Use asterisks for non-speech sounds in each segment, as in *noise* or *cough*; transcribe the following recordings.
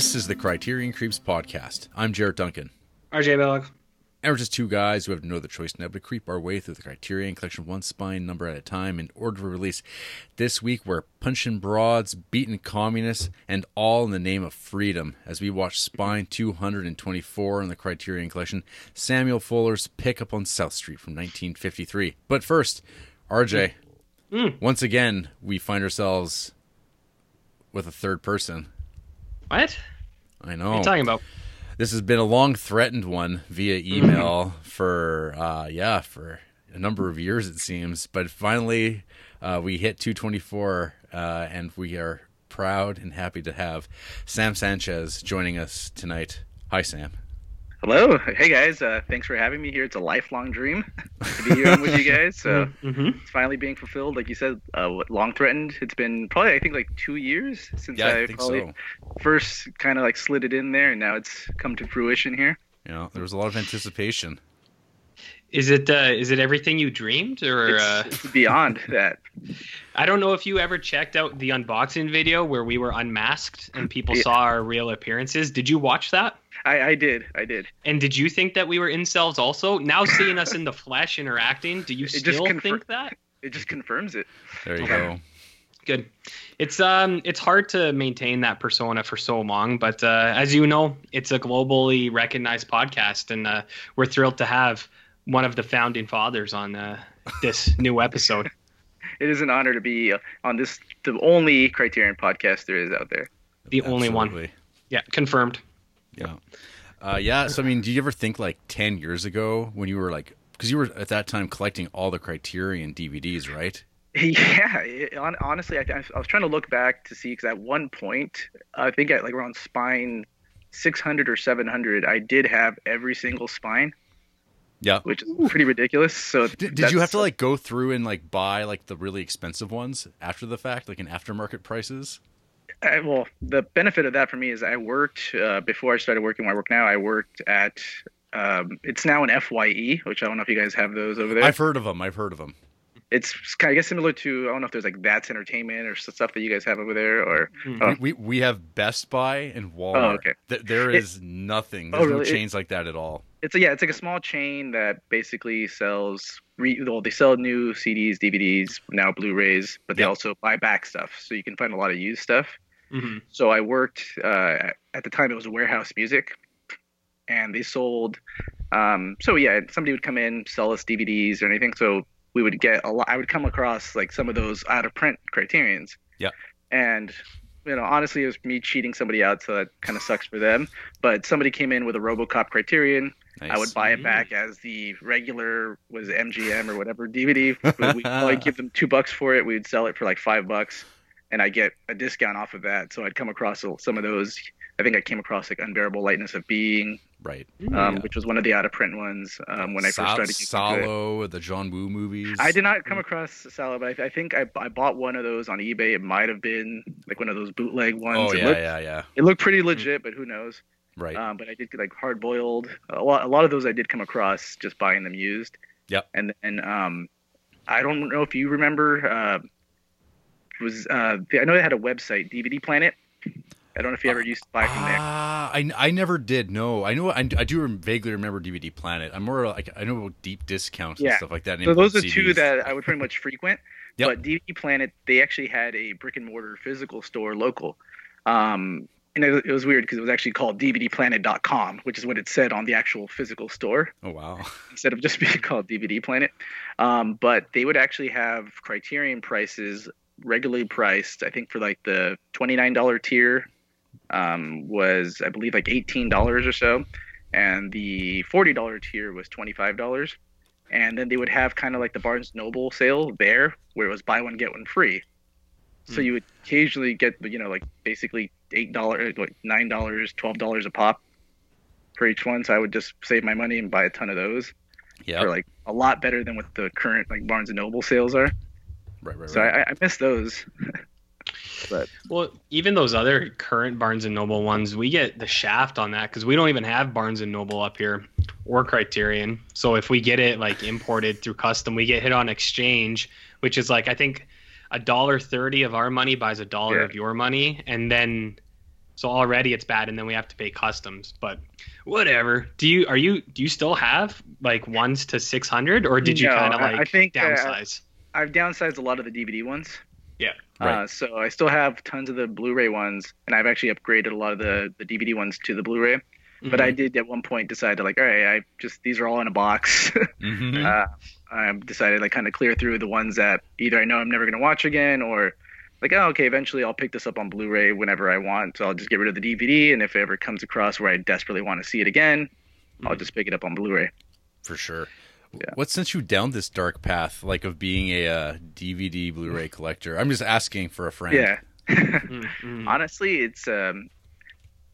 This is the Criterion Creeps podcast. I'm Jarrett Duncan. RJ Belloc. And we're just two guys who have no other choice now but to creep our way through the Criterion Collection one spine number at a time in order of release. This week we're punching broads, beating communists, and all in the name of freedom as we watch Spine 224 in the Criterion Collection, Samuel Fuller's Pickup on South Street from 1953. But first, RJ, Mm. once again we find ourselves with a third person. What? I know. What are you talking about? This has been a long threatened one via email for uh yeah, for a number of years it seems, but finally uh we hit 224 uh and we are proud and happy to have Sam Sanchez joining us tonight. Hi Sam. Hello, hey guys. Uh, thanks for having me here. It's a lifelong dream *laughs* to be here with you *laughs* guys. So Mm-hmm. it's finally being fulfilled. Like you said, uh, long threatened. It's been probably I think like two years since Yeah, I I, think probably so. first kind of like slid it in there, and now it's come to fruition here. You know, there was a lot of anticipation. Is it uh, is it everything you dreamed, or It's, uh, it's beyond *laughs* that. I don't know if you ever checked out the unboxing video where we were unmasked and people Yeah. saw our real appearances. Did you watch that? I, I did, I did. And did you think that we were incels also? Now seeing us in the flesh interacting, do you It just still confir- think that? It just confirms it. There you Okay. go. Good. It's um it's hard to maintain that persona for so long, but uh, as you know, it's a globally recognized podcast, and uh, we're thrilled to have one of the founding fathers on uh, this *laughs* new episode. It is an honor to be uh, on this, the only Criterion podcast there is out there. The only one. Yeah, confirmed. Yeah. Uh, yeah. So, I mean, do you ever think like 10 years ago when you were like, because you were at that time collecting all the Criterion DVDs, right? *laughs* Yeah, it, hon- honestly, I, I was trying to look back to see because at one point, I think at like around spine 600 or 700, I did have every single spine, Yeah. which is pretty ridiculous. So Did, did you have to like go through and like buy like the really expensive ones after the fact, like in aftermarket prices? I, well, the benefit of that for me is I worked uh, before I started working where I work now. I worked at um, it's now an Fye, which I don't know if you guys have those over there. I've heard of them. I've heard of them. It's kind of I guess similar to I don't know if there's like That's Entertainment or stuff that you guys have over there or Oh. We, we we have Best Buy and Walmart. Oh, okay. Th- there It- is nothing. Oh, There's no really? It- chains like that at all. it's a, yeah, it's like a small chain that basically sells. Re, well, they sell new CDs, DVDs, now Blu-rays, but they Yep. also buy back stuff, so you can find a lot of used stuff. Hmm So I worked uh, at the time it was Warehouse Music, and they sold. Um, so yeah, somebody would come in, sell us DVDs or anything. So we would get a lot. I would come across like some of those out of print Criterions. Yeah. And you know, honestly, it was me cheating somebody out, so that kind of sucks for them. But somebody came in with a RoboCop Criterion. Nice. I would buy it back as the regular was MGM or whatever DVD. We- *laughs* We'd probably give them two bucks for it. We'd sell it for like five bucks, and I get a discount off of that. So I'd come across some of those. I think I came across like Unbearable Lightness of Being, right. um, Yeah. which was one of the out of print ones um, when I first started. getting into it. Salo, the John Woo movies. I did not come across Salo, but I, I think I, I bought one of those on eBay. It might have been like one of those bootleg ones. Oh it, yeah, looked, yeah, yeah. it looked pretty legit, but who knows? Right. Um, but I did get like hard boiled. A lot, a lot of those I did come across just buying them used. Yep. And then um, I don't know if you remember. Uh, it was uh, I know they had a website, DVD Planet. I don't know if you ever used to buy from there. Ah, I, I never did. No, I know I, I do rem- vaguely remember DVD Planet. I'm more like I know about deep discounts and stuff like that. So those are import two that I would pretty much frequent. *laughs* Yep. But DVD Planet, they actually had a brick and mortar physical store local. Um, and it, it was weird because it was actually called DVDPlanet.com, which is what it said on the actual physical store. Oh wow. *laughs* instead of just being *laughs* called DVD Planet. Um, but they would actually have Criterion prices regularly priced. I think for like the twenty nine dollar tier um, was I believe like eighteen dollars or so, and the forty dollar tier was twenty five dollars. And then they would have kind of like the Barnes Noble sale there, where it was buy one get one free. So Hmm. you would occasionally get you know like basically eight dollars, like nine dollars, twelve dollars a pop for each one. So I would just save my money and buy a ton of those Yeah. for like a lot better than what the current like Barnes and Noble sales are. Right. Right. So Right. I, I miss those. *laughs* but Well, even those other current Barnes and Noble ones, we get the shaft on that because we don't even have Barnes and Noble up here or Criterion. So if we get it like imported through custom, we get hit on exchange, which is like I think a dollar thirty of our money buys a dollar Yeah. of your money, and then So already it's bad, and then we have to pay customs. But whatever. Do you are you do you still have like ones to six hundred, or did you No, kind of like I think, uh, downsize? I've downsized a lot of the DVD ones. Yeah. Right. Uh, so I still have tons of the Blu-ray ones, and I've actually upgraded a lot of the, the DVD ones to the Bluray. But Mm-hmm. I did at one point decide to like, all right, I just these are all in a box. *laughs* Mhm. uh, I decided like kind of clear through the ones that either I know I'm never gonna watch again, or like, oh, okay, eventually I'll pick this up on Blu-ray whenever I want. So I'll just get rid of the DVD, and if it ever comes across where I desperately want to see it again, I'll Mhm. just pick it up on Blu-ray. For sure. Yeah. What sent you down this dark path, like of being a uh, DVD Blu-ray *laughs* collector? I'm just asking for a friend. Yeah. *laughs* Mhm. honestly it's um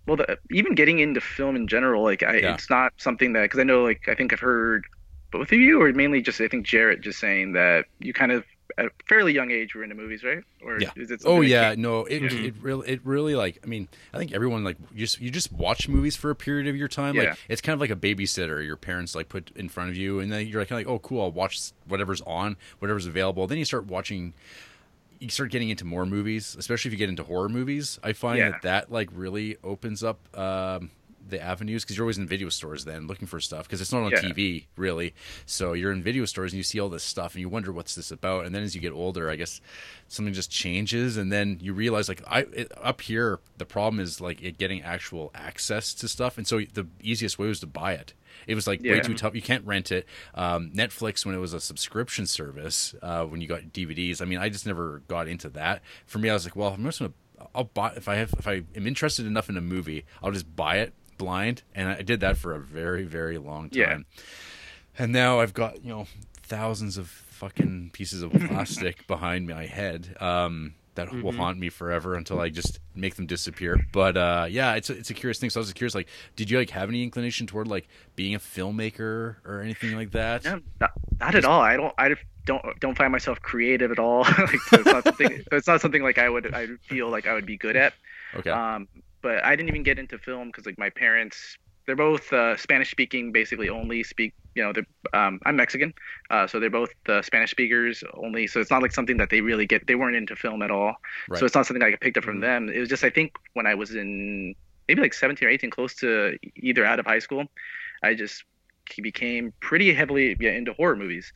well the, even getting into film in general like I, Yeah. it's not something that because i know like i think i've heard both of you or mainly just i think jarrett just saying that you kind of at a fairly young age were into movies right or Yeah. is it Oh yeah, no, it it really it really like I mean I think everyone like you just you just watch movies for a period of your time. Yeah. Like it's kind of like a babysitter your parents like put in front of you, and then you're like kind of like oh cool I'll watch whatever's on whatever's available. Then you start watching. You start getting into more movies, especially if you get into horror movies. I find Yeah. that that like really opens up um, the avenues because you're always in video stores then looking for stuff because it's not on Yeah. TV really. So you're in video stores and you see all this stuff and you wonder what's this about. And then as you get older, I guess something just changes and then you realize like I it, up here the problem is like it getting actual access to stuff. And so the easiest way was to buy it. It was like way too tough. You can't rent it. Um, Netflix when it was a subscription service uh, when you got DVDs. I mean, I just never got into that. For me, I was like, well, I'm just gonna I'll buy if I have if I am interested enough in a movie, I'll just buy it blind, and I did that for a very very long time. Yeah. And now I've got you know thousands of fucking pieces of *laughs* plastic behind my head um, that will Mhm. haunt me forever until I just make them disappear. But uh, yeah, it's a, it's a curious thing. So I was curious, like, did you like have any inclination toward like being a filmmaker or anything like that? No, not, not at all. I don't. I don't don't find myself creative at all. *laughs* like, so it's not something. so it's not something like I would. I feel like I would be good at. *laughs* Okay. Um, but I didn't even get into film because like my parents, they're both uh, Spanish speaking, basically only speak. You know, they're, um, I'm Mexican, uh, so they're both uh, Spanish speakers only. So it's not like something that they really get. They weren't into film at all. Right. So it's not something I picked up from Mhm. them. It was just I think when I was in maybe like 17 or 18, close to either out of high school, I just became pretty heavily yeah, into horror movies.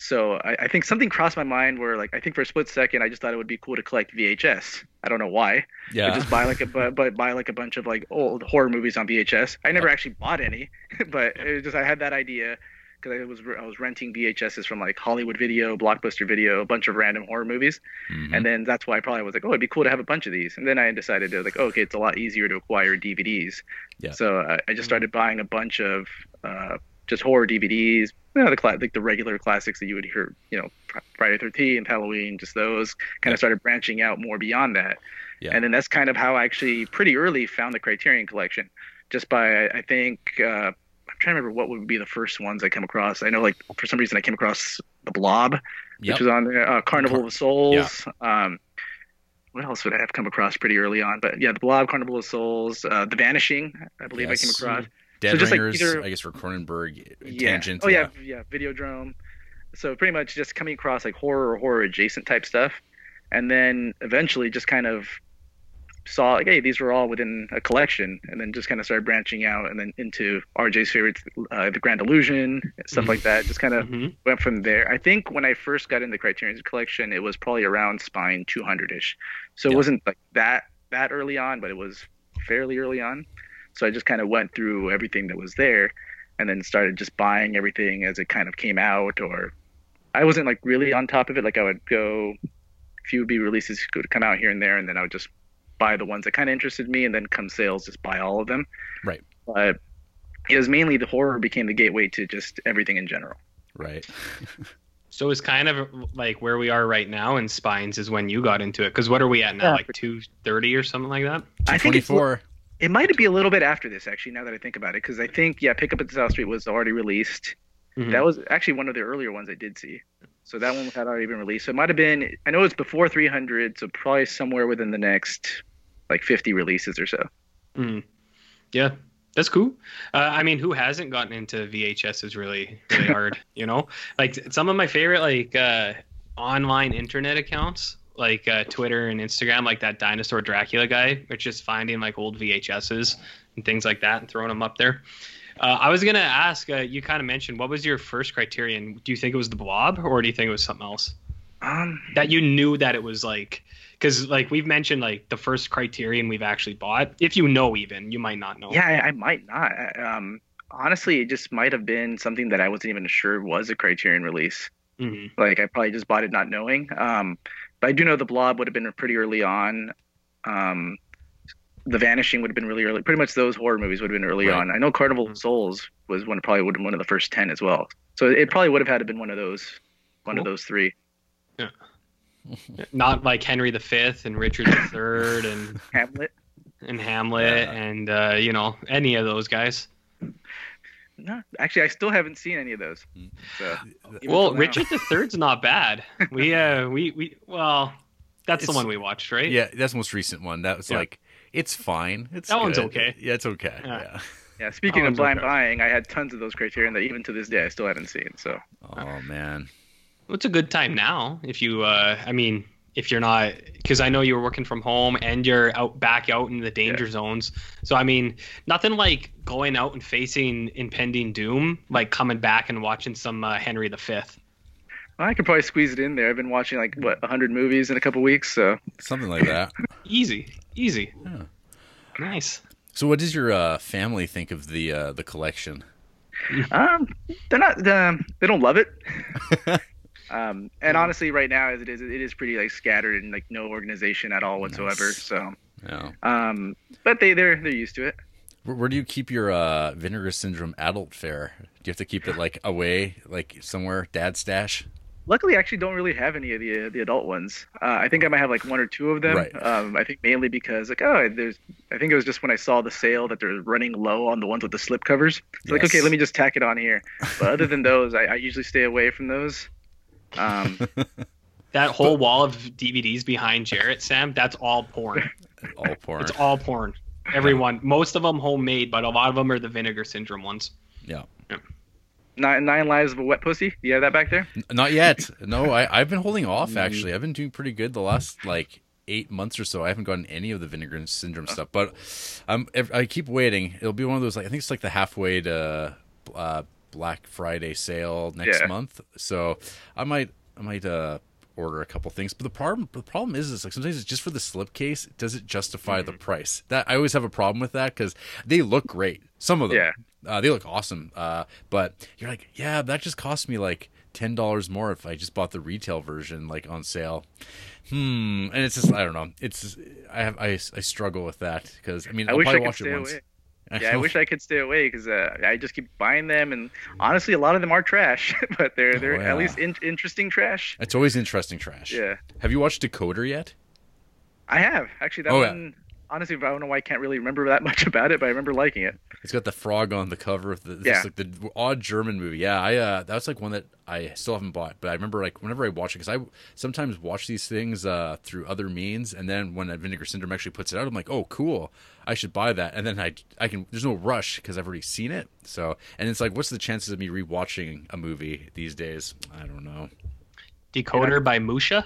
So I, I think something crossed my mind where like I think for a split second I just thought it would be cool to collect VHS. I don't know why. yeah. But just buy like a but, *laughs* but buy like a bunch of like old horror movies on VHS. I never actually bought any, *laughs* but it was just I had that idea because I was I was renting VHSs from like Hollywood Video, Blockbuster Video, a bunch of random horror movies, Mhm. and then that's why I probably was like, oh, it'd be cool to have a bunch of these. And then I decided to like, oh, okay, it's a lot easier to acquire DVDs. Yeah. So uh, I just started buying a bunch of uh, just horror DVDs, you know, the cla- like the regular classics that you would hear, you know, Fr- Friday Thirteenth, Halloween, just those. Kind Yeah. of started branching out more beyond that. Yeah. And then that's kind of how I actually pretty early found the Criterion Collection, just by I think. Uh, I'm trying to remember what would be the first ones I come across. I know, like for some reason, I came across the Blob, Yep. which was on there. Uh, Carnival Car- of Souls. Um, what else would I have come across pretty early on? But yeah, the Blob, Carnival of Souls, uh, The Vanishing. I believe Yes. I came across. Dead so just, like, either- I guess for Cronenberg Yeah. tangent. Oh yeah, yeah, Videodrome. So pretty much just coming across like horror or horror adjacent type stuff, and then eventually just kind of saw like, hey, these were all within a collection, and then just kind of started branching out, and then into RJ's favorites, uh, The Grand Illusion, stuff Mm-hmm. like that. Just kind of Mhm. went from there. I think when I first got into Criterion's collection, it was probably around Spine 200ish. So it wasn't like that that early on, but it was fairly early on. So I just kind of went through everything that was there, and then started just buying everything as it kind of came out. Or I wasn't like really on top of it. Like I would go, a few B releases could come out here and there, and then I would just buy the ones that kind of interested me, and then come sales, just buy all of them. Right. But it was mainly the horror became the gateway to just everything in general. Right. So it's kind of like where we are right now in spines is when you got into it. Because what are we at now? Yeah. Like two thirty or something like that. I think it's 24. It might be a little bit after this, actually. Now that I think about it, because I think yeah, Pick Up at the South Street was already released. Mhm. That was actually one of the earlier ones I did see. So that one had already been released. So it might have been. I know it's before 300, so probably somewhere within the next like 50 releases or so. Mhm. Yeah, that's cool. Uh, I mean, who hasn't gotten into VHS is really really *laughs* hard. You know, like some of my favorite like uh, online internet accounts. Like uh, Twitter and Instagram, like that dinosaur Dracula guy, which is finding like old VHSs and things like that and throwing them up there. Uh, I was gonna ask. Uh, you kind of mentioned what was your first criterion? Do you think it was the Blob, or do you think it was something else Um, that you knew that it was like? Because like we've mentioned, like the first criterion we've actually bought. If you know, even you might not know. yeah, I, I might not. Um, honestly, it just might have been something that I wasn't even sure was a Criterion release. hmm Like I probably just bought it not knowing. Um, but I do know the Blob would have been pretty early on. Um, the Vanishing would have been really early. Pretty much those horror movies would have been early Right. on. I know Carnival of Souls was one probably would have been one of the first ten as well. So it probably would have had to been one of those, one of those three. Yeah. *laughs* Not like Henry V and Richard III and Hamlet. and Hamlet Yeah. and uh, you know any of those guys. No, actually, I still haven't seen any of those. Mm. So, Well, till now. Richard III's not bad. *laughs* We uh we we well, that's the one we watched, right? Yeah, that's the most recent one. That was Yeah. like it's fine. It's That one's okay. Yeah, it's okay. Yeah. Yeah. Yeah, *laughs* speaking of blind okay. buying, I had tons of those Criterion that even to this day I still haven't seen. So Oh man. Well, It's a good time now if you uh I mean if you're not because I know you were working from home and you're out back out in the danger zones. So I mean, nothing like going out and facing impending doom, like coming back and watching some uh, Henry V. well, I could probably squeeze it in there. I've been watching like what 100 movies in a couple weeks, so Something like that. *laughs* Easy, easy, Yeah. nice. So, what does your uh, family think of the uh, the collection? um, they're not um, they don't love it. *laughs* um, and honestly, right now as it is, it is pretty like scattered and like no organization at all whatsoever. Nice. So, Yeah. um, but they they're they're used to it. Where, where do you keep your uh, vinegar syndrome adult fare? Do you have to keep it like away, like somewhere, dad stash? Luckily, I actually don't really have any of the the adult ones. Uh, I think I might have like one or two of them. Right. Um, I think mainly because like oh, there's. I think it was just when I saw the sale that they're running low on the ones with the slip covers. It's like okay, let me just tack it on here. But other than *laughs* those, I, I usually stay away from those. Um, *laughs* That whole wall of DVDs behind Jarrett, Sam, that's all porn. *laughs* All porn. It's all porn. Everyone, most of them homemade, but a lot of them are the vinegar syndrome ones. Yeah. nine, nine lives of a wet pussy. You have that back there? N- Not yet. *laughs* No, I, I've been holding off actually. I've been doing pretty good the last like eight months or so. I haven't gotten any of the vinegar syndrome stuff, but I'm I keep waiting. It'll be one of those like I think it's like the halfway to uh, Black Friday sale next Yeah. month. So I might I might uh order a couple things. But the problem the problem is is like sometimes it's just for the slipcase. Does it justify the price? That I always have a problem with that because they look great. Some of them. Yeah. Uh, they look awesome. Uh, but you're like, yeah, that just cost me like ten dollars more if I just bought the retail version like on sale. Hmm. And it's just I don't know. It's I have I, I struggle with that because I mean I I'll wish I could watch stay it once. away. Yeah, I wish I could stay away because uh, I just keep buying them, and honestly, a lot of them are trash, *laughs* but they're they're Oh, yeah. at least in- interesting trash. It's always interesting trash. Yeah, Have you watched Decoder yet? I have actually. That Oh, yeah. One, honestly, I don't know why I can't really remember that *laughs* much about it, but I remember liking it. It's got the frog on the cover of the it's Yeah. like the odd German movie. Yeah, I uh that's like one that I still haven't bought, but I remember like whenever I watch it because I sometimes watch these things uh through other means, and then when Vinegar Syndrome actually puts it out, I'm like, oh cool, I should buy that, and then I I can there's no rush because I've already seen it. So and it's like, what's the chances of me rewatching a movie these days? I don't know. Decoder by Muscha.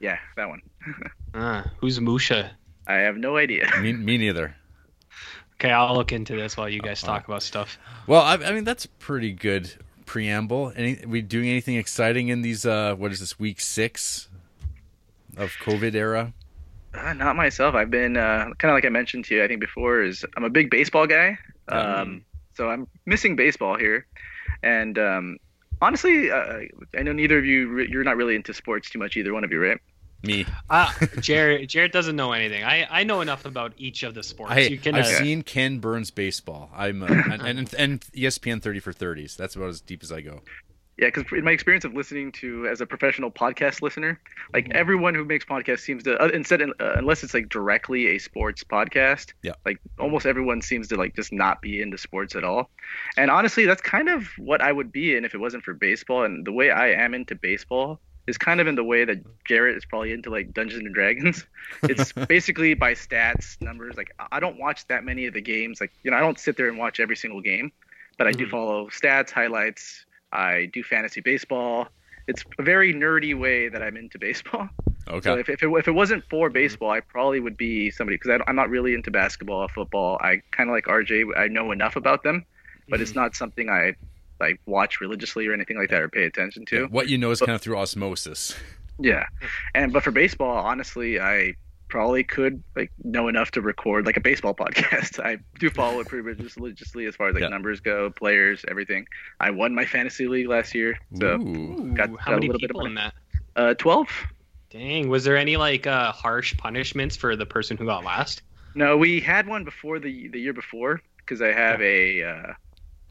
Yeah, that one. *laughs* Ah, who's Muscha? I have no idea. *laughs* Me, me neither. Okay, I'll look into this while you guys talk about stuff. Well, I, I mean that's pretty good preamble. Any we doing anything exciting in these? uh What is this week six of COVID era? Uh, not myself. I've been uh, kind of like I mentioned to you, I think before, is I'm a big baseball guy. Um, so I'm missing baseball here, and um, honestly, uh, I know neither of you. Re- you're not really into sports too much, either one of you, right? Me. Uh, Jarrett, Jarrett doesn't know anything. I, I know enough about each of the sports. I, you can, I've uh, seen Ken Burns baseball. I'm uh, and, and and ESPN thirty for thirties. That's about as deep as I go. Yeah, because in my experience of listening to as a professional podcast listener, like everyone who makes podcasts seems to, uh, instead uh, unless it's like directly a sports podcast, Yeah. like almost everyone seems to like just not be into sports at all. And honestly, that's kind of what I would be in if it wasn't for baseball. And the way I am into baseball is kind of in the way that Jarrett is probably into like Dungeons and Dragons. *laughs* It's basically by stats, numbers. Like I don't watch that many of the games. Like you know, I don't sit there and watch every single game, but I do Mhm. follow stats, highlights. I do fantasy baseball. It's a very nerdy way that I'm into baseball. Okay. So if, if, it, if it wasn't for baseball, I probably would be somebody because I'm not really into basketball, or football. I kind of like RJ. I know enough about them, but it's not something I like watch religiously or anything like that or pay attention to. what you know is kind of through osmosis. Yeah, and but for baseball, honestly, I probably could like know enough to record like a baseball *laughs* podcast. I do follow it pretty religiously as far as like Yeah. numbers go, players, everything. I won my fantasy league last year, so Ooh. Got- Ooh, got how a many little bit of people money. in that? uh, twelve. Dang, was there any like uh, harsh punishments for the person who got last? No, we had one before the the year before because I have a uh,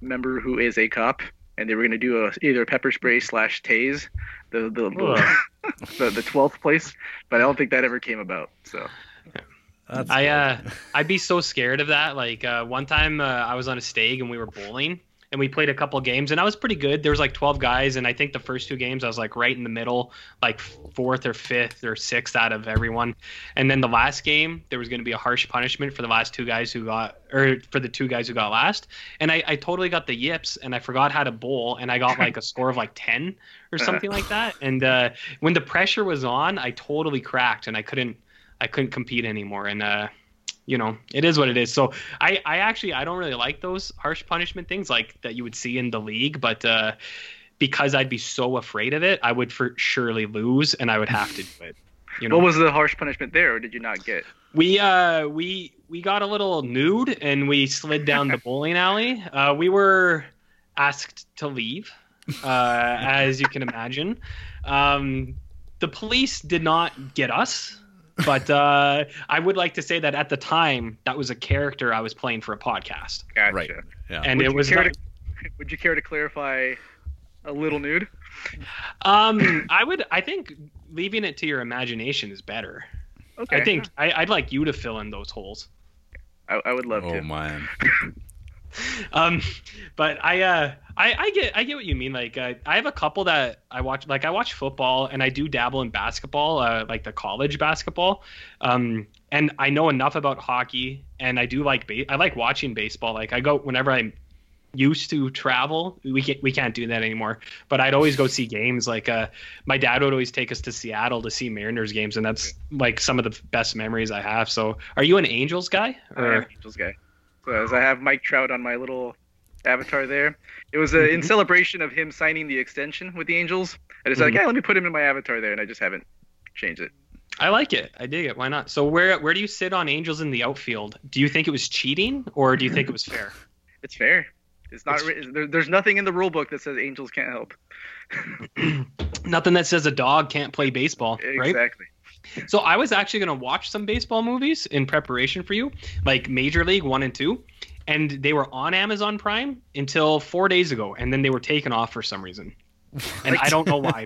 member who is a cop, and they were going to do a, either pepper spray slash tase, the the the, *laughs* the the twelfth place, but I don't think that ever came about. So That's I uh, I'd be so scared of that. Like uh, one time uh, I was on a stag and we were bowling and we played a couple games and I was pretty good. There was like 12 guys and I think the first two games I was like right in the middle, like fourth or fifth or sixth out of everyone. And then the last game there was going to be a harsh punishment for the last two guys who got or for the two guys who got last. And I, I totally got the yips and I forgot how to bowl and I got like a score of like 10 or *laughs* something like that. And uh, when the pressure was on, I totally cracked and I couldn't I couldn't compete anymore. And uh, you know, it is what it is. So I, I actually I don't really like those harsh punishment things like that you would see in the league, but uh, because I'd be so afraid of it, I would for surely lose and I would have to do it. You know, what was the harsh punishment there, or did you not get? we uh we we got a little nude and we slid down the *laughs* bowling alley. Uh, we were asked to leave, uh, as you can imagine. Um, the police did not get us, but uh, I would like to say that at the time that was a character I was playing for a podcast, Gotcha. Right. Yeah. and Would it was not- to- Would you care to clarify a little nude? um I would I think leaving it to your imagination is better. Okay. I think I, I'd like you to fill in those holes. I, I would love oh to. man. *laughs* *laughs* um but i uh i i get i get what you mean. Like uh, i have a couple that i watch like i watch football and i do dabble in basketball uh like the college basketball. Um and i know enough about hockey and i do like ba- i like watching baseball. Like i go whenever i'm used to travel we can't we can't do that anymore. But i'd always go see games. Like uh my dad would always take us to seattle to see mariners games and that's like some of the best memories i have. So are you an angels guy? An Angels guy. So as I have Mike Trout on my little avatar there, it was uh, in Mhm. celebration of him signing the extension with the Angels. I decided, Mhm. yeah, let me put him in my avatar there, and I just haven't changed it. I like it. I dig it. Why not? So where where do you sit on Angels in the outfield? Do you think it was cheating or do you think it was fair? *laughs* It's fair. It's not. It's- There, there's nothing in the rule book that says Angels can't help. *clears throat* Nothing that says a dog can't play baseball, right? Exactly. So I was actually going to watch some baseball movies in preparation for you, like Major League 1 and 2, and they were on Amazon Prime until 4 days ago and then they were taken off for some reason. *laughs* And I don't know why.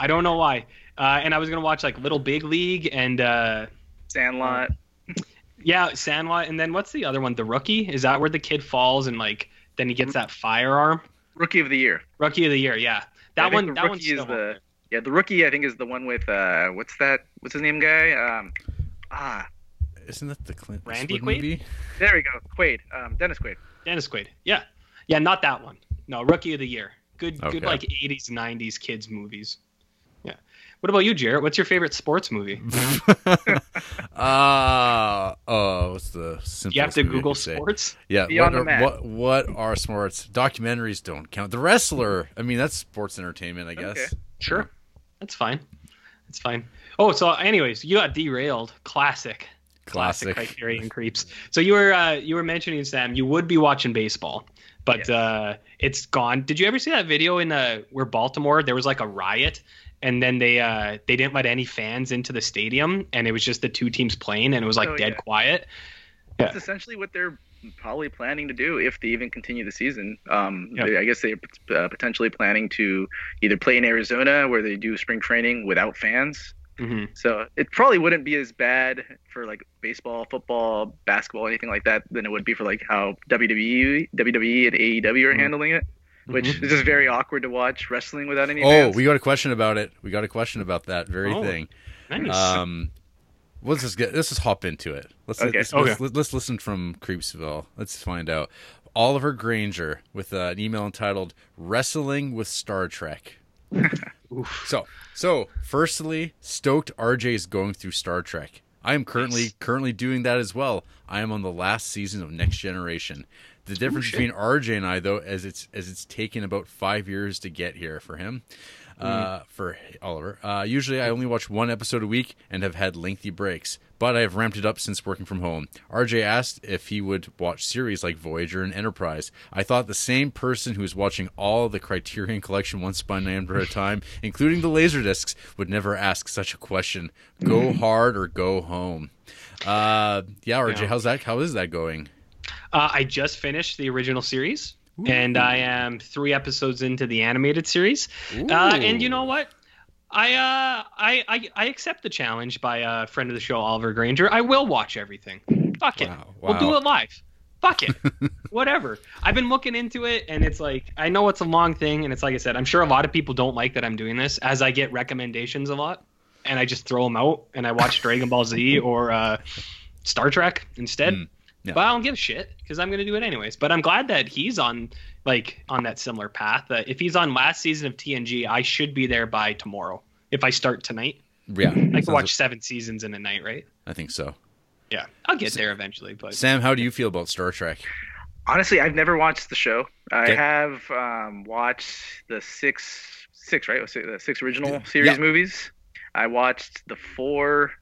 I don't know why. Uh, and I was going to watch like Little Big League and uh, Sandlot. Yeah, Sandlot, and then what's the other one? The Rookie. Is that where the kid falls and like then he gets that firearm? Rookie of the year. Rookie of the year. Yeah, that one. the That rookie one's is still the- on Yeah, the rookie I think is the one with uh, what's that? What's his name, guy? Um, ah, Isn't that the Clint Randy Eastwood Quaid? movie? there we go. Quaid. Um, Dennis Quaid. Dennis Quaid. Yeah, yeah, not that one. No, Rookie of the Year. Good, Okay. good like '80s, '90s kids movies. Yeah. What about you, Jarrett? What's your favorite sports movie? *laughs* uh oh, what's the simplest You have to Google could say? sports. Yeah, Beyond what the are, what what are sports? Documentaries don't count. The Wrestler, I mean, that's sports entertainment, I guess. Okay. Sure, that's fine. That's fine. Oh, so anyways, you got derailed. Classic. Classic. Criterion creeps. So you were uh, you were mentioning Sam, you would be watching baseball, but uh, it's gone. Did you ever see that video in uh, where Baltimore there was like a riot, and then they uh, they didn't let any fans into the stadium, and it was just the two teams playing, and it was like Oh, dead yeah. quiet. That's essentially what they're probably planning to do if they even continue the season. Um, they- I guess they're uh, potentially planning to either play in Arizona where they do spring training without fans. hmm So it probably wouldn't be as bad for like baseball, football, basketball, anything like that than it would be for like how WWE, WWE and AEW are Mhm. handling it, which Mhm. is just very awkward to watch wrestling without any Oh, fans. we got a question about it. We got a question about that very Oh, thing. Nice. Um, let's just get let's just hop into it. Let's Okay. let's, Okay. let's, let's listen from Creepsville. Let's find out. Oliver Granger with uh, an email entitled "Wrestling with Star Trek." *laughs* so, so firstly, stoked RJ is going through Star Trek. I am currently Yes. currently doing that as well. I am on the last season of Next Generation. The difference shit. between RJ and I, though, as it's as it's taken about five years to get here for him, uh, for Oliver. Uh, usually, I only watch one episode a week and have had lengthy breaks, but I have ramped it up since working from home. RJ asked if he would watch series like Voyager and Enterprise. I thought the same person who is watching all the Criterion Collection one by number at a time, *laughs* including the Laserdiscs, would never ask such a question. Go hard or go home. Uh, yeah, RJ, Yeah. how's that? How is that going? Uh, I just finished the original series, and I am three episodes into the animated series. Uh, and you know what? I, uh, I I I accept the challenge by a friend of the show, Oliver Granger. I will watch everything. Fuck it. Wow, We'll do it live. Fuck it. *laughs* Whatever. I've been looking into it, and it's like I know it's a long thing, and it's like I said, I'm sure a lot of people don't like that I'm doing this, as I get recommendations a lot, and I just throw them out, and I watch Dragon Ball Z or uh, Star Trek instead. Mm, yeah. But I don't give a shit because I'm gonna do it anyways. But I'm glad that he's on like on that similar path. That if he's on last season of TNG, I should be there by tomorrow. If I start tonight, Yeah, I can sounds- watch seven seasons in a night, right? I think so. Yeah, I'll get there eventually. But Sam, how do you feel about Star Trek? Honestly, I've never watched the show. I Okay. have um, watched the six, six right, the six original Yeah. series Yeah. movies. I watched the four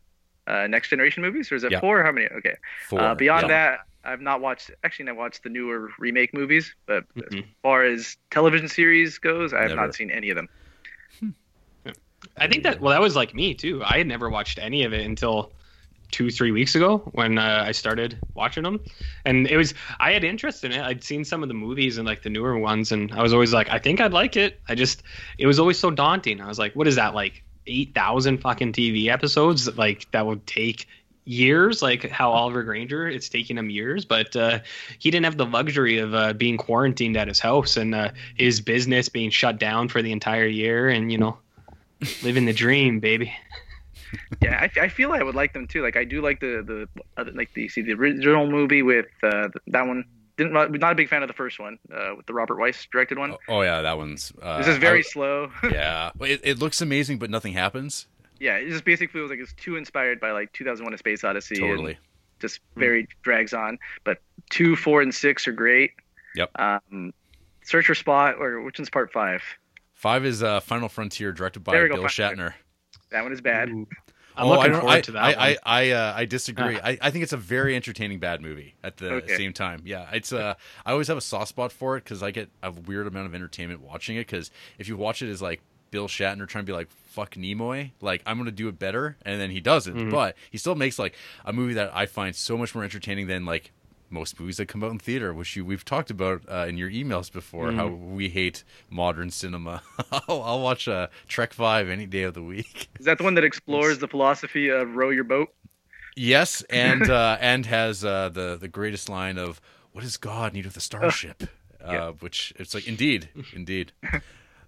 uh, Next Generation movies, or is it Yeah. four? How many? Okay. Four. Uh, beyond yeah. that, I've not watched. Actually, I watched the newer remake movies, but as Mhm. far as television series goes, I have Never. not seen any of them. I think that well, that was like me too. I had never watched any of it until two, three weeks ago when uh, I started watching them, and it was I had interest in it. I'd seen some of the movies and like the newer ones, and I was always like, I think I'd like it. I just it was always so daunting. I was like, what is that like eight thousand fucking TV episodes? Like that would take years like how oliver granger it's taking him years but uh, he didn't have the luxury of uh, being quarantined at his house and uh, his business being shut down for the entire year and you know living the dream baby *laughs* Yeah, I, I feel I would like them too. Like I do like the the other, like the see the original movie with uh, that one. Didn't not a big fan of the first one uh, with the Robert Wise directed one. Oh, oh, yeah, that one's. Uh, this is very I- slow. *laughs* yeah, it, it looks amazing, but nothing happens. yeah, it just basically feels like it's too inspired by like 2001: A Space Odyssey. and Totally. just very drags on. But two, four, and six are great. Yep. Um, Search for Spock, or which one's part five? Five is uh, Final Frontier, directed by There go, Bill Shatner. That one is bad. Ooh. I'm Oh, I looking don't- forward I, to that I. I, I, uh, I disagree. I, I think it's a very entertaining bad movie at the Okay. same time. Yeah, it's uh, I always have a soft spot for it because I get a weird amount of entertainment watching it. Because if you watch it as like Bill Shatner trying to be like fuck Nimoy, like I'm gonna do it better, and then he doesn't. Mhm. But he still makes like a movie that I find so much more entertaining than like most movies that come out in theater, which you we've talked about uh, in your emails before. How we hate modern cinema. *laughs* I'll, I'll watch uh, Trek Five any day of the week. Is that the one that *laughs* explores the philosophy of row your boat? Yes, and *laughs* uh, and has uh, the the greatest line of "What does God need with a starship?" Uh, Yeah. which it's like, indeed, indeed.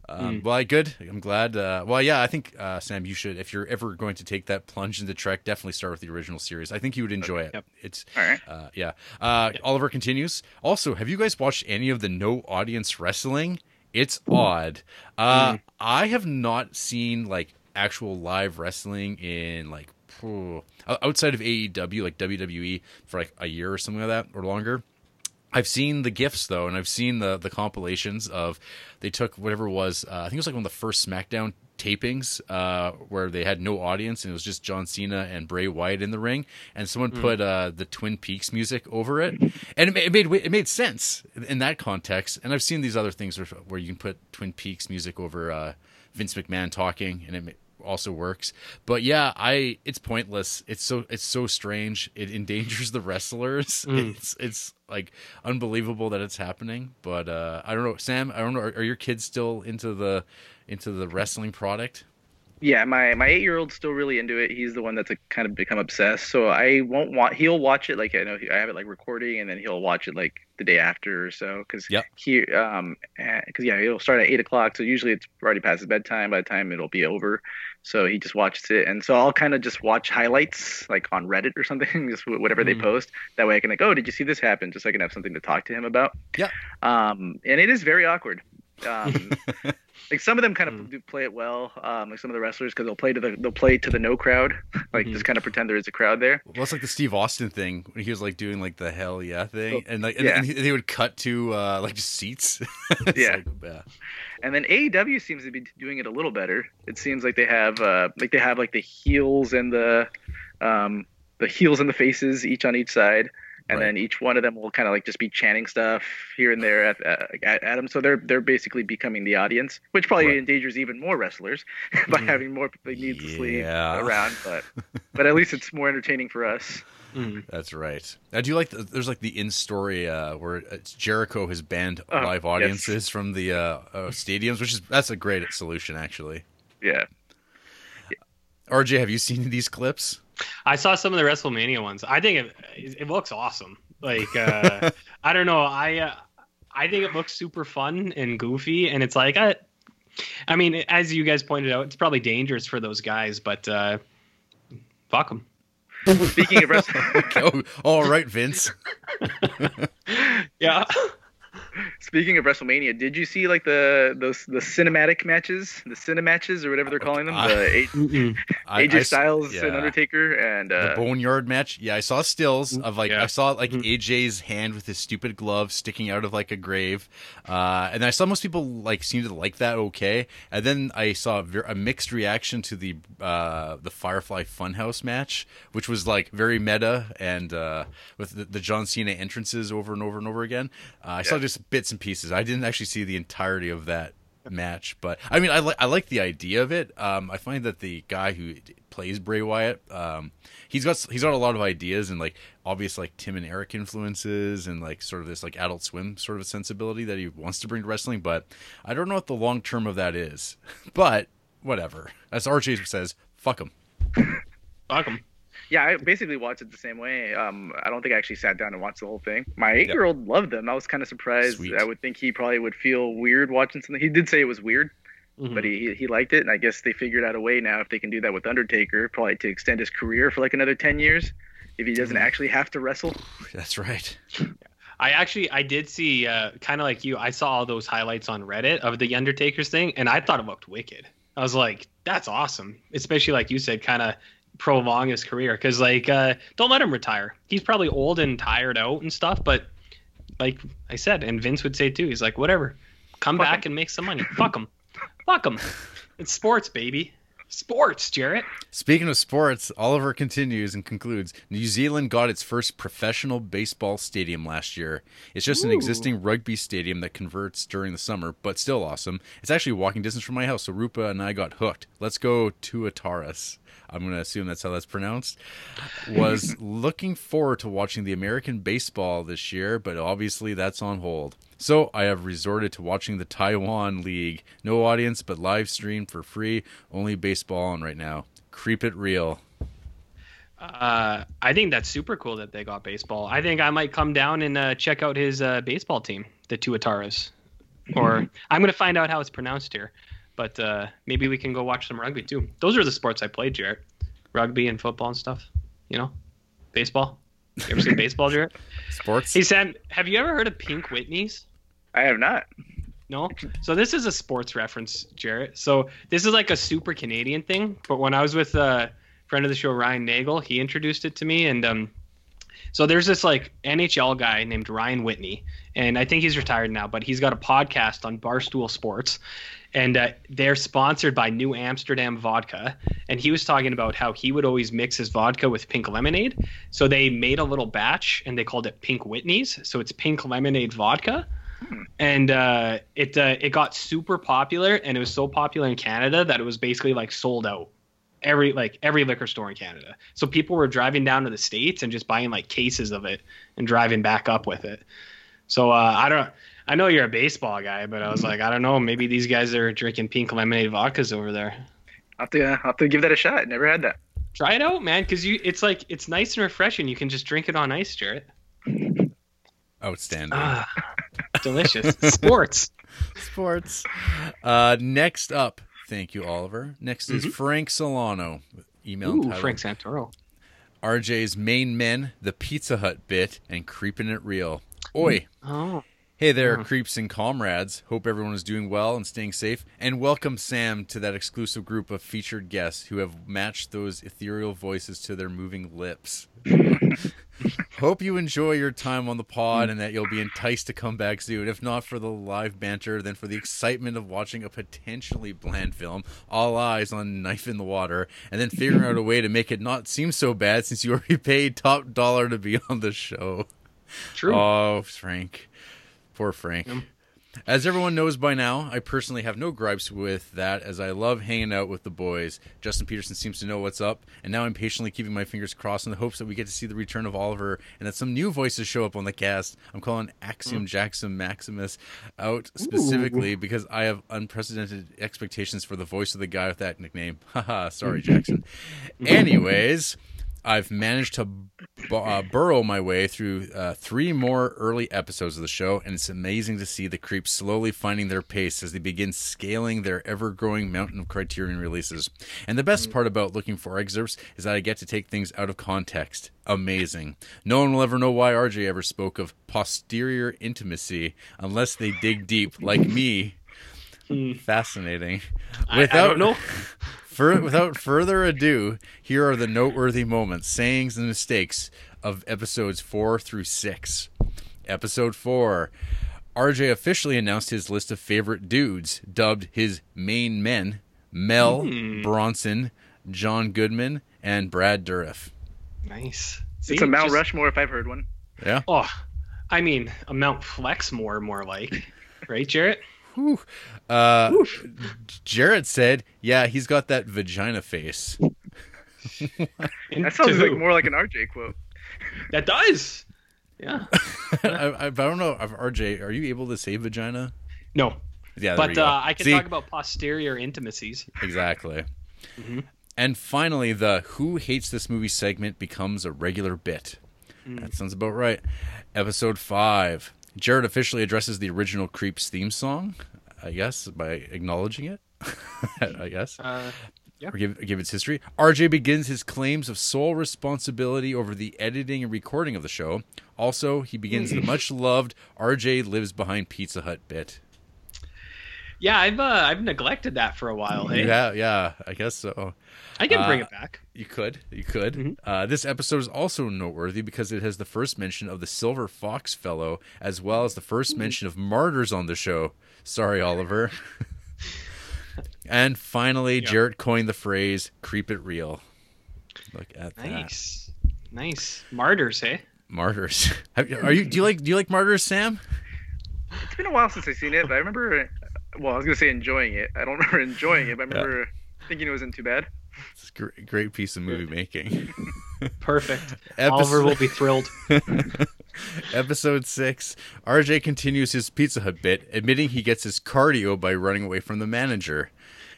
Um, well, I good. I'm glad. Uh, well, yeah, I think uh, Sam, you should if you're ever going to take that plunge into Trek, definitely start with the original series. I think you would enjoy it. Yep. It's All right. uh, yeah. Uh, Oliver continues. Also, have you guys watched any of the no audience wrestling? It's odd. Uh, I have not seen like actual live wrestling in like outside of AEW, like WWE, for like a year or something like that or longer. I've seen the gifs though, and I've seen the the compilations of they took whatever it was. Uh, I think it was like one of the first SmackDown tapings uh, where they had no audience and it was just John Cena and Bray Wyatt in the ring, and someone put uh, the Twin Peaks music over it, and it made, it made it made sense in that context. And I've seen these other things where, where you can put Twin Peaks music over uh, Vince McMahon talking, and it also works. But yeah, I it's pointless. It's so it's so strange. It endangers *laughs* the wrestlers. It's it's like unbelievable that it's happening. But uh, I don't know, Sam. I don't know. Are, are your kids still into the into the wrestling product? Yeah, my my eight year old's still really into it. He's the one that's like, kind of become obsessed. So I won't want. He'll watch it like I know I have it like recording, and then he'll watch it like the day after or so. Because Yep. he um because yeah it'll start at eight o'clock. So usually it's already past his bedtime by the time it'll be over. So he just watches it, and so I'll kind of just watch highlights like on Reddit or *laughs* something, just whatever they Mhm. post. That way I can like, oh, did you see this happen? Just so I can have something to talk to him about. Yeah. Um, and it is very awkward. Um, *laughs* like some of them kind of Mm. do play it well. Um, like some of the wrestlers because they'll play to the they'll play to the no crowd, *laughs* like Mhm. just kind of pretend there is a crowd there. Well, it's like the Steve Austin thing when he was like doing like the hell yeah thing, Oh, and like and, yeah. and they would cut to uh like seats. *laughs* Yeah. like, yeah. And then AEW seems to be doing it a little better. It seems like they have uh, like they have like the heels and the um, the heels and the faces each on each side, and Right. then each one of them will kind of like just be chanting stuff here and there at, at, at them. So they're they're basically becoming the audience, which probably Right. endangers even more wrestlers *laughs* by Mhm. having more people needlessly Yeah. around. But *laughs* but at least it's more entertaining for us. Mhm. That's right. I do like. The, there's like the in story uh, where it's Jericho has banned Oh, live yes. audiences from the uh, uh, stadiums, which is that's a great solution actually. Yeah. RJ, have you seen these clips? I saw some of the WrestleMania ones. I think it it looks awesome. Like uh, *laughs* I don't know. I uh, I think it looks super fun and goofy, and it's like I, I mean, as you guys pointed out, it's probably dangerous for those guys, but uh, fuck them. Speaking of wrestling. *laughs* oh, all right, Vince. *laughs* Yeah. Speaking of WrestleMania, did you see like the those the cinematic matches, the cinematches or whatever they're calling them, I- the A- *laughs* I- AJ I s- Styles yeah. and Undertaker, and the uh, boneyard match. Yeah, I saw stills of like Yeah. I saw like Mhm. AJ's hand with his stupid glove sticking out of like a grave, uh, and I saw most people like seem to like that okay. And then I saw a, ver- a mixed reaction to the uh, the Firefly Funhouse match, which was like very meta and uh, with the, the John Cena entrances over and over and over again. Uh, I saw just bits and pieces. I didn't actually see the entirety of that match but i mean i like i like the idea of it um i find that the guy who plays bray wyatt um he's got he's got a lot of ideas and like obvious like tim and eric influences and like sort of this like adult swim sort of sensibility that he wants to bring to wrestling but i don't know what the long term of that is *laughs* but whatever as rj says fuck him Fuck them. Yeah, I basically watched it the same way. Um, I don't think I actually sat down and watched the whole thing. My eight-year-old loved them. I was kind of surprised. Sweet. I would think he probably would feel weird watching something. He did say it was weird, Mm-hmm. but he he liked it, and I guess they figured out a way now if they can do that with Undertaker, probably to extend his career for like another ten years, if he doesn't Mhm. actually have to wrestle. that's right I actually I did see uh, kind of like you. I saw all those highlights on Reddit of the Undertaker's thing, and I thought it looked wicked. I was like, that's awesome, especially like you said, kind of prolong his career because like uh, don't let him retire. He's probably old and tired out and stuff, but like I said, and Vince would say too, he's like, whatever, come Fuck back and make some money. Fuck him, fuck him. It's sports, baby. Sports, Jarrett. Speaking of sports, Oliver continues and concludes New Zealand got its first professional baseball stadium last year. It's just an existing rugby stadium that converts during the summer, but still awesome. It's actually walking distance from my house, so Rupa and I got hooked. Let's go to Ataras. I'm going to assume that's how that's pronounced. Was *laughs* looking forward to watching the American baseball this year, but obviously that's on hold. So I have resorted to watching the Taiwan League. No audience, but live stream for free. Only baseball on right now. Creep it real. Uh, I think that's super cool that they got baseball. I think I might come down and uh, check out his uh, baseball team, the Tuataras. Or *laughs* I'm going to find out how it's pronounced here. But uh, maybe we can go watch some rugby too. Those are the sports I played, Jarrett. Rugby and football and stuff. You know, baseball. You ever seen *laughs* baseball, Jarrett? Sports? Hey Sam, have you ever heard of Pink Whitney's? I have not. No. So this is a sports reference, Jarrett. So this is like a super Canadian thing. But when I was with a friend of the show, Ryan Nagel, he introduced it to me. And um, so there's this like NHL guy named Ryan Whitney, and I think he's retired now, but he's got a podcast on Barstool Sports, and uh, they're sponsored by New Amsterdam Vodka. And he was talking about how he would always mix his vodka with pink lemonade. So they made a little batch, and they called it Pink Whitney's. So it's pink lemonade vodka and uh, it uh, it got super popular, and it was so popular in Canada that it was basically like sold out every like every liquor store in Canada. So people were driving down to the states and just buying like cases of it and driving back up with it. So uh, I don't. I know you're a baseball guy, but I was like, I don't know. Maybe these guys are drinking pink lemonade vodkas over there. I'll have to, I'll have to give that a shot. Never had that. Try it out, man, because you it's like it's nice and refreshing. You can just drink it on ice, Jarrett. Outstanding. Ah, delicious. Sports. *laughs* Sports. Uh, next up, thank you, Oliver. Next is Mhm. Frank Solano. Email Ooh, entitled, Frank Santoro. RJ's main men, the Pizza Hut bit, and creeping it real. Oi, Oh. Hey there, Yeah. creeps and comrades. Hope everyone is doing well and staying safe. And welcome, Sam, to that exclusive group of featured guests who have matched those ethereal voices to their moving lips. *laughs* Hope you enjoy your time on the pod mm. and that you'll be enticed to come back soon. If not for the live banter, then for the excitement of watching a potentially bland film, all eyes on Knife in the Water, and then figuring out a way to make it not seem so bad since you already paid top dollar to be on the show. True. Oh, Frank. Poor Frank. As everyone knows by now, I personally have no gripes with that as I love hanging out with the boys. Justin Peterson seems to know what's up, and now I'm patiently keeping my fingers crossed in the hopes that we get to see the return of Oliver and that some new voices show up on the cast. I'm calling Axiom mm. Jackson Maximus out specifically because I have unprecedented expectations for the voice of the guy with that nickname. *laughs* Haha, sorry, Jackson. *laughs* Anyways. I've managed to bu- uh, burrow my way through uh, three more early episodes of the show, and it's amazing to see the creeps slowly finding their pace as they begin scaling their ever growing mountain of Criterion releases. And the best part about looking for excerpts is that I get to take things out of context. Amazing. No one will ever know why RJ ever spoke of posterior intimacy unless they dig deep, like me. Fascinating. I- I don't know. Fur without further ado, here are the noteworthy moments, sayings, and mistakes of episodes four through six. Episode four. RJ officially announced his list of favorite dudes, dubbed his main men Mel, hmm. Bronson, John Goodman, and Brad Dourif. Nice. It's See, a Mount just- Rushmore if I've heard one. Yeah. Oh, I mean, a Mount Flexmore, more like, right, Jarrett? Whew. Uh, Jarrett said, yeah, he's got that vagina face. *laughs* That sounds like more like an RJ quote. That does. Yeah. *laughs* I, I, I don't know. RJ, are you able to say vagina? No, Yeah, there but go. uh, I can See? talk about posterior intimacies. Exactly. Mhm. And finally, the Who Hates This Movie segment becomes a regular bit. Mm. That sounds about right. Episode 5. Jarrett officially addresses the original Creeps theme song, I guess, by acknowledging it. *laughs* I guess. Uh, Yeah. Or give, give its history. RJ begins his claims of sole responsibility over the editing and recording of the show. Also, he begins the much loved RJ Lives Behind Pizza Hut bit. Yeah, I've uh, I've neglected that for a while. Hey, Yeah, yeah, I guess so. I can bring Uh, it back. You could. You could. Mhm. Uh, this episode is also noteworthy because it has the first mention of the Silver Fox Fellow, as well as the first mention of martyrs on the show. Sorry, Oliver. *laughs* and finally, Yeah. Jarrett coined the phrase "creep it real." Look at that, Nice, nice martyrs. Hey, martyrs. *laughs* Have, are you? Do you like? Do you like martyrs, Sam? It's been a while since I've seen it, but I remember. Well, I was gonna say enjoying it. I don't *laughs* remember enjoying it, but I remember thinking it wasn't too bad. It's a great, great piece of movie making. *laughs* perfect. *laughs* Episode- Oliver will be thrilled. Episode 6. RJ continues his Pizza Hut bit, admitting he gets his cardio by running away from the manager.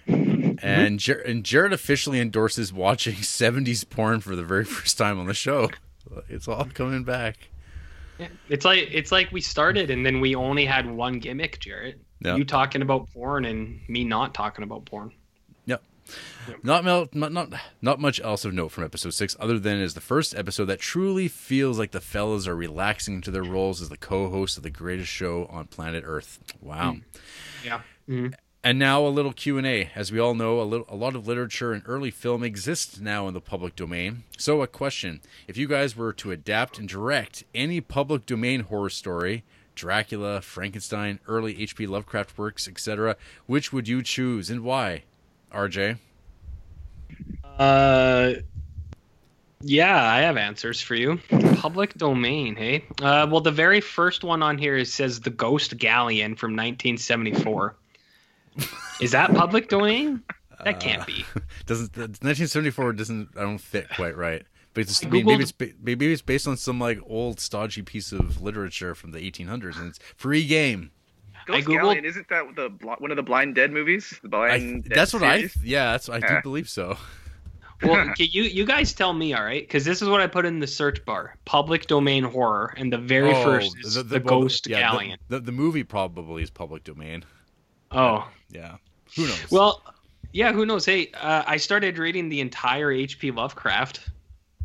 And, Jer- and Jarrett officially endorses watching 70s porn for the very first time on the show. It's all coming back. Yeah. It's like it's like we started and then we only had one gimmick, Jarrett. Yeah. You talking about porn and me not talking about porn. Yep. Not, not not not much else of note from episode six, other than it is the first episode that truly feels like the fellas are relaxing into their roles as the co-hosts of the greatest show on planet Earth. Wow. Yeah. Mhm. And now a little Q&A. As we all know, a, little, a lot of literature and early film exists now in the public domain. So a question. If you guys were to adapt and direct any public domain horror story, Dracula, Frankenstein, early H.P. Lovecraft works, etc., which would you choose and why? RJ? Uh, yeah, I have answers for you. Public domain, hey. Uh, well, the very first one on here is, says the Ghost Galleon from 1974. is that public domain? That can't be. *laughs* Doesn't 1974 doesn't I don't fit quite right. But it's, I maybe, maybe it's maybe it's based on some like old stodgy piece of literature from the 1800s and it's free game. Ghost Googled- Galleon, isn't that the one of the Blind Dead movies? The I, Blind Dead that's what I yeah, that's I do Yeah. believe so. Well, *laughs* okay, you you guys tell me, all right? Because this is what I put in the search bar: public domain horror, and the very Oh, first is the, well, Ghost yeah, the- Galleon. The, the movie probably is public domain. oh, Yeah. Who knows? well, yeah. Who knows? Hey, uh, I started reading the entire H.P. Lovecraft.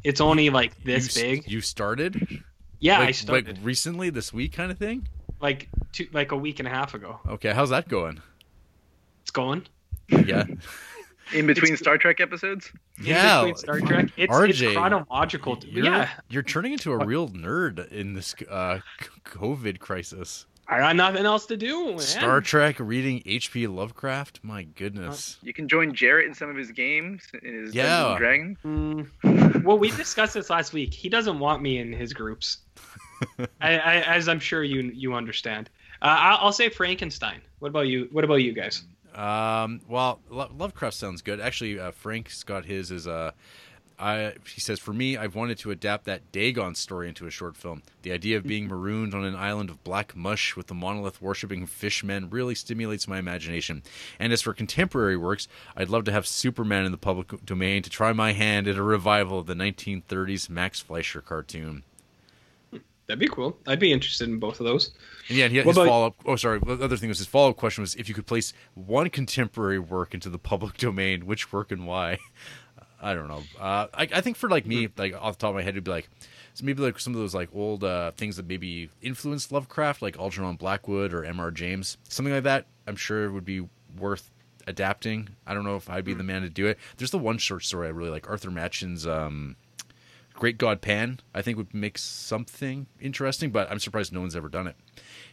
It's only like this s- big. You started? Yeah, like, I started like recently this week kind of thing? like two, like a week and a half ago. Okay, how's that going? It's going. Yeah. *laughs* In between Star Trek episodes. In Yeah. between Star Trek. It's, RJ, it's chronological. You're, yeah, you're turning into a real nerd in this uh, COVID crisis. I got nothing else to do. Man. Star Trek, reading H.P. Lovecraft. My goodness. You can join Jarrett in some of his games, in his Yeah. Dungeons and Dragons. Mm, well, we discussed this last week. He doesn't want me in his groups, *laughs* I, I, as I'm sure you you understand. Uh, I'll, I'll say Frankenstein. What about you? What about you guys? Um, well, Lovecraft sounds good. Actually, uh, Frank's got his as a. I, he says, for me, I've wanted to adapt that Dagon story into a short film. The idea of being marooned on an island of black mush with the monolith worshipping fishmen really stimulates my imagination. And as for contemporary works, I'd love to have Superman in the public domain to try my hand at a revival of the 1930s Max Fleischer cartoon. That'd be cool. I'd be interested in both of those. And yeah, he, What his about- follow up. Oh, sorry. The other thing was his follow up question was if you could place one contemporary work into the public *laughs* domain, which work and why? I don't know. Uh, I, I think for like me, like off the top of my head, it'd be like so maybe like some of those like old uh, things that maybe influenced Lovecraft, like Algernon Blackwood or M.R. James, something like that. I'm sure would be worth adapting. I don't know if I'd be the man to do it. There's the one short story I really like, Arthur Machen's um, Great God Pan. I think would make something interesting, but I'm surprised no one's ever done it.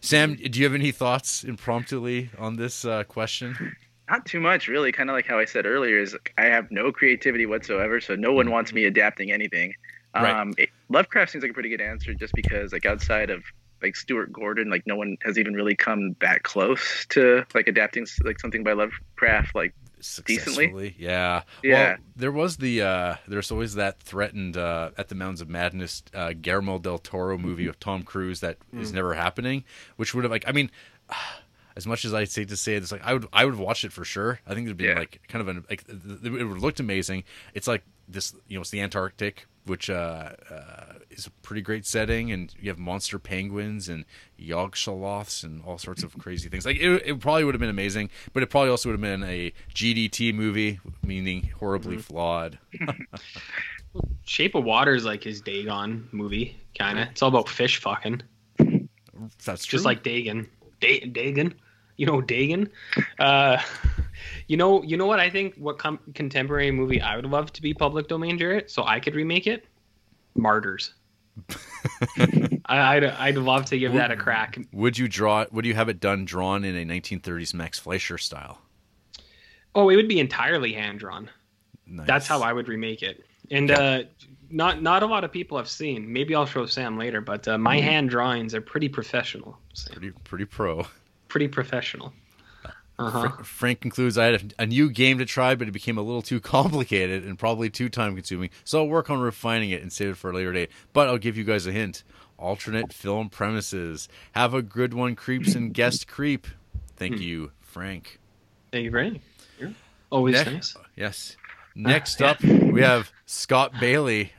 Sam, do you have any thoughts impromptuly on this uh, question? Not too much, really. Kind of like how I said earlier, is I have no creativity whatsoever, so no one wants me adapting anything. Right. Um, it, Lovecraft seems like a pretty good answer, just because like outside of like Stuart Gordon, like no one has even really come that close to like adapting like something by Lovecraft. Like Decently? Successfully, yeah. Yeah. Well, there was the uh, there's always that threatened uh, at the Mountains of Madness uh, Guillermo del Toro movie of Tom Cruise that is never happening, which would have like I mean. As much as I say to say it, it's like I would, I would watch it for sure. I think it'd be Yeah. like kind of an like th- th- it would looked amazing. It's like this, you know, it's the Antarctic, which uh, uh, is a pretty great setting, and you have monster penguins and Yog-Sothoths and all sorts of crazy things. Like it, it probably would have been amazing, but it probably also would have been a GDT movie, meaning horribly flawed. *laughs* Shape of Water is like his Dagon movie, kind of. It's all about fish fucking, That's true. just like Dagon. Da- Dagon, you know Dagon. Uh, you know, you know what I think? What com- contemporary movie I would love to be public domain, Jarrett, so I could remake it? Martyrs. *laughs* I, I'd, I'd love to give that a crack. would you draw? Would you have it done drawn in a 1930s Max Fleischer style? Oh, it would be entirely hand drawn. Nice. That's how I would remake it. And uh, not not a lot of people have seen. Maybe I'll show Sam later, but uh, my hand drawings are pretty professional. pretty pretty pro. Pretty professional. Uh huh. Fra- Frank concludes, I had a, a new game to try, but it became a little too *laughs* complicated and probably too time consuming. So I'll work on refining it and save it for a later date. But I'll give you guys a hint alternate film premises. Have a good one, creeps and guest creep. Thank Hmm. you, Frank. Thank you much. Always Ne- nice. Yes. Next up, we have Scott Bailey.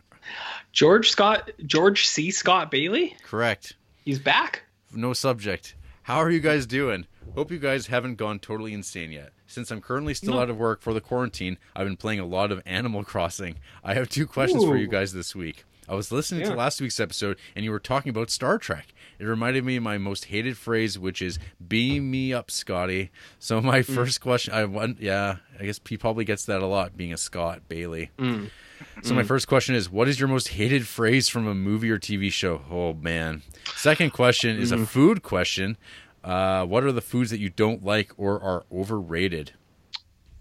George Scott, George C. Scott Bailey. Correct. He's back. No subject. How are you guys doing? Hope you guys haven't gone totally insane yet. Since I'm currently still No. out of work for the quarantine, I've been playing a lot of Animal *laughs* Crossing. I have two questions for you guys this week. I was listening to last week's episode and you were talking about Star Trek. It reminded me of my most hated phrase, which is "Beam me up, Scotty." So my Hmm. first question, I want, yeah, I guess he probably gets that a lot, being a Scott Bailey. Mm. So my first question is, what is your most hated phrase from a movie or TV show? Oh man. Second question is a food question. Uh, what are the foods that you don't like or are overrated?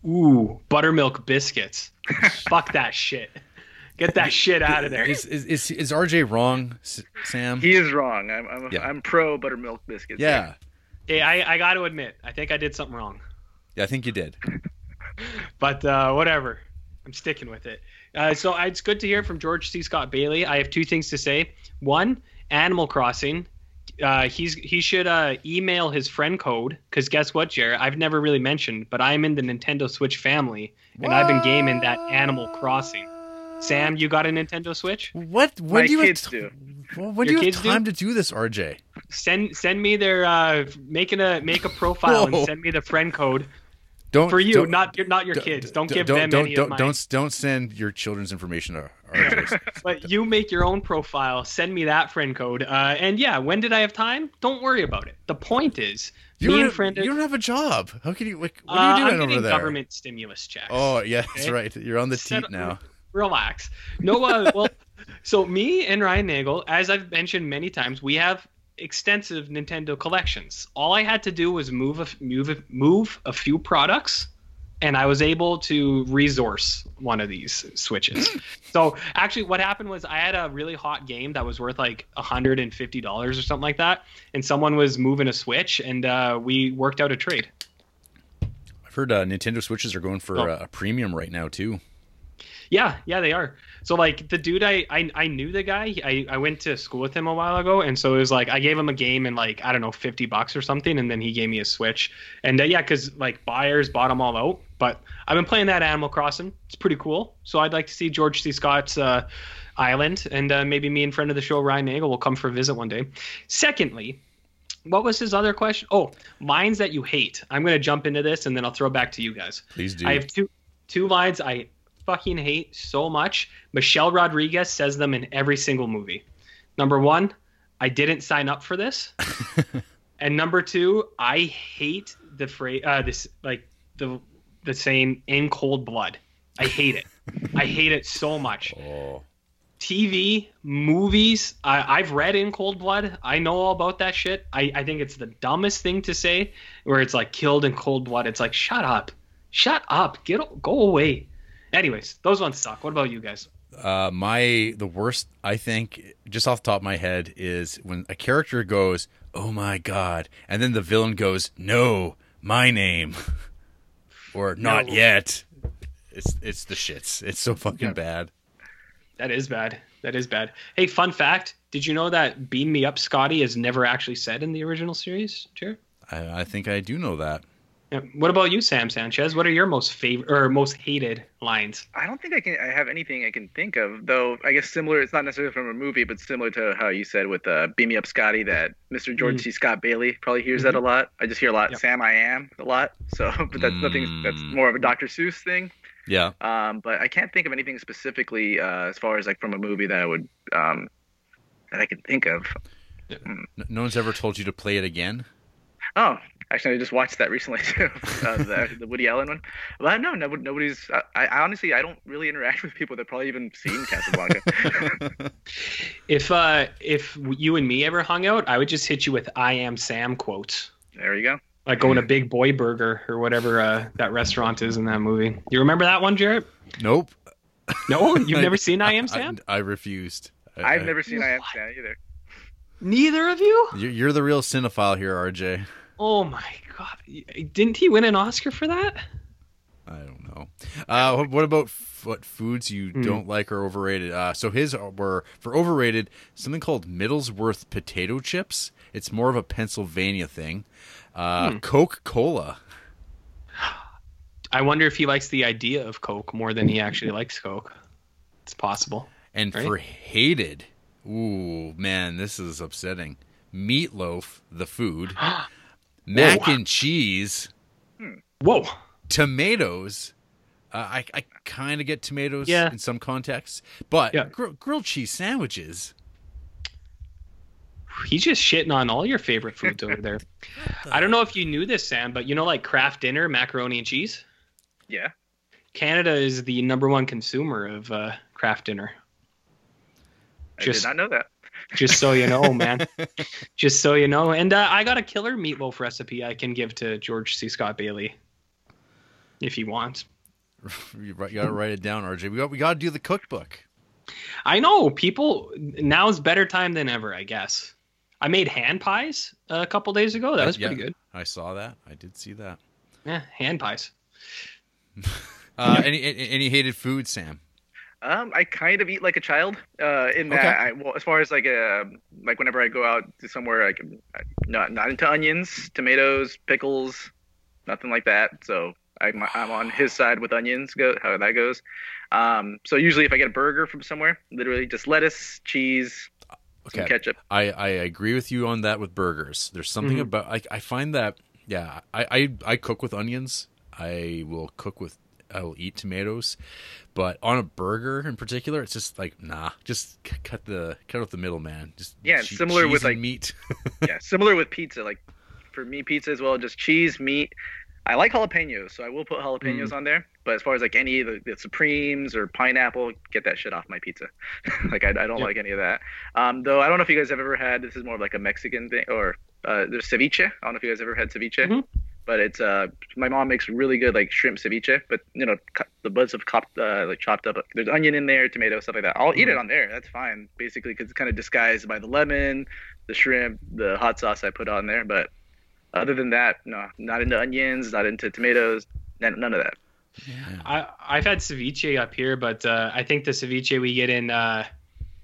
Ooh, buttermilk biscuits. *laughs* Fuck that shit. Get that shit out of there. Is is is, is RJ wrong, Sam? he is wrong. I'm I'm, Yeah. I'm pro buttermilk biscuits. yeah. Hey, I, I got to admit, I think I did something wrong. Yeah, I think you did. *laughs* but uh, whatever. I'm sticking with it. Uh, so it's good to hear from George C. Scott Bailey. I have two things to say. One, Animal Crossing. Uh, he's he should uh, email his friend code because guess what, Jarrett? I've never really mentioned, but I'm in the Nintendo Switch family, and I've been gaming that Animal Crossing. Sam, you got a Nintendo Switch? What? When My do you kids have do. Well, when Your do you kids have do? time to do this, RJ? Send send me their uh, making a make a profile *laughs* Whoa. and send me the friend code. Don't For you, don't- not your not your don't- kids. Don't, don't- give them don't, any don't, of mine. don't don't send your children's information to RJ's. *laughs* But you make your own profile. Send me that friend code. Uh, and yeah, when did I have time? Don't worry about it. The point is, you, me don't and have, friend. you don't have a job. How can you? Like, what uh, are you I'm doing over there? government stimulus checks. Oh, yeah, that's Okay. right. You're on the Set- teat now. relax. No, uh, well, *laughs* so me and Ryan Nagel, as I've mentioned many times, we have extensive Nintendo collections. All I had to do was move a move a, move a few products, and I was able to resource one of these switches. so actually, what happened was I had a really hot game that was worth like hundred and fifty dollars or something like that, and someone was moving a switch, and uh, we worked out a trade. I've heard uh, Nintendo Switches are going for Oh. uh, a premium right now too. Yeah, yeah, they are. So like the dude, I I, I knew the guy. I, I went to school with him a while ago, and so it was like I gave him a game and like I don't know fifty bucks or something, and then he gave me a Switch. And uh, yeah, because like buyers bought them all out. But I've been playing that Animal Crossing. It's pretty cool. So I'd like to see George C. Scott's uh, Island, and uh, maybe me and friend of the show Ryan Nagel will come for a visit one day. Secondly. What was his other question? Oh, lines that you hate. I'm gonna jump into this and then I'll throw back to you guys. Please do. I have two two lines I fucking hate so much. Michelle Rodriguez says them in every single movie. Number one, I didn't sign up for this. *laughs* and number two, I hate the phrase uh, this like the the saying in cold blood. I hate it. I hate it so much. *laughs* oh, TV, movies. I, I've read In Cold Blood. I know all about that shit. I, I think it's the dumbest thing to say, where it's like killed in cold blood. It's like shut up, shut up, get go away. Anyways, those ones suck. What about you guys? uh, my the worst I think, just off the top of my head, is when a character goes, "Oh my god," and then the villain goes, "No, my name," *laughs* or "Not No. yet." It's it's the shits. It's so fucking Yeah. bad. That is bad. That is bad. Hey, fun fact: Did you know that "Beam Me Up, Scotty" is never actually said in the original series? Jarrett? I, I think I do know that. Yeah. What about you, Sam Sanchez? What are your most favorite or most hated lines? I don't think I can. I have anything I can think of, though. I guess similar. It's not necessarily from a movie, but similar to how you said with uh, "Beam Me Up, Scotty." That Mr. George Mhm. C. Scott Bailey probably hears that a lot. I just hear a lot. Yep. Sam, I am a lot. So, *laughs* but that's nothing. That's Mm. more of a Dr. Seuss thing. Yeah. Um, but I can't think of anything specifically uh, as far as like from a movie that I would um, that I can think of. N- No one's ever told you to play it again. Oh, actually, I just watched that recently *laughs* too, uh, the, the Woody Allen one. But no, no nobody's. I, I honestly, I don't really interact with people that probably even seen Casablanca. *laughs* If uh, if you and me ever hung out, I would just hit you with "I am Sam" quotes. there you go. like going to Big Boy Burger or whatever uh, that restaurant is in that movie. You remember that one, Jarrett? Nope. No, you've *laughs* never seen I Am Sam. I, I refused. I- I've I- never seen I Am Sam either. Neither of you? You're, you're the real cinephile here, RJ. Oh my god! Didn't he win an Oscar for that? I don't know. Uh, what- about f- what foods you Hmm. don't like or overrated? Uh, so his were for overrated something called Middleswarth potato chips. It's more of a Pennsylvania thing. Uh, Hmm. Coca Cola. I wonder if he likes the idea of Coke more than he actually likes Coke. It's possible. And Right. for hated, ooh man, this is upsetting. Meatloaf, the food. *gasps* *gasps* Mac Whoa. and cheese. Whoa! tomatoes. Uh, I I kind of get tomatoes Yeah. in some contexts, but Yeah. gr- grilled cheese sandwiches. He's just shitting on all your favorite foods over there. *laughs* I don't know if you knew this, Sam, but you know, like Kraft Dinner, macaroni and cheese. Yeah. Canada is the number one consumer of uh, Kraft Dinner. I did not know that. Just so you know, man. *laughs* Just so you know. And uh, I got a killer meatloaf recipe I can give to George C. Scott Bailey if he wants. *laughs* You got to write it down, RJ. We got we got to do the cookbook. I know people Now is better time than ever, I guess. I made hand pies a couple days ago. That was Yeah. pretty good. I saw that. I did see that. Yeah, hand pies. *laughs* Uh, any, any any hated food, Sam? Um, I kind of eat like a child. Uh, in that, Okay. I, well, as far as like uh, like whenever I go out to somewhere, like I'm not not into onions, tomatoes, pickles, nothing like that. So I'm I'm on his side with onions. Go how that goes. Um, so usually if I get a burger from somewhere, literally just lettuce, cheese, some Okay, ketchup. I I agree with you on that with burgers. There's something Mhm. about I I find that yeah I I, I cook with onions I will cook with. I will eat tomatoes, but on a burger in particular, it's just like nah. Just c- cut the cut out the middle, man. Just Yeah, che- similar with, like- meat. *laughs* yeah, similar with pizza. Like for me, pizza as well, just cheese, meat. I like jalapenos, so I will put jalapenos Mm. on there. But as far as like any of the, the supremes or pineapple, get that shit off my pizza. *laughs* like I, I don't Yeah. like any of that. Um, though I don't know if you guys have ever had. This is more of like a Mexican thing, or uh, there's ceviche. I don't know if you guys ever had ceviche. Mhm. But it's uh, my mom makes really good like shrimp ceviche. But you know, cut, the buds of chopped uh, like chopped up. There's onion in there, tomato, stuff like that. I'll eat it on there. That's fine, basically, because it's kind of disguised by the lemon, the shrimp, the hot sauce I put on there. But other than that, no, not into onions, not into tomatoes, none, none of that. yeah. I, I've had ceviche up here, but uh, I think the ceviche we get in uh,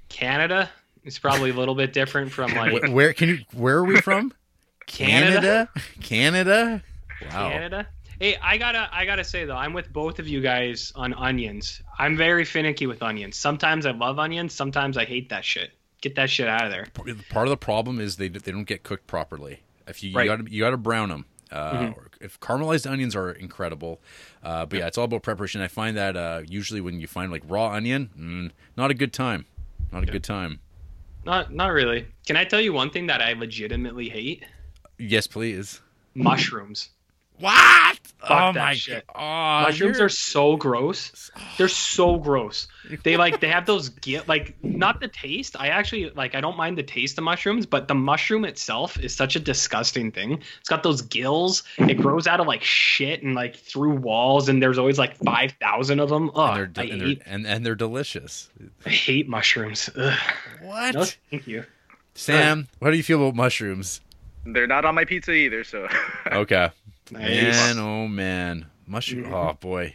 Canada is probably a little bit different from *laughs* like Wh- where can you? Where are we from? *laughs* Canada. Canada. Canada? Wow. Canada. Hey, I gotta, I gotta say though, I'm with both of you guys on onions. I'm very finicky with onions. Sometimes I love onions. Sometimes I hate that shit. Get that shit out of there. Part of the problem is they they don't get cooked properly. If you, Right. you got you got to brown them. Uh, Mhm. or If caramelized onions are incredible, uh, but yeah, it's all about preparation. I find that uh, usually when you find like raw onion, mm, not a good time. Not a Yeah. good time. Not, not really. Can I tell you one thing that I legitimately hate? Yes, please. Mushrooms. What? Fuck oh that my shit. god! Oh, mushrooms are so gross. They're so gross. They like they have those gi- like not the taste. I actually like I don't mind the taste of mushrooms, but the mushroom itself is such a disgusting thing. It's got those gills. It grows out of like shit and like through walls, and there's always like five thousand of them. Oh, and they're, I, de- and, they're and, and they're delicious. I hate mushrooms. Ugh. What? No, thank you. Sam, how do you feel about mushrooms? They're not on my pizza either, so *laughs* Okay. Nice. Man, oh man. Mushroom. Mhm. Oh boy.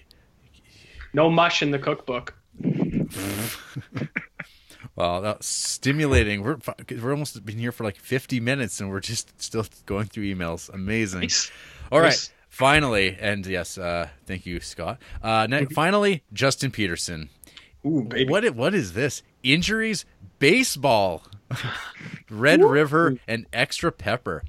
No mush in the cookbook. *laughs* Well, that's stimulating. We're we're almost been here for like 50 minutes and we're just still going through emails. Amazing. Nice. All right. Nice. Finally, and yes, uh, thank you, Scott. Uh, ne- finally, Justin Peterson. Ooh, baby. What what is this? Injuries, baseball, *laughs* Red River, and extra pepper.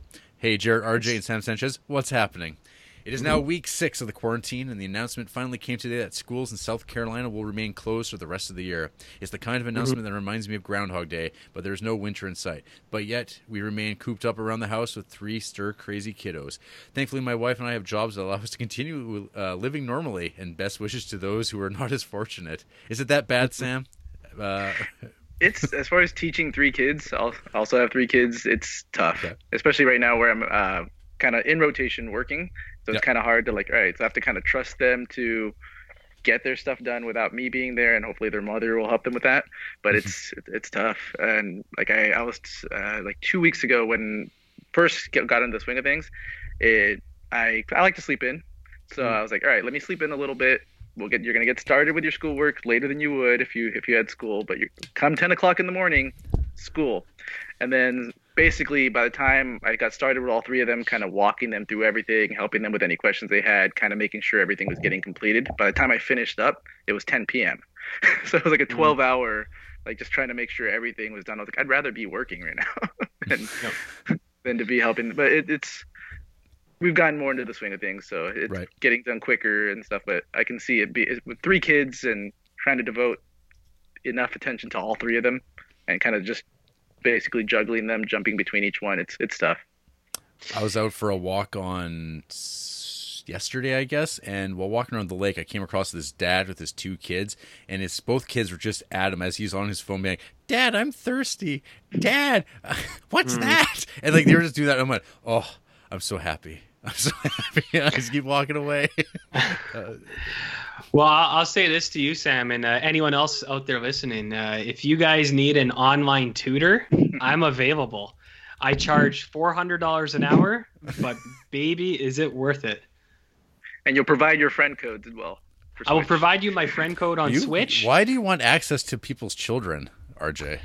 Hey, Jarrett, RJ, and Sam Sanchez, what's happening? It is now week six of the quarantine, and the announcement finally came today that schools in South Carolina will remain closed for the rest of the year. It's the kind of announcement that reminds me of Groundhog Day, but there's no winter in sight. But yet, we remain cooped up around the house with three stir crazy kiddos. Thankfully, my wife and I have jobs that allow us to continue uh, living normally, and best wishes to those who are not as fortunate. Is it that bad, *laughs* Sam? Uh, it's as far as teaching three kids. I'll also have three kids. It's tough, especially right now where I'm uh, kind of in rotation working. So it's Yeah. kind of hard to like, all right, so I have to kind of trust them to get their stuff done without me being there, and hopefully their mother will help them with that. But it's it's tough, and like I I was uh, like two weeks ago when first get, got into the swing of things, it I I like to sleep in, so Mhm. I was like, all right, let me sleep in a little bit. We'll get you're gonna get started with your schoolwork later than you would if you if you had school, but you come ten o'clock in the morning, school, and then basically by the time I got started with all three of them, kind of walking them through everything, helping them with any questions they had, kind of making sure everything was getting completed. By the time I finished up, it was 10 p.m. *laughs* so it was like a mm-hmm. 12 hour, like just trying to make sure everything was done. I was like, I'd rather be working right now *laughs* than, than to be helping. But it, it's we've gotten more into the swing of things, so it's Right. getting done quicker and stuff. But I can see it be with three kids and trying to devote enough attention to all three of them, and kind of just basically juggling them, jumping between each one. It's it's tough. I was out for a walk on yesterday, I guess, and while walking around the lake, I came across this dad with his two kids, and his both kids were just at him as he's on his phone, being like, "Dad, I'm thirsty. Dad, *laughs* what's hmm. that?" And like they were just doing that. And I went, "Oh, I'm so happy. *laughs* I'm so happy." *laughs* I just keep walking away. *laughs* Well, I'll I'll say this to you, Sam, and uh, anyone else out there listening. Uh, if you guys need an online tutor, I'm available. I charge $400 an hour, but baby, is it worth it? And you'll provide your friend codes as well. I will provide you my friend code on You- Switch. Why do you want access to people's children, RJ? Uh,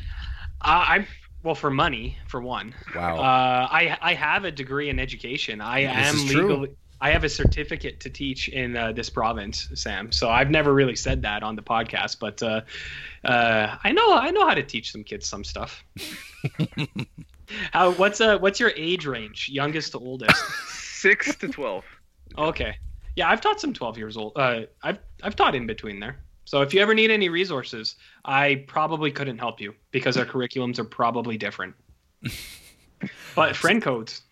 I'm well for money for one. Wow. Uh, I I have a degree in education. I This am is true. legally. I have a certificate to teach in uh, this province, Sam. So I've never really said that on the podcast, but uh, uh, I know I know how to teach some kids some stuff. *laughs* how what's uh what's your age range, youngest to oldest? *laughs* six to twelve. Okay. Yeah, I've taught some 12 years old. Uh, I've I've taught in between there. So if you ever need any resources, I probably couldn't help you because our curriculums are probably different. *laughs* but friend codes.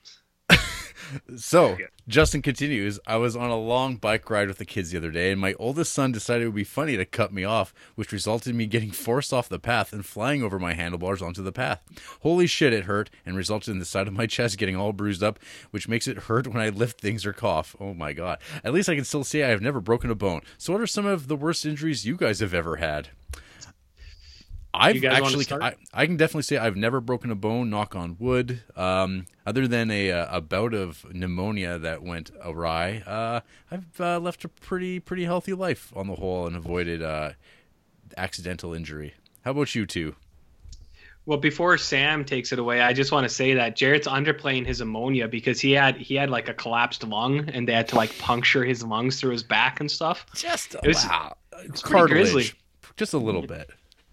So, Justin continues I was on a long bike ride with the kids the other day, and my oldest son decided it would be funny to cut me off, which resulted in me getting forced off the path and flying over my handlebars onto the path. Holy shit, it hurt, and resulted in the side of my *laughs* chest getting all bruised up, which makes it hurt when I lift things or cough. Oh my god. At least I can still say I have never broken a bone. So, what are some of the worst injuries you guys have ever had? I've You guys wanna actually? I, I can definitely say I've never broken a bone. Knock on wood. Um, other than a a bout of pneumonia that went awry, uh, I've uh, left a pretty pretty healthy life on the whole and avoided uh, accidental injury. How about you two? Well, before Sam takes it away, I just want to say that Jarrett's underplaying his pneumonia because he had he had like a collapsed lung and they had to like puncture his lungs through his back and stuff. Just It was- wow, it's grisly. just a little bit.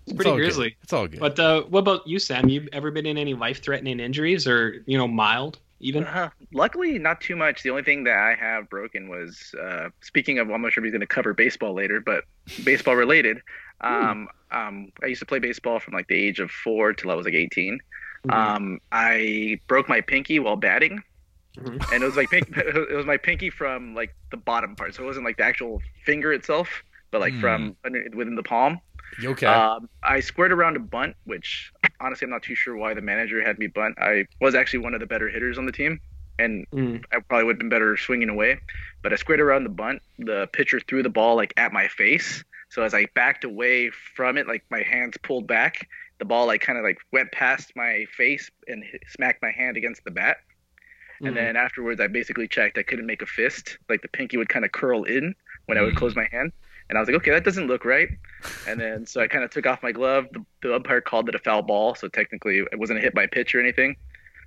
It's pretty all good. grisly. It's all good. But uh, what about you, Sam? You ever been in any life-threatening injuries, or you know, mild even? Uh, luckily, not too much. The only thing that I have broken was uh, speaking of. I'm not sure if he's going to cover baseball later, but baseball related. *laughs* Um, um, I used to play baseball from like the age of four till I was like 18. Mhm. Um, I broke my pinky while batting, Mhm. and it was like pink, *laughs* *laughs* it was my pinky from like the bottom part, so it wasn't like the actual finger itself, but like from under, within the palm. Okay. Um, I squared around a bunt, which honestly I'm not too sure why the manager had me bunt. I was actually one of the better hitters on the team, and Mm. I probably would have been better swinging away. But I squared around the bunt. The pitcher threw the ball like at my face. So as I backed away from it, like my hands pulled back, the ball like kind of like went past my face and hit, smacked my hand against the bat. Mhm. And then afterwards, I basically checked. I couldn't make a fist. Like the pinky would kind of curl in when I would Mm. close my hand. And I was like, okay, that doesn't look right. And then so I kind of took off my glove. The, the umpire called it a foul ball, so technically it wasn't a hit by a pitch or anything.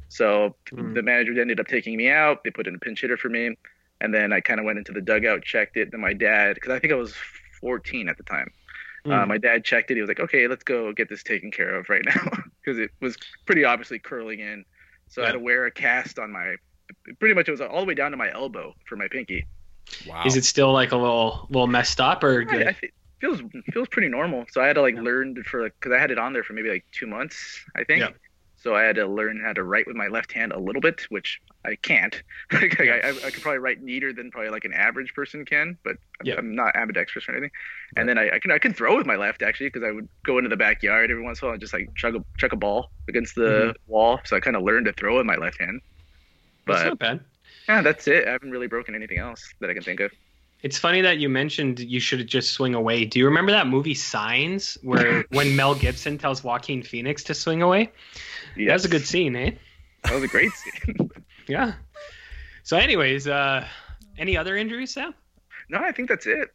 So Mm. the manager ended up taking me out. They put in a pinch hitter for me, and then I kind of went into the dugout, checked it. Then my dad, because I think I was 14 at the time, uh, Mm. my dad checked it. He was like, okay, let's go get this taken care of right *laughs* now, because it was pretty obviously curling in. So I had to wear a cast on my. Pretty much, it was all the way down to my elbow for my pinky. Wow. Is it still like a little little messed up or good? I think feels feels pretty normal. So I had to like learn to- for like because I had it on there for maybe like two months, I think. Yeah. So I had to learn how to write with my left hand a little bit, which I can't. *laughs* like, I, I, I could probably write neater than probably like an average person can, but I'm, Yeah. I'm not ambidextrous or anything. And then I, I can I can throw with my left actually because I would go into the backyard every once in a while and just like chuck a chuck a ball against the Mm-hmm. wall. So I kind of learned to throw with my left hand. But That's But not bad. Yeah, that's it. I haven't really broken anything else that I can think of. It's funny that you mentioned you should just swing away. Do you remember that movie Signs, where *laughs* when Mel Gibson tells Joaquin Phoenix to swing away? That was a good scene, eh? That was a great scene. *laughs* Yeah. So, anyways, uh, any other injuries, Sam? no, I think that's it.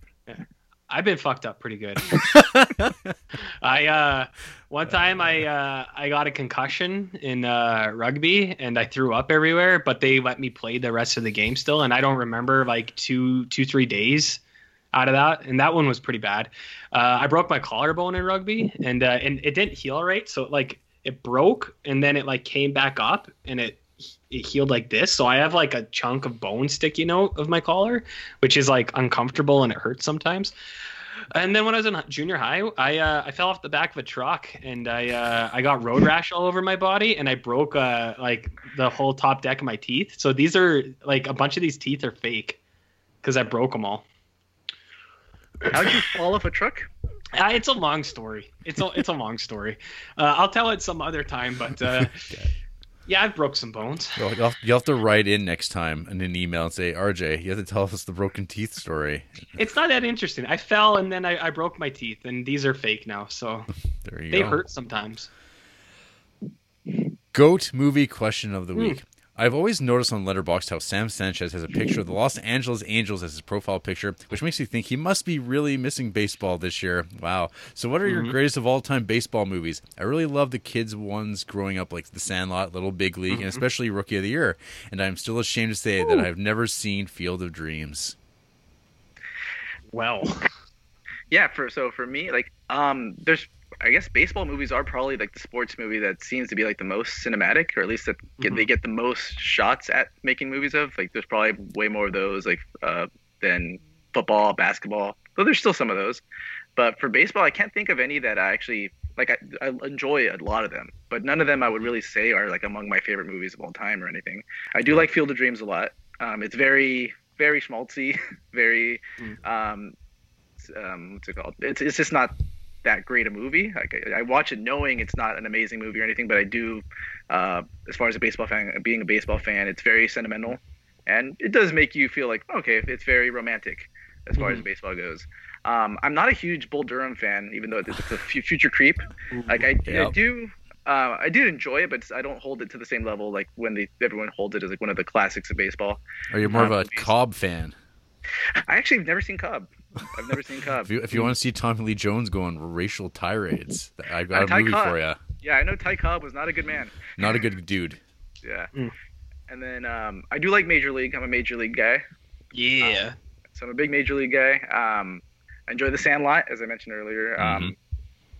I've been fucked up pretty good. *laughs* I uh, one time I uh, I got a concussion in uh, rugby and I threw up everywhere, but they let me play the rest of the game still, and I don't remember like two two three days out of that, and that one was pretty bad. Uh, I broke my collarbone in rugby, and uh, and it didn't heal right, so like it broke, and then it like came back up, and it it healed like this. So I have like a chunk of bone sticking out of my collar, which is like uncomfortable and it hurts sometimes. And then when I was in junior high, I uh, I fell off the back of a truck and I uh, I got road rash all over my body and I broke uh, like the whole top deck of my teeth. So these are like a bunch of these teeth are fake because I broke them all. How'd you fall off a truck? Uh, it's a long story. It's a it's a long story. Uh, I'll tell it some other time. But uh, *laughs* yeah, I broke some bones. You'll have, you'll have to write in next time in an email and say, RJ, you have to tell us the broken teeth story. It's not that interesting. I fell and then I, I broke my teeth, and these are fake now. So *laughs* There you they go. hurt sometimes. Goat movie question of the Hmm. week. I've always noticed on Letterboxd how Sam Sanchez has a picture of the Los Angeles Angels as his profile picture, which makes me think he must be really missing baseball this year. Wow. So, what are your Mm-hmm. greatest of all time baseball movies? I really love the kids' ones growing up, like The Sandlot, Little Big League, Mm-hmm. and especially Rookie of the Year. And I'm still ashamed to say that I've never seen Field of Dreams. Well, *laughs* Yeah, for so for me, like, um, there's, I guess baseball movies are probably like the sports movie that seems to be like the most cinematic, or at least that get, Mhm. they get the most shots at making movies of. Like, there's probably way more of those, like, uh, than football, basketball. Though there's still some of those. But for baseball, I can't think of any that I actually like. I, I enjoy a lot of them, but none of them I would really say are like among my favorite movies of all time or anything. I do like Field of Dreams a lot. Um, it's very very schmaltzy, *laughs* very Mm. um, um, what's it called? It's it's just not that great a movie. Like I, I watch it knowing it's not an amazing movie or anything, but I do, uh, as far as a baseball fan, being a baseball fan, it's very sentimental, and it does make you feel like okay, it's very romantic as far as Mhm. baseball goes. Um, I'm not a huge Bull Durham fan, even though it's a future creep. Like I, I do. Uh, I did enjoy it, but I don't hold it to the same level like when they, everyone holds it as like one of the classics of baseball. Are you're more of Uh, a movies. Cobb fan. I actually have never seen Cobb. I've never seen Cobb. If you, if you want to see Tommy Lee Jones go on racial tirades, I've got Uh, a Ty movie Cobb. for you. Yeah, I know Ty Cobb was not a good man. Not a good dude. Yeah. Mm. And then um, I do like Major League. I'm a Major League guy, Yeah. so I'm a big Major League guy. Um, I enjoy The Sandlot, as I mentioned earlier. Mm-hmm. Um,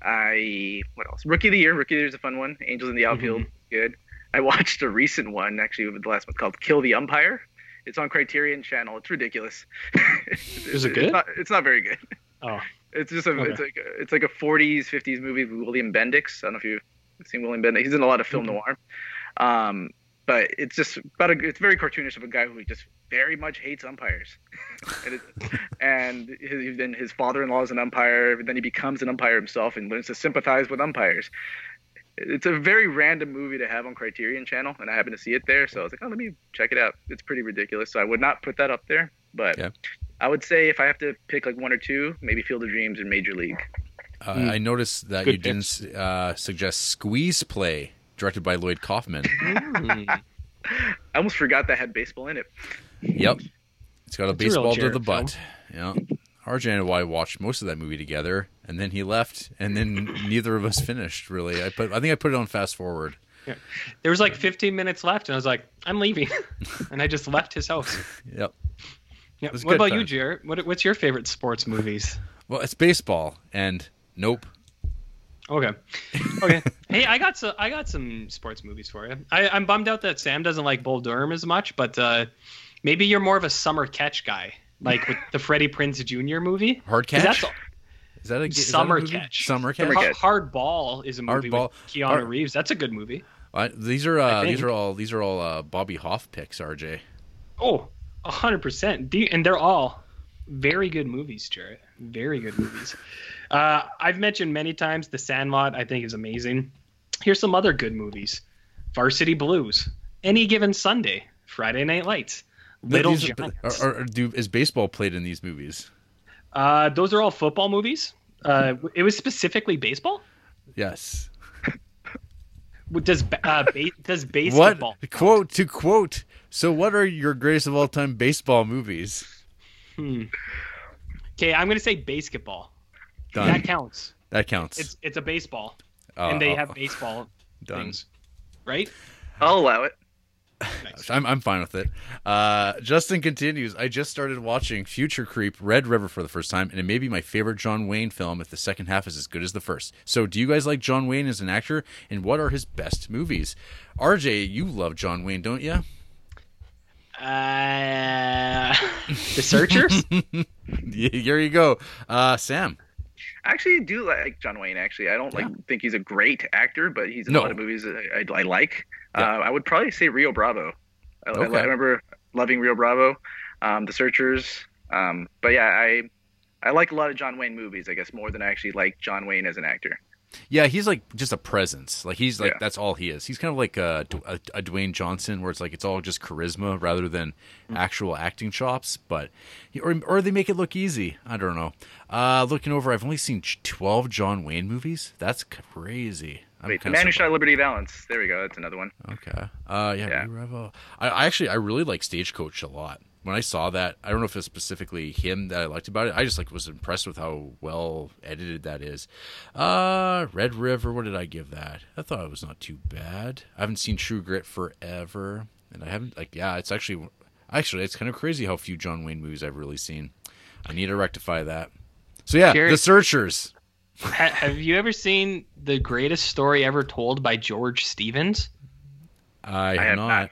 I what else? Rookie of the Year. Rookie of the Year is a fun one. Angels in the Outfield, good. I watched a recent one actually with the last one called Kill the Umpire. It's on Criterion Channel. It's ridiculous. *laughs* Is it It's good? not, it's not very good. Oh. *laughs* It's just a Okay. it's like a, it's like a 40s 50s movie with William Bendix. I don't know if you've seen William Bendix. He's in a lot of film Mhm. noir. Um, but it's just about a it's very cartoonish of a guy who just very much hates umpires. *laughs* and it, and his, then his father-in-law is an umpire. Then he becomes an umpire himself and learns to sympathize with umpires. It's a very random movie to have on Criterion Channel, and I happened to see it there, so I was like, "Oh, let me check it out." It's pretty ridiculous, so I would not put that up there. But Yeah. I would say if I have to pick like one or two, maybe Field of Dreams and Major League. Uh, Mm. I noticed that Good you didn't uh, suggest Squeeze Play, directed by Lloyd Kaufman. Mm. *laughs* I almost forgot that had baseball in it. Yep. It's got a It's a baseball to the butt. Yeah. RJ and I watched most of that movie together, and then he left, and then *coughs* neither of us finished. Really, I put. I think I put it on fast forward. There was like 15 minutes left, and I was like, I'm leaving. *laughs* and I just left his house. *laughs* Yep. Yeah. What about you, time. Jarrett? What, what's your favorite sports movies? Well, it's baseball, and nope. Okay. Okay. *laughs* hey, I got some. I got some sports movies for you. I, I'm bummed out that Sam doesn't like Bull Durham as much, but uh, maybe you're more of a summer catch guy, like with the Freddie Prinze Jr. movie. Hard catch. Is that a is that a Summer movie? Catch. Summer catch. Summer Hard, Ball is a movie with Keanu Hard- Reeves. That's a good movie. These are uh, these are all these are all uh, Bobby Hoff picks. RJ. Oh, hundred percent. And they're all very good movies, Jarrett. Very good movies. Uh, I've mentioned many times The Sandlot. I think is amazing. Here's some other good movies: Varsity Blues, Any Given Sunday, Friday Night Lights, Little These are- Giants. Are, are, do, is baseball played in these movies? Uh, those are all football movies. Uh, it was specifically baseball. Yes. Does ba- uh, ba- does *laughs* basketball? What quote to quote? So, what are your greatest of all time baseball movies? Hmm. Okay, I'm gonna say basketball. Done. That counts. That counts. It's it's a baseball, Uh, and they uh, have baseball done. things, right? I'll allow it. Nice. I'm I'm fine with it. Uh, Justin continues. I just started watching Future Creep Red River for the first time, and it may be my favorite John Wayne film if the second half is as good as the first. So, do you guys like John Wayne as an actor, and what are his best movies? RJ, you love John Wayne, don't you? Uh, *laughs* the Searchers. *laughs* Here you go, uh, Sam. I actually do like John Wayne. Actually, I don't like Yeah. think he's a great actor, but he's in No. a lot of movies that I, I like. Yeah. Uh, I would probably say Rio Bravo. I, I- Okay. I remember loving Rio Bravo, um, The Searchers. Um, but yeah, I I like a lot of John Wayne movies. I guess more than I actually like John Wayne as an actor. Yeah, he's like just a presence. Like he's like Yeah. that's all he is. He's kind of like a, a, a Dwayne Johnson, where it's like it's all just charisma rather than actual acting chops. But or or they make it look easy. I don't know. Uh, looking over, I've only seen twelve John Wayne movies. That's crazy. I'm Wait, The Man Who. Shot Liberty Valance. There we go. That's another one. Okay. Uh, yeah. Yeah. Revo. I, I actually I really like Stagecoach a lot. When I saw that, I don't know if it's specifically him that I liked about it. I just like was impressed with how well edited that is. Uh, Red River. What did I give that? I thought it was not too bad. I haven't seen True Grit forever, and I haven't like yeah. It's actually actually it's kind of crazy how few John Wayne movies I've really seen. I need to rectify that. So yeah, Jared- The Searchers. Ha- have you ever seen the greatest story ever told by George Stevens? I, I have have not. not.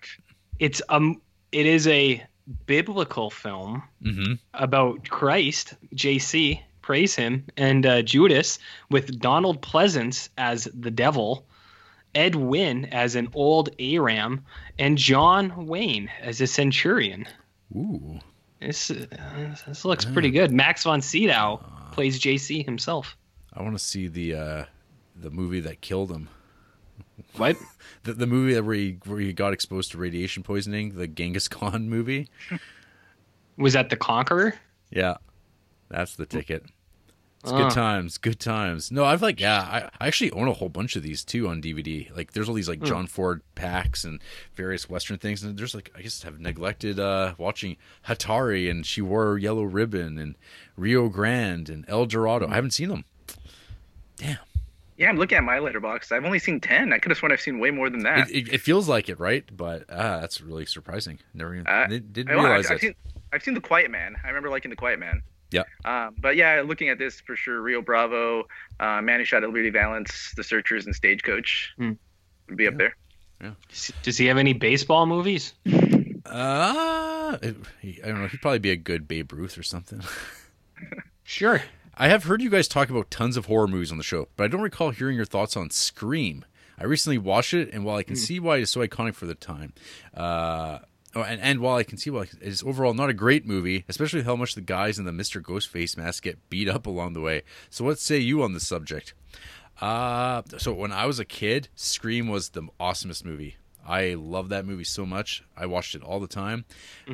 It's um, it is a biblical film Mm-hmm. about Christ, JC, praise him, and uh, Judas with Donald Pleasence as the devil, Ed Wynn as an old Aram, and John Wayne as a centurion. Ooh. This, uh, this looks pretty good. Max von Sydow plays JC himself. I want to see the uh, the movie that killed him. What? *laughs* The, the movie where he where he got exposed to radiation poisoning, the Genghis Khan movie. Was that the Conqueror? Yeah, that's the ticket. It's Ah. good times, good times. No, I've like yeah, I, I actually own a whole bunch of these too on DVD. Like there's all these like John Ford packs and various Western things, and there's like I just have neglected uh watching Hatari and She Wore a Yellow Ribbon and Rio Grande and El Dorado. I haven't seen them. Damn, Yeah, I'm looking at my Letterboxd. I've only seen ten. I could have sworn I've seen way more than that. it, it, it feels like it, right? But ah, that's really surprising. Never even, Uh, didn't, didn't I- well, realize I've, I've that. seen, I've seen The Quiet Man. I remember liking The Quiet Man. Yeah. Um, but yeah, looking at this for sure, Rio Bravo, uh, Man Who Shot at Liberty Valance, The Searchers, and Stagecoach Hmm. would be up there. Yeah. Does he have any baseball movies? Uh, I don't know. He'd probably be a good Babe Ruth or something. *laughs* Sure. I have heard you guys talk about tons of horror movies on the show, but I don't recall hearing your thoughts on Scream. I recently watched it, and while I can see why it's so iconic for the time, uh, oh, and, and while I can see why it is overall not a great movie, especially how much the guys in the Mr. Ghostface mask get beat up along the way. So, what say you on the subject? Uh, so when I was a kid, Scream was the awesomest movie. I love that movie so much. I watched it all the time.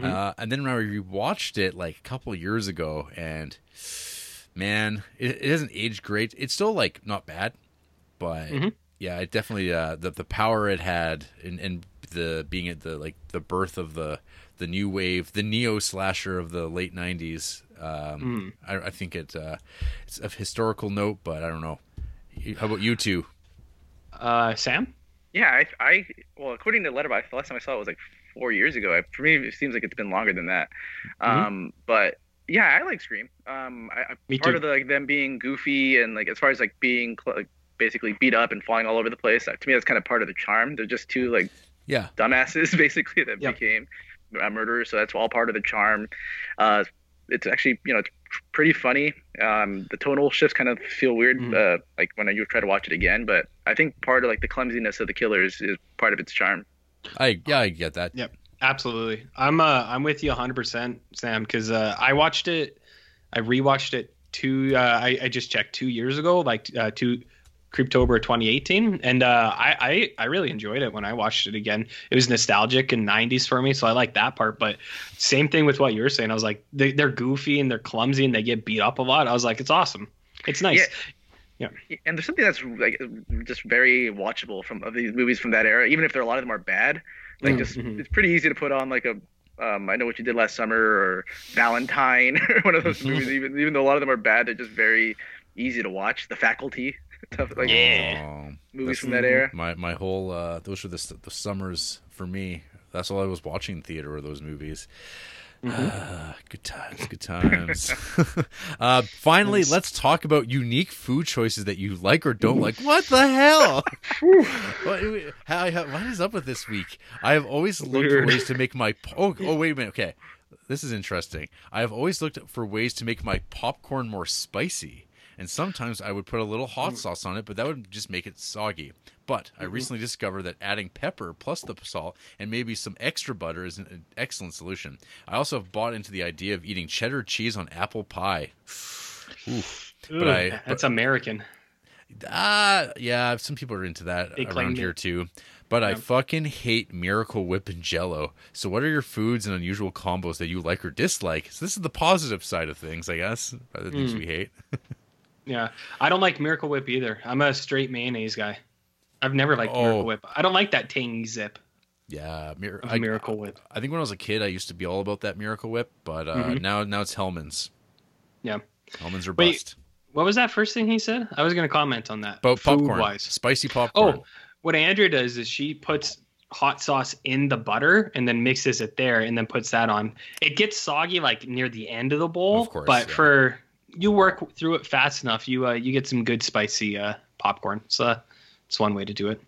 Uh, and then when I rewatched it like a couple of years ago, and man, it, it hasn't aged great. It's still like not bad, but yeah, it definitely uh, the the power it had and and the being at the like the birth of the the new wave, the neo slasher of the late '90s. Um, I, I think it uh, it's of historical note, but I don't know. How about you two? Uh, Sam? Yeah, I, I well, according to Letterboxd, the last time I saw it was like four years ago. I, for me, it seems like it's been longer than that. Um, but yeah, I like Scream. Um, I, I, Me part too. of the, like them being goofy and like as far as like being cl- like, basically beat up and falling all over the place. uh, To me, that's kind of part of the charm. They're just two like Yeah, dumbasses *laughs* basically that Yep. became uh, murderers. So that's all part of the charm. Uh, it's actually you know it's pretty funny. Um, the tonal shifts kind of feel weird, Mhm. uh, like when you try to watch it again. But I think part of like the clumsiness of the killers is part of its charm. I yeah I get that. Yep. Absolutely. I'm uh I'm with you 100%, Sam, because uh, I watched it. I rewatched it two. Uh, I I just checked two years ago, like uh, two. Creeptober 2018, and uh, I, I I really enjoyed it when I watched it again. It was nostalgic and 90s for me, so I like that part. But same thing with what you were saying. I was like, they, they're goofy and they're clumsy and they get beat up a lot. I was like, it's awesome. It's nice. Yeah. And there's something that's like just very watchable from of these movies from that era, even if there a lot of them are bad. Like Mm, just mhm. it's pretty easy to put on like a um, I know what you did last summer or Valentine *laughs* or one of those Mm-hmm. movies. Even even though a lot of them are bad, they're just very easy to watch. The Faculty, *laughs* stuff like Yeah. Movies that's- from that era. My my whole uh, those were the the summers for me. That's all I was watching in theater were those movies. Ah, good times, good times. *laughs* uh, finally, let's talk about unique food choices that you like or don't like. What the hell? *laughs* what, how, how- what is up with this week? I have always looked for ways to make my oh, *laughs* oh wait a minute. Okay, this is interesting. I have always looked for ways to make my popcorn more spicy, and sometimes I would put a little hot sauce on it, but that would just make it soggy. But I recently discovered that adding pepper plus the salt and maybe some extra butter is an excellent solution. I also have bought into the idea of eating cheddar cheese on apple pie. Oof. But I, that's American. Ah, yeah, some people are into that They around here it. too. But I fucking hate Miracle Whip and Jello. So, what are your foods and unusual combos that you like or dislike? So, this is the positive side of things, I guess. Other things Mm. we hate. *laughs* Yeah, I don't like Miracle Whip either. I'm a straight mayonnaise guy. I've never liked Oh. Miracle Whip. I don't like that tangy zip Yeah, Mir- I, Miracle Whip. I think when I was a kid, I used to be all about that Miracle Whip, but uh, Mhm. now now it's Hellmann's. Yeah. Hellmann's are Wait, bust. What was that first thing he said? I was going to comment on that. But popcorn, Food-wise. spicy popcorn. Oh, what Andrea does is she puts hot sauce in the butter and then mixes it there and then puts that on. It gets soggy like near the end of the bowl, Of course, but yeah. for you work through it fast enough, you uh, you get some good spicy uh, popcorn. So it's one way to do it.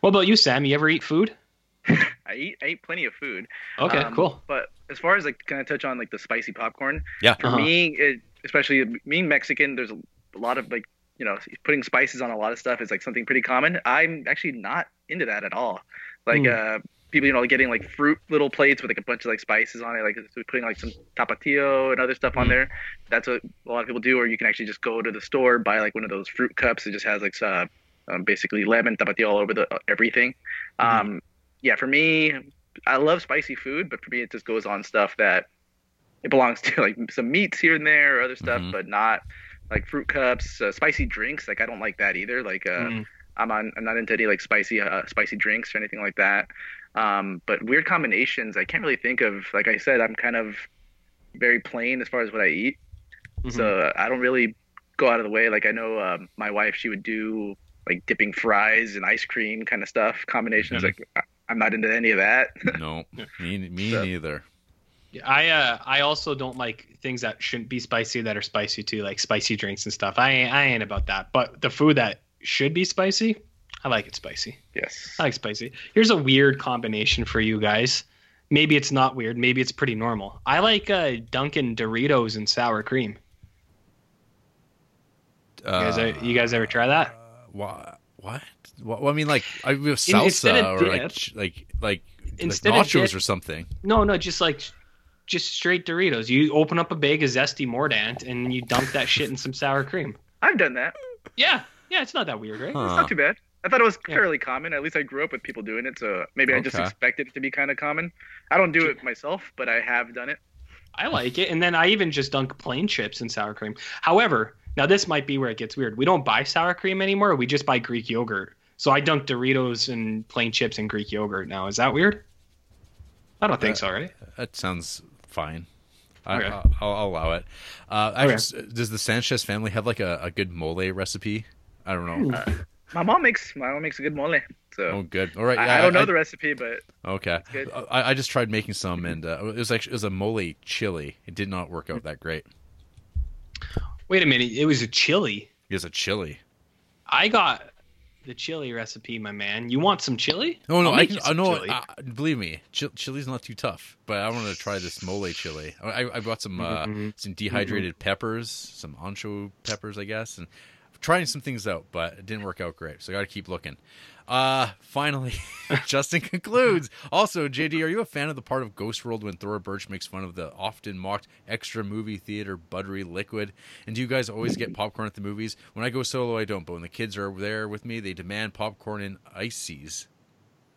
What about you, Sam? You ever eat food? *laughs* I eat I eat plenty of food. Okay, Um, cool. But as far as like can I touch on like the spicy popcorn. Yeah. For Uh-huh. me, it, especially being Mexican, there's a, a lot of like you know putting spices on a lot of stuff is like something pretty common. I'm actually not into that at all. Like Mm. uh, people, you know, getting like fruit little plates with like a bunch of like spices on it, like so putting like some tapatio and other stuff on Mm. there. That's what a lot of people do. Or you can actually just go to the store buy like one of those fruit cups. It just has like uh, um, basically lemon tapatio all over the uh, everything. Mhm. Um, yeah, for me, I love spicy food, but for me, it just goes on stuff that it belongs *laughs* to, like some meats here and there or other stuff, Mhm. but not like fruit cups, uh, spicy drinks. Like I don't like that either. Like uh, Mm. I'm on, I'm not into any like spicy, uh, spicy drinks or anything like that. Um, but weird combinations, I can't really think of. Like I said, I'm kind of very plain as far as what I eat, Mhm. so uh, I don't really go out of the way. Like I know um, my wife, she would do like dipping fries and ice cream kind of stuff combinations. Mhm. Like I- I'm not into any of that. *laughs* No, me, me So- neither. Yeah, I uh I also don't like things that shouldn't be spicy that are spicy too, like spicy drinks and stuff. I ain't, I ain't about that. But the food that should be spicy, I like it spicy. yes. I like spicy. Here's a weird combination for you guys. Maybe it's not weird. Maybe it's pretty normal. I like uh, Dunkin' Doritos and sour cream. You guys, ever, you guys ever try that? What? What? Well, I mean, like I have In- instead salsa of or like dip- ch- like like Instead like nachos dip- or something. No, no, just like just straight Doritos. You open up a bag of zesty Mordant and you dunk that shit in some sour cream. I've done that. Yeah, yeah, it's not that weird, right? Huh. It's not too bad. I thought it was Yeah. fairly common. At least I grew up with people doing it, so maybe I just Okay. expected it to be kind of common. I don't do it myself, but I have done it. I like it. And then I even just dunk plain chips in sour cream. However, now this might be where it gets weird. We don't buy sour cream anymore. We just buy Greek yogurt. So I dunk Doritos and plain chips in Greek yogurt now. Is that weird? I don't think Uh, so, right? That sounds fine. I, Okay. I'll, I'll allow it. Uh, I Okay. just- does the Sanchez family have like a, a good mole recipe? I don't know. Uh, my mom makes my mom makes a good mole, so oh, good. All right. I, yeah, I don't know I- the recipe, but Okay. good. I, I just tried making some, and uh, it was actually it was a mole chili. It did not work out that great. Wait a minute. It was a chili. It was a chili. I got the chili recipe, my man. You want some chili? Oh no, I'll I can. I know. Uh, believe me, chil- chili's not too tough. But I want to try this mole chili. I, I bought some uh, Mhm. some dehydrated peppers, some ancho peppers, I guess, and trying some things out, but it didn't work out great. So I got to keep looking. Uh, finally, *laughs* Justin concludes. Also, JD, are you a fan of the part of Ghost World when Thora Birch makes fun of the often mocked extra movie theater buttery liquid? And do you guys always get popcorn at the movies? When I go solo, I don't. But when the kids are there with me, they demand popcorn and ices.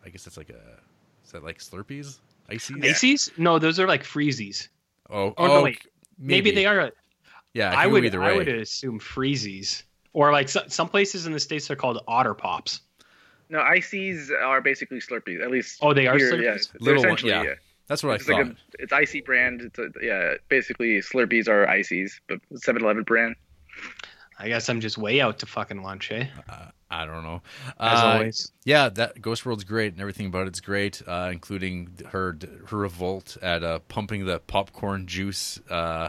I guess that's like a. Is that like Slurpees? Ices? Ices? No, those are like freezies. Oh, Oh, no, oh, wait. Maybe, they are. Yeah, it I can go would. either I way. would assume freezies, or like so, some places in the states are called otter pops. no, ices are basically Slurpees. At least Oh, they are here, Slurpees? Yeah, Little one- yeah. yeah. That's what It's I like a, it's icy brand. It's a, yeah, basically Slurpees are ices, but 7-Eleven brand. I guess I'm just way out to fucking lunch, eh? Uh, I don't know. As Uh, always. Yeah, that Ghost World's great, and everything about it's great, uh, including her her revolt at uh, pumping the popcorn juice uh,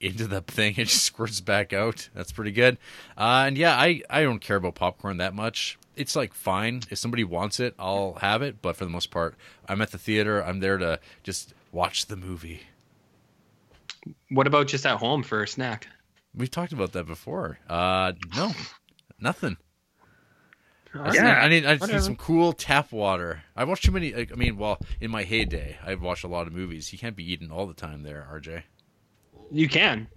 into the thing and it just squirts back out. That's pretty good. Uh, and yeah, I I don't care about popcorn that much. It's like fine if somebody wants it, I'll have it. But for the most part, I'm at the theater. I'm there to just watch the movie. What about just at home for a snack? We've talked about that before. Uh, no, nothing. I, Yeah, need, I need, I just need some cool tap water. I watched too many. Like, I mean, well, in my heyday, I've watched a lot of movies. You can't be eating all the time there, RJ. You can.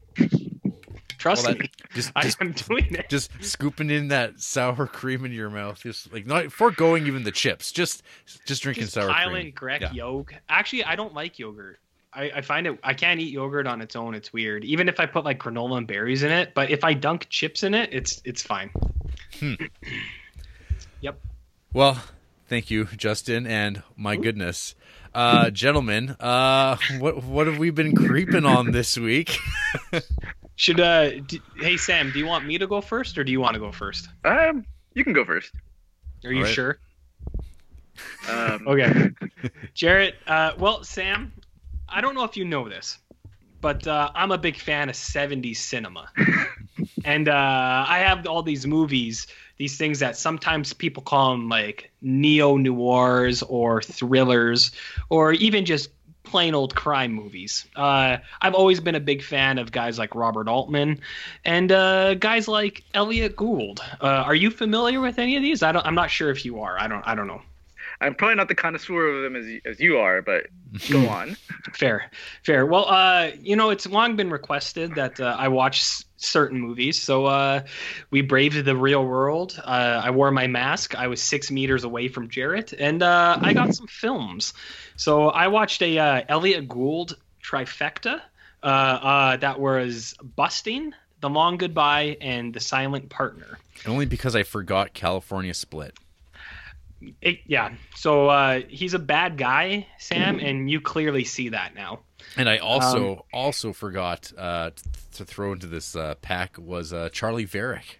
Trust Well, that- me. Just, I just, am doing it. just scooping in that sour cream in your mouth. Just like not foregoing even the chips. Just, just drinking Just sour cream. in Greek Yeah. yolk. Actually, I don't like yogurt. I, I find it. I can't eat yogurt on its own. It's weird. Even if I put like granola and berries in it, but if I dunk chips in it, it's it's fine. *clears throat* yep. Well, thank you, Justin, and my goodness, uh, gentlemen, uh, what what have we been creeping on this week? *laughs* Should uh, d- hey Sam, do you want me to go first or do you want to go first? Um, you can go first. Are you All right. sure? Um, Okay. *laughs* Jarrett, uh, well, Sam, I don't know if you know this, but uh, I'm a big fan of 70s cinema. *laughs* and uh, I have all these movies, these things that sometimes people call them like neo noirs or thrillers, or even just plain old crime movies. Uh, I've always been a big fan of guys like Robert Altman and uh, guys like Elliot Gould. Uh, are you familiar with any of these? I don't. I'm not sure if you are. I don't. I don't know. I'm probably not the connoisseur of them as as you are, but go *laughs* on. Fair, fair. Well, uh, you know, it's long been requested that uh, I watch s- certain movies, so uh, we braved the real world. Uh, I wore my mask. I was six meters away from Jarrett, and uh, I got some films. So I watched a uh, Elliot Gould trifecta. Uh, uh, that was Busting, The Long Goodbye, and The Silent Partner. Only because I forgot California Split. It, yeah. So uh, he's a bad guy, Sam, and you clearly see that now. And I also also forgot uh, to throw into this uh, pack was uh, Charley Varrick.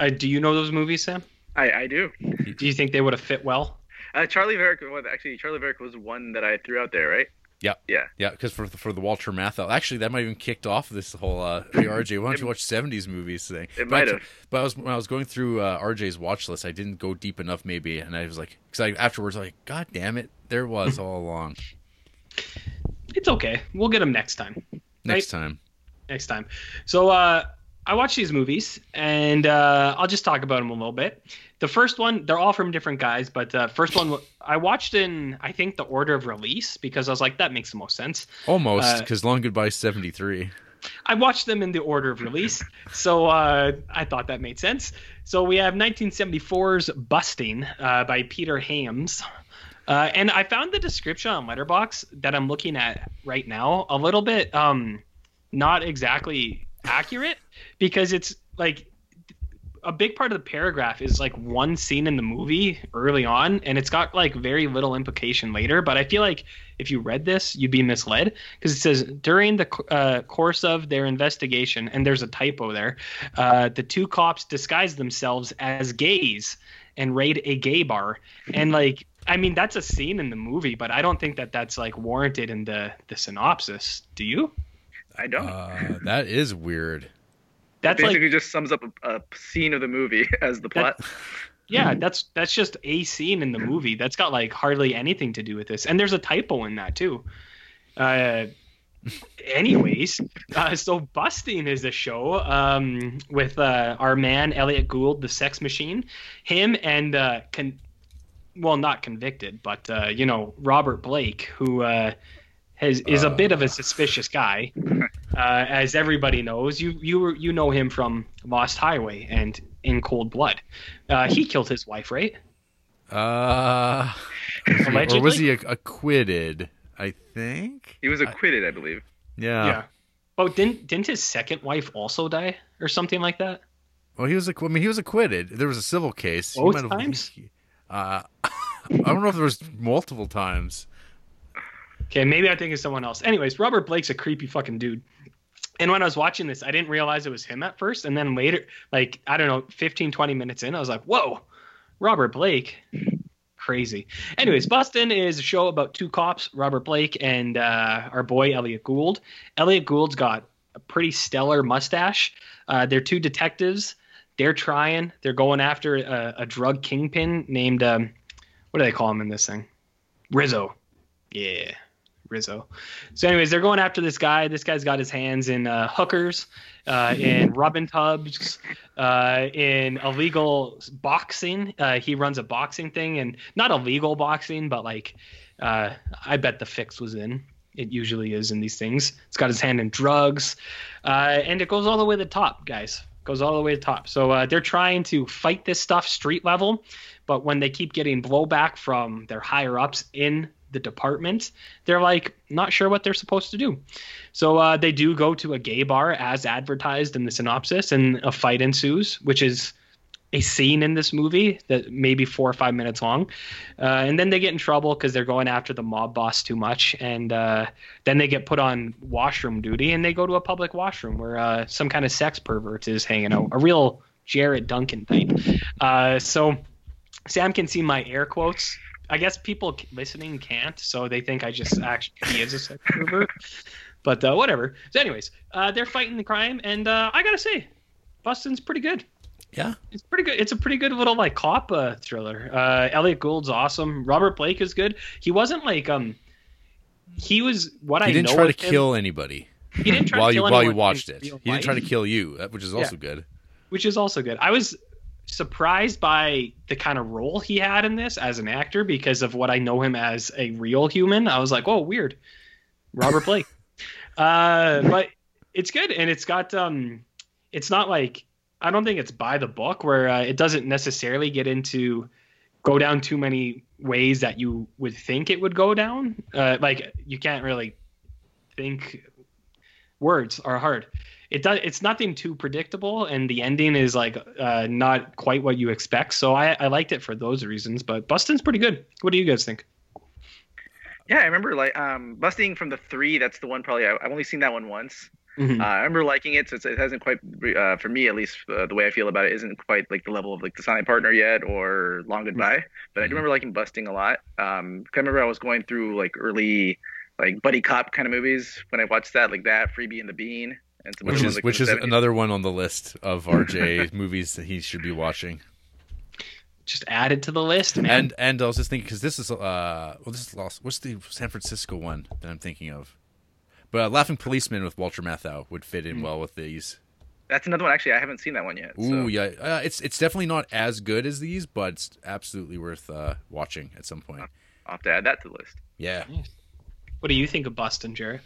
Uh, do you know those movies, Sam? I, I do. Do you think they would have fit well? Uh, Charley Varrick. Well, actually, Charley Varrick was one that I threw out there, right? Yeah, Yeah. yeah, because for the, for the Walter Matthau, actually that might have even kicked off this whole uh, hey, RJ. Why don't you watch '70s movies thing? It But might I- have. But I was when I was going through uh, RJ's watch list, I didn't go deep enough, maybe, and I was like, because I afterwards, I was like, God damn it, there was all along. It's okay. We'll get them next time. Next time, Next time. So uh, I watch these movies, and uh, I'll just talk about them a little bit. The first one, they're all from different guys, but uh, first one I watched in I think the order of release because I was like that makes the most sense. almost Uh, because Long Goodbye '73. I watched them in the order of release, so uh, I thought that made sense. So we have 1974's "Busting" uh, by Peter Hyams, uh, and I found the description on Letterboxd that I'm looking at right now a little bit um, not exactly accurate because it's like a big part of the paragraph is like one scene in the movie early on and it's got like very little implication later but i feel like if you read this you'd be misled because it says during the uh, course of their investigation and there's a typo there uh, the two cops disguise themselves as gays and raid a gay bar. And like i mean that's a scene in the movie but i don't think that that's like warranted in the the synopsis. Do you I don't. Uh, that is weird. that's like Basically, just sums up a, a scene of the movie *laughs* as the plot. *laughs* Yeah, that's that's just a scene in the movie. That's got like hardly anything to do with this. And there's a typo in that too. Uh anyways, uh, so Busting is a show um with uh our man Elliot Gould, the sex machine. Him and uh con- well not convicted, but uh you know, Robert Blake who uh has, is a bit of a suspicious guy, *laughs* uh, as everybody knows. You you you know him from Lost Highway and In Cold Blood. Uh, he killed his wife, right? Uh, *laughs* or Allegedly. was he acquitted? I think. He was acquitted, I believe. Yeah. Yeah. Oh, didn't didn't his second wife also die or something like that? Well, he was. acqu- I mean, he was acquitted. There was a civil case. He Both might have- times? Uh, *laughs* I don't know if there was multiple times. Okay, maybe I think it's someone else. Anyways, Robert Blake's a creepy fucking dude. And when I was watching this, I didn't realize it was him at first. And then later, like, I don't know, 15, 20 minutes in, I was like, whoa, Robert Blake. Crazy. Anyways, Bustin is a show about two cops, Robert Blake and uh, our boy, Elliot Gould. Elliot Gould's got a pretty stellar mustache. Uh, they're two detectives. They're trying, they're going after a, a drug kingpin named, um, what do they call him in this thing? Rizzo. Yeah. Rizzo. So, anyways, they're going after this guy. This guy's got his hands in uh, hookers, uh, in *laughs* rubbing tubs, uh, in illegal boxing. Uh, he runs a boxing thing, and not illegal boxing, but like, uh, I bet the fix was in. It usually is in these things. It's got his hand in drugs, uh, and it goes all the way to the top, guys. Goes all the way to the top. So uh, they're trying to fight this stuff street level, but when they keep getting blowback from their higher ups in the department, they're like not sure what they're supposed to do. So uh, they do go to a gay bar as advertised in the synopsis, and a fight ensues, which is a scene in this movie that maybe four or five minutes long. Uh, and then they get in trouble because they're going after the mob boss too much. And uh, then they get put on washroom duty and they go to a public washroom where uh, some kind of sex pervert is hanging out, a real Jared Duncan type. Uh, so Sam can see my air quotes. I guess people listening can't, so they think I just actually he *laughs* is a sex pervert. But uh, whatever. So, anyways, uh, they're fighting the crime, and uh, I gotta say, Bustin's pretty good. Yeah. It's pretty good. It's a pretty good little like cop uh, thriller. Uh, Elliot Gould's awesome. Robert Blake is good. He wasn't like um, he was what He I didn't try to him- kill anybody He didn't try while to you kill while you anyone in watched it. He didn't try to kill you, which is also good. which is also good. I was surprised by the kind of role he had in this as an actor because of what I know him as a real human. I was like, oh, weird, Robert Blake. *laughs* uh, but it's good, and it's got um, it's not like I don't think it's by the book where uh, it doesn't necessarily get into go down too many ways that you would think it would go down. Uh, like you can't really think words are hard. It does. It's nothing too predictable, and the ending is like uh, not quite what you expect. So I, I liked it for those reasons. But Bustin's pretty good. What do you guys think? Yeah, I remember like um busting from the three. That's the one probably I, I've only seen that one once. Mhm. Uh, I remember liking it. So it's, it hasn't quite, uh, for me at least, uh, the way I feel about it isn't quite like the level of like the Silent Partner yet or Long Goodbye. But I do remember liking busting a lot. Um, I remember I was going through like early like buddy cop kind of movies when I watched that, like that, Freebie and the Bean, and some other Which is which is another one on the list of *laughs* RJ movies that he should be watching. Just add it to the list, man. And and I was just thinking because this is uh well this is lost. What's the San Francisco one that I'm thinking of? But uh, Laughing Policeman with Walter Matthau would fit in well with these. That's another one. Actually, I haven't seen that one yet. Ooh so. yeah, uh, it's it's definitely not as good as these, but it's absolutely worth uh, watching at some point. I'll have to add that to the list. Yeah, what do you think of Bustin, Jarrett?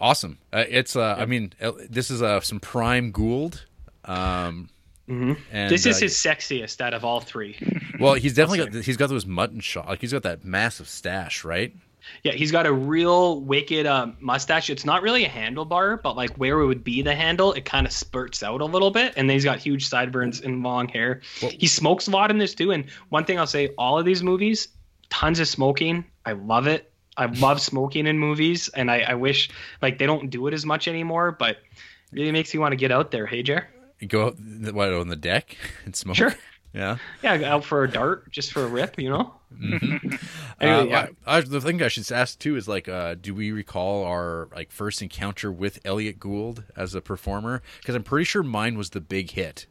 Awesome. Uh, it's uh, I mean uh, this is uh, some prime Gould. Um, Mm-hmm. and this is uh, his sexiest out of all three. well, he's definitely got he's got those mutton shot. Like he's got that massive stash, right? Yeah, he's got a real wicked um, mustache. It's not really a handlebar, but like where it would be the handle, it kind of spurts out a little bit. And then he's got huge sideburns and long hair. Well- he smokes a lot in this too. And one thing I'll say, all of these movies, tons of smoking. I love it. I love smoking in movies, and I, I wish like they don't do it as much anymore. But it really makes you want to get out there. Hey, Jer. Go out, what on the deck *laughs* and smoke. Sure. Yeah. Yeah, go out for a dart, just for a rip, you know. *laughs* Uh, Anyway, yeah. I, I- the thing I should ask too is like, uh, do we recall our like first encounter with Elliot Gould as a performer? Because I'm pretty sure mine was the big hit.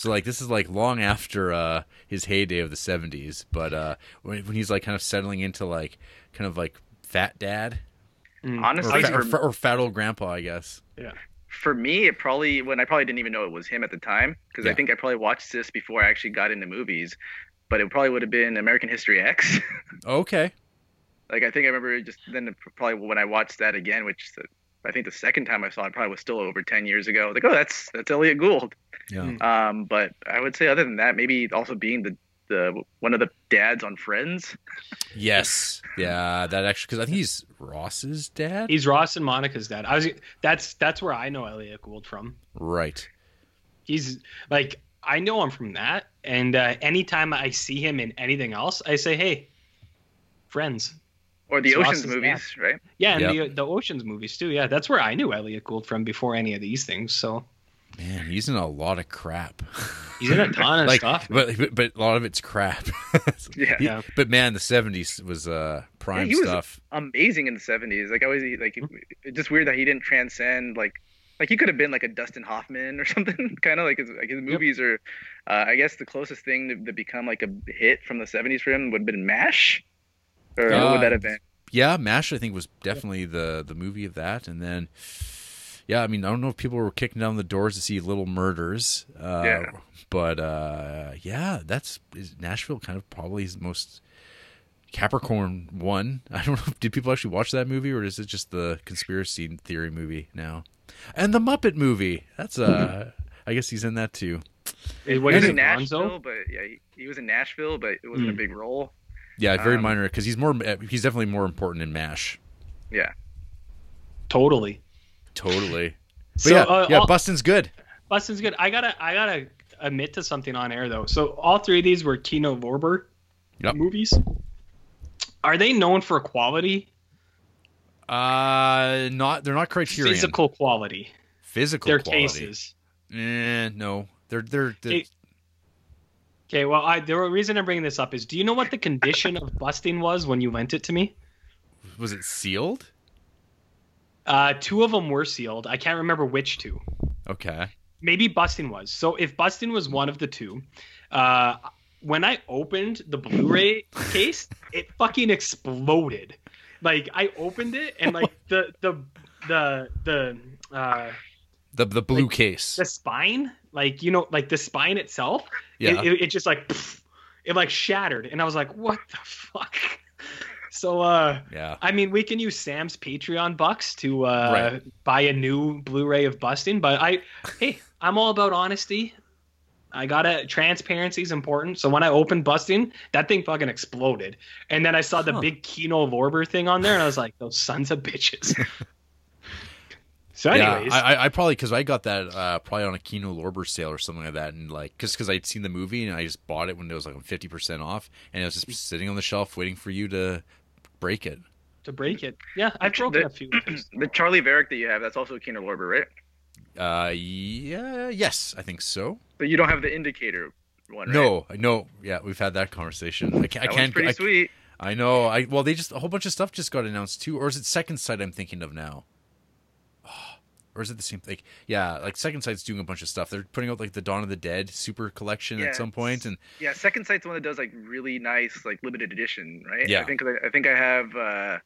So like this is like long after uh, his heyday of the '70s, but uh, when, when he's like kind of settling into like kind of like fat dad or, Honestly, fa- or, for, fa- or fat old grandpa, I guess. Yeah. for me, it probably when I probably didn't even know it was him at the time because Yeah. I think I probably watched this before I actually got into movies. But it probably would have been American History X. *laughs* Okay. like I think I remember just then probably when I watched that again, which the, I think the second time I saw it probably was still over ten years ago. I was like, oh, that's that's Elliot Gould. Yeah. Mm. Um, but I would say other than that, maybe also being the the one of the dads on Friends. Yes. *laughs* Yeah. That actually because I think he's Ross's dad. He's Ross and Monica's dad. I was that's that's where I know Elliot Gould from. right. He's like I know him from that, and uh, anytime I see him in anything else, I say, "Hey, friends." Or the It's Ocean's movies, right? Yeah, and Yep. the the Ocean's movies too. Yeah, that's where I knew Elliot Gould from before any of these things. So Man, he's in a lot of crap. he's in a ton of *laughs* like, stuff. but, but but a lot of it's crap. *laughs* Yeah. He- Yeah. But man, the '70s was uh, prime he was- stuff. Amazing in the '70s. Like I was like, it's just weird that he didn't transcend like. Like he could have been like a Dustin Hoffman or *laughs* something, kind of like his like his movies are. Uh, I guess the closest thing to, to become like a hit from the '70s for him would have been Mash, or what Uh, would that have been? Yeah, Mash I think was definitely the the movie of that, and then yeah, I mean I don't know if people were kicking down the doors to see Little Murders, uh, Yeah. but uh, yeah, that's is Nashville kind of probably his most. Capricorn one. *laughs* I don't know. Did people actually watch that movie, or is it just the conspiracy theory movie now? And the Muppet movie. That's uh, *laughs* I guess he's in that too. what he was in Nashville, Lonzo? but yeah, he, he was in Nashville, but it wasn't a Hmm. big role. Yeah, very Um, minor because he's more. He's definitely more important in Mash. Yeah, Totally. Totally. But So, yeah, uh, yeah, all- Bustin's good. Bustin's good. I gotta I gotta admit to something on air though. So all three of these were Kino Lorber Yep. movies. Are they known for quality? Uh, not they're not Criterion. Physical quality. Physical Their quality. cases. Eh, no, they're they're, they're It- Okay, well, I, the reason I'm bringing this up is, do you know what the condition of busting was when you lent it to me? was it sealed? Uh, two of them were sealed. I can't remember which two. Okay. Maybe busting was. So if busting was one of the two, uh, when I opened the Blu-ray *laughs* case, it fucking exploded. like I opened it and like the the the the uh The the blue Like, case. the spine, like you know, like the spine itself, Yeah. it, it, it just like pff, it like shattered, and I was like, what the fuck? *laughs* So uh Yeah. I mean, we can use Sam's Patreon bucks to uh, Right. buy a new Blu-ray of Busting, but I, hey, I'm all about honesty. I gotta transparency is important. So when I opened Busting, that thing fucking exploded, and then I saw the Huh. big Kino Lorber thing on there, and I was like, those sons of bitches. *laughs* so, anyways, Yeah, I, I- I probably because I got that uh, probably on a Kino Lorber sale or something like that, and like because because I'd seen the movie and I just bought it when it was like fifty percent off, and it was just sitting on the shelf waiting for you to break it. to break it, yeah, I've broken The- a few. The Charley Varrick that you have, that's also Kino Lorber, right? Uh, yeah, yes, I think so. But you don't have the indicator one, right? No, no, yeah, we've had that conversation. I, can't. I that one's can't. pretty I, sweet. I know. I well, they just a whole bunch of stuff just got announced too, or is it Second Sight? I'm thinking of now. Or is it the same? Like, yeah, like Second Sight's doing a bunch of stuff. They're putting out like the Dawn of the Dead Super Collection Yeah, at some point, and Yeah, Second Sight's one that does like really nice, like limited edition, right? Yeah. I think I think I have. uh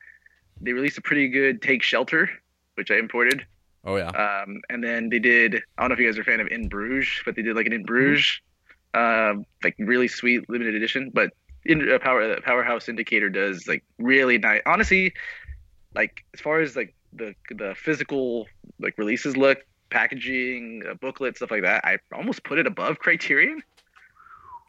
They released a pretty good Take Shelter, which I imported. oh yeah, Um, and then they did. I don't know if you guys are a fan of In Bruges, but they did like an In Bruges, uh, like really sweet limited edition. But in uh, Power uh, Powerhouse Indicator does like really nice. Honestly, like as far as like the the physical like releases look, packaging, uh, booklet, stuff like that, I almost put it above Criterion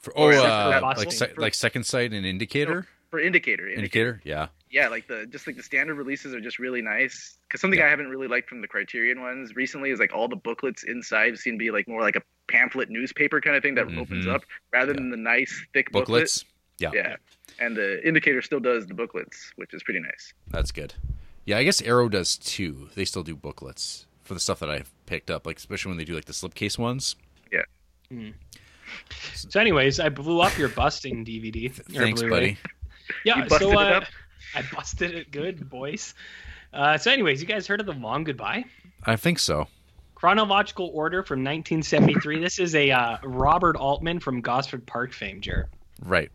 For, oh, Or is it uh, like se- like second sight and indicator. for Indicator. Indicator, yeah. yeah like the just like the standard releases are just really nice because something Yeah. i haven't really liked from the criterion ones recently is like all the booklets inside seem to be like more like a pamphlet newspaper kind of thing that opens Mhm. up rather Yeah. than the nice thick Booklets. Yeah, yeah and the indicator still does the booklets which is pretty nice that's good. Yeah, I guess Arrow does too. They still do booklets for the stuff that I've picked up, like especially when they do like the slipcase ones. Yeah. So, anyways, I blew up your Busting *laughs* DVD. Thanks, Blu-ray. buddy. Yeah, You busted so it uh, up? I busted it good, boys. Uh, so, anyways, you guys heard of the Long Goodbye? I think so. Chronological order from 1973. this is a uh, Robert Altman from Gosford Park fame, Jarrett. Right.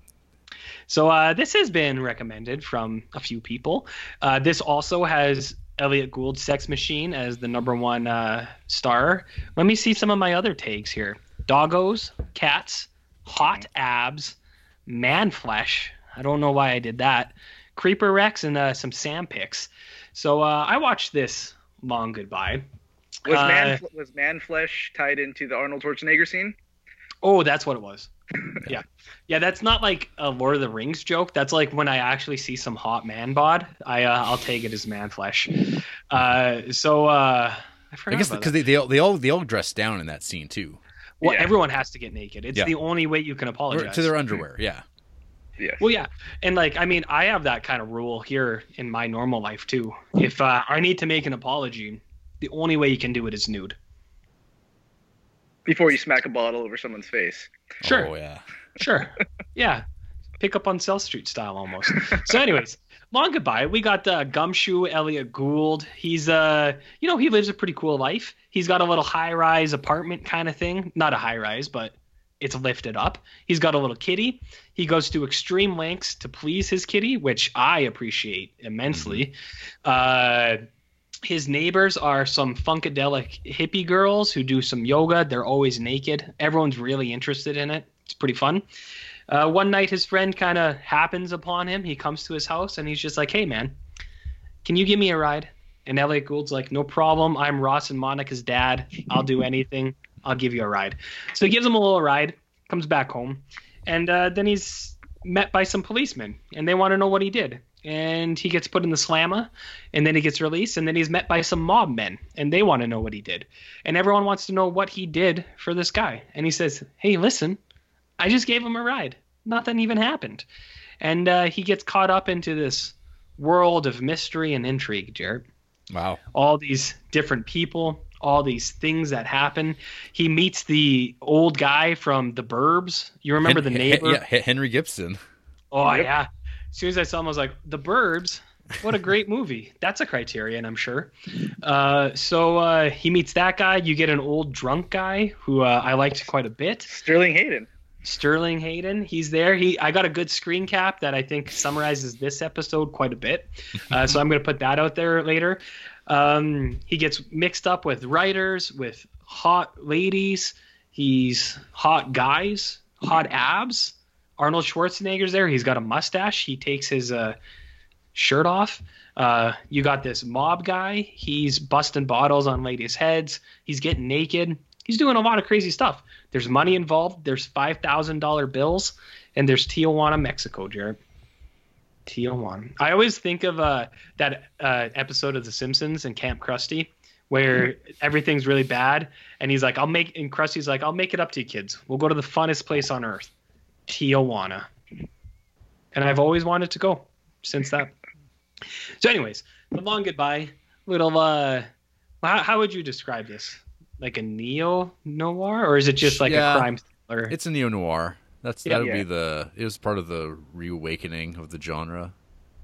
So uh, this has been recommended from a few people. Uh, this also has Elliot Gould's Sex Machine as the number one uh, star. Let me see some of my other tags here: doggos, cats, hot abs, man flesh. I don't know why I did that. Creeper Rex and uh, some Sam pics. So uh, I watched this long goodbye. was Uh, man was man flesh tied into the arnold schwarzenegger scene Oh, that's what it was. Yeah. Yeah, that's not like a Lord of the Rings joke. That's like when I actually see some hot man bod, I uh, I'll take it as man flesh. Uh, so uh, I I guess because that. they, they all they all they all dress down in that scene too, well, Yeah. everyone has to get naked. It's Yeah. the only way you can apologize. to their underwear. Yeah. yes well, yeah, and like I mean, I have that kind of rule here in my normal life too. If uh, I need to make an apology, the only way you can do it is nude. Before you smack a bottle over someone's face Sure. Oh yeah. *laughs* Sure. yeah. Pick up on Cell Street style almost. So, *laughs* anyways, long goodbye. We got uh, Gumshoe Elliot Gould. He's uh, you know, he lives a pretty cool life. He's got a little high rise apartment kind of thing. Not a high rise, but it's lifted up. He's got a little kitty. He goes to extreme lengths to please his kitty, which I appreciate immensely. Uh, his neighbors are some funkadelic hippie girls who do some yoga. They're always naked. Everyone's really interested in it. It's pretty fun. Uh, one night, his friend kind of happens upon him. He comes to his house and he's just like, "Hey, man, can you give me a ride?" And Elliot Gould's like, "No problem. I'm Ross and Monica's dad. I'll do anything. I'll give you a ride." So he gives him a little ride. Comes back home, and uh, then he's met by some policemen, and they want to know what he did. And he gets put in the slammer, and then he gets released, and then he's met by some mob men, and they want to know what he did. And everyone wants to know what he did for this guy. And he says, "Hey, listen, I just gave him a ride. Nothing even happened." And uh, he gets caught up into this world of mystery and intrigue, Jarrett Wow. all these different people, all these things that happen. He meets the old guy from the Burbs. You remember the Hen- neighbor? yeah, Hen- Henry Gibson. Oh Yep. yeah. As soon as I saw him, I was like, "The Burbs." What a great movie. That's a criterion, I'm sure. Uh, so uh, he meets that guy. You get an old drunk guy who uh, I liked quite a bit. sterling hayden Sterling Hayden, he's there. He I got a good screen cap that I think summarizes this episode quite a bit. *laughs* Uh, so I'm going to put that out there later. Um, he gets mixed up with writers, with hot ladies. He's hot guys, hot abs. Arnold Schwarzenegger's there. He's got a mustache. He takes his uh, shirt off. Uh, you got this mob guy. He's busting bottles on ladies' heads. He's getting naked. He's doing a lot of crazy stuff. There's money involved. There's five thousand dollar bills, and there's Tijuana, Mexico, Jarrett. Tijuana. I always think of uh, that uh, episode of The Simpsons and Camp Krusty, where everything's really bad, and he's like, "I'll make," and Krusty's like, "I'll make it up to you, kids. We'll go to the funnest place on earth, Tijuana." And I've always wanted to go since that. So, anyways, the long goodbye. Little, uh, how, how would you describe this? Like a neo noir, or is it just like Yeah. a crime thriller? It's a neo noir. That's Yeah. that would Yeah. be the. It was part of the reawakening of the genre.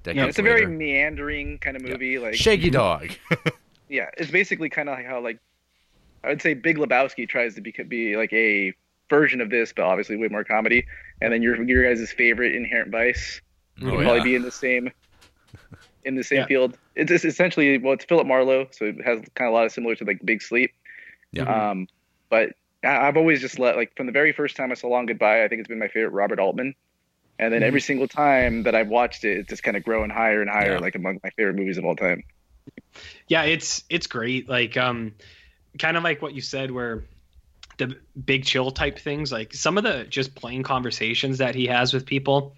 Decades Yeah, it's a very meandering kind of movie. Like, Shaggy Dog. *laughs* yeah, it's basically kind of like how like I would say Big Lebowski tries to be be like a version of this, but obviously way more comedy. And then your your guys' favorite Inherent Vice Oh, would yeah. probably be in the same in the same Yeah. field. It's, it's essentially well, it's Philip Marlowe, so it has kind of a lot of similar to like Big Sleep. Yeah. Um, but I- I've always just let like from the very first time I saw Long Goodbye, I think it's been my favorite Robert Altman. And then every single time that I've watched it, it's just kind of growing higher and higher, Yeah. like among my favorite movies of all time. yeah it's it's great like um kind of like what you said where the big chill type things like some of the just plain conversations that he has with people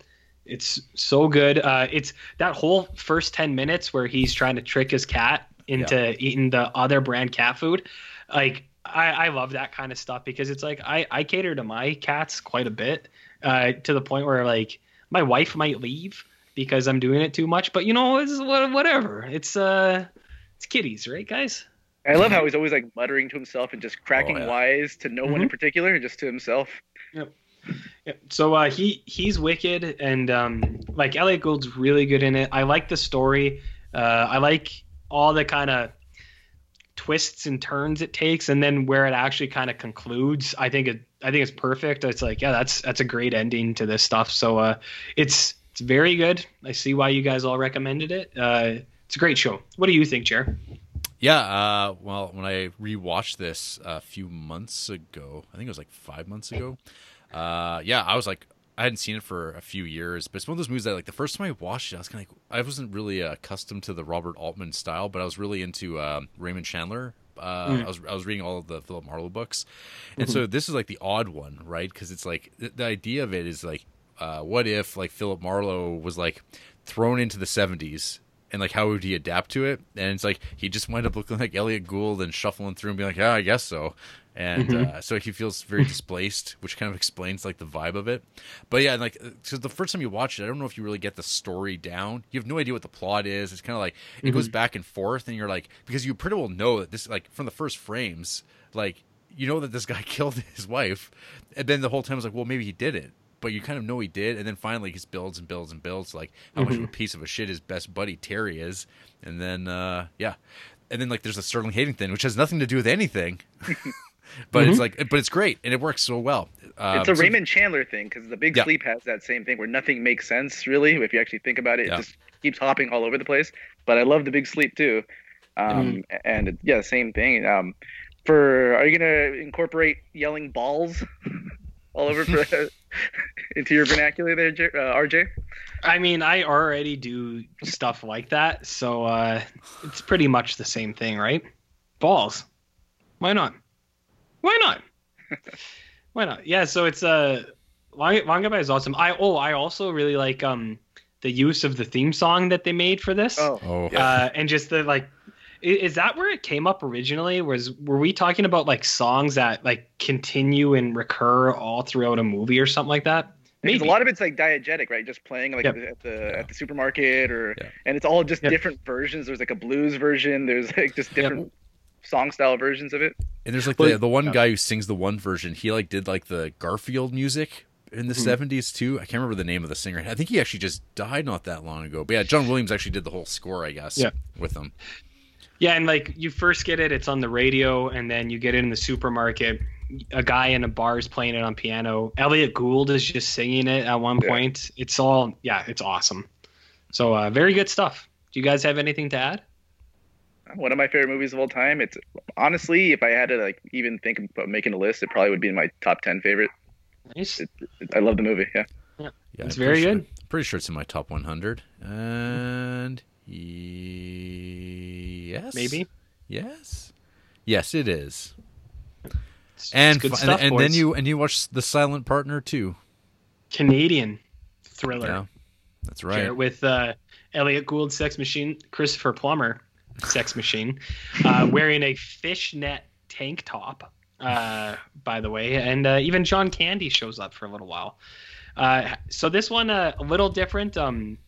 it's so good uh it's that whole first 10 minutes where he's trying to trick his cat into eating the other brand cat food like I, I love that kind of stuff because it's like I, I cater to my cats quite a bit uh, to the point where like my wife might leave because I'm doing it too much. But you know, it's whatever. It's uh, it's kitties, right, guys? I love how he's always like muttering to himself and just cracking Oh, yeah. wise to no one in particular, and just to himself. Yeah. So uh, he he's wicked, and um, like Elliot Gould's really good in it. I like the story. Uh, I like all the kind of twists and turns it takes, and then where it actually kind of concludes. I think it I think it's perfect. It's like yeah, that's that's a great ending to this stuff. So uh, it's it's very good. I see why you guys all recommended it. Uh, it's a great show. What do you think, Jer? Yeah, uh, well, when I rewatched this a few months ago, I think it was like five months ago. Uh, yeah, I was like, I hadn't seen it for a few years, but it's one of those movies that, like, the first time I watched it, I was kind of like, I wasn't really uh, accustomed to the Robert Altman style, but I was really into um, Raymond Chandler. Uh, I was I was reading all of the Philip Marlowe books, and so this is like the odd one, right? Because it's like the, the idea of it is like, uh, what if like Philip Marlowe was like thrown into the '70s and like how would he adapt to it? And it's like he just wind up looking like Elliot Gould and shuffling through and being like, yeah, I guess so. And uh, so he feels very displaced, which kind of explains like the vibe of it. But yeah, like because the first time you watch it, I don't know if you really get the story down. You have no idea what the plot is. It's kind of like it goes back and forth, and you're like because you pretty well know that this like from the first frames, like you know that this guy *laughs* killed his wife, and then the whole time I was like, well, maybe he did it. But you kind of know he did, and then finally he just builds and builds and builds like how much of a piece of a shit his best buddy Terry is, and then uh, yeah, and then like there's a Sterling Hayden thing, which has nothing to do with anything, *laughs* but it's like but it's great and it works so well. Um, it's a so- Raymond Chandler thing because the Big Yeah. Sleep has that same thing where nothing makes sense really. If you actually think about it, Yeah. it just keeps hopping all over the place. But I love the Big Sleep too, um, and it- yeah, same thing. Um, for are you gonna incorporate yelling balls *laughs* all over *laughs* for, *laughs* into your vernacular there, Jer- uh, RJ? I mean, I already do stuff like that, so uh, it's pretty much the same thing, right? Balls. Why not? Why not? *laughs* Why not? Yeah. So it's uh, Long Long Goodbye is awesome. I oh, I also really like um the use of the theme song that they made for this. Oh, Oh, Uh, and just the like, i- is that where it came up originally? Was were we talking about like songs that like continue and recur all throughout a movie or something like that? Because a lot of it's like diegetic, right? Just playing like Yep. at the at the supermarket, or Yeah. and it's all just Yep. different versions. There's like a blues version. There's like just different song style versions of it. And there's like Well, the the one yeah. guy who sings the one version. He like did like the Garfield music in the Mm-hmm. 70s too. I can't remember the name of the singer. I think he actually just died not that long ago. But yeah, John Williams actually did the whole score, I guess, Yeah. with them. Yeah, and like you first get it, it's on the radio, and then you get it in the supermarket. a guy in a bar is playing it on piano. Elliot Gould is just singing it at one Yeah. point. It's all yeah, it's awesome. So uh, very good stuff. Do you guys have anything to add? One of my favorite movies of all time. It's honestly, if I had to like even think about making a list, it probably would be in my top ten favorite. Nice. It, I love the movie. Yeah. Yeah, yeah It's I'm very pretty sure- good. pretty sure it's in my top 100. And yes, Maybe. yes, yes, it is. It's, And it's stuff. and, and then you and you watch The Silent Partner too. Canadian thriller. Yeah, that's right. it with uh, Elliott Gould, Sex Machine, Christopher Plummer, Sex Machine, uh, *laughs* wearing a fishnet tank top, uh, by the way, and uh, even John Candy shows up for a little while. Uh, so this one uh, a little different. Um,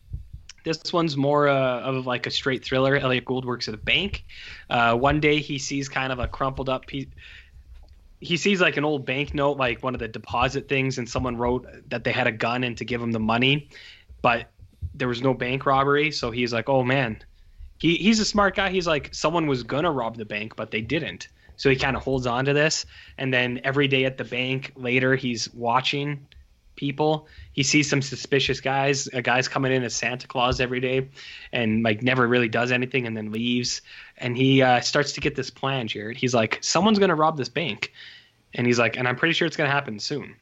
this one's more uh, of like a straight thriller. Elliott Gould works at a bank. Uh, one day he sees kind of a crumpled up piece. He sees like an old banknote, like one of the deposit things, and someone wrote that they had a gun and to give him the money, but there was no bank robbery. So he's like, oh man, he he's a smart guy. He's like, someone was gonna rob the bank, but they didn't. So he kind of holds on to this, and then every day at the bank later, he's watching people. He sees some suspicious guys. A guy's coming in as Santa Claus every day, and like never really does anything, and then leaves. And he uh, starts to get this plan, Jarrett. He's like, someone's gonna rob this bank, and he's like, and I'm pretty sure it's gonna happen soon.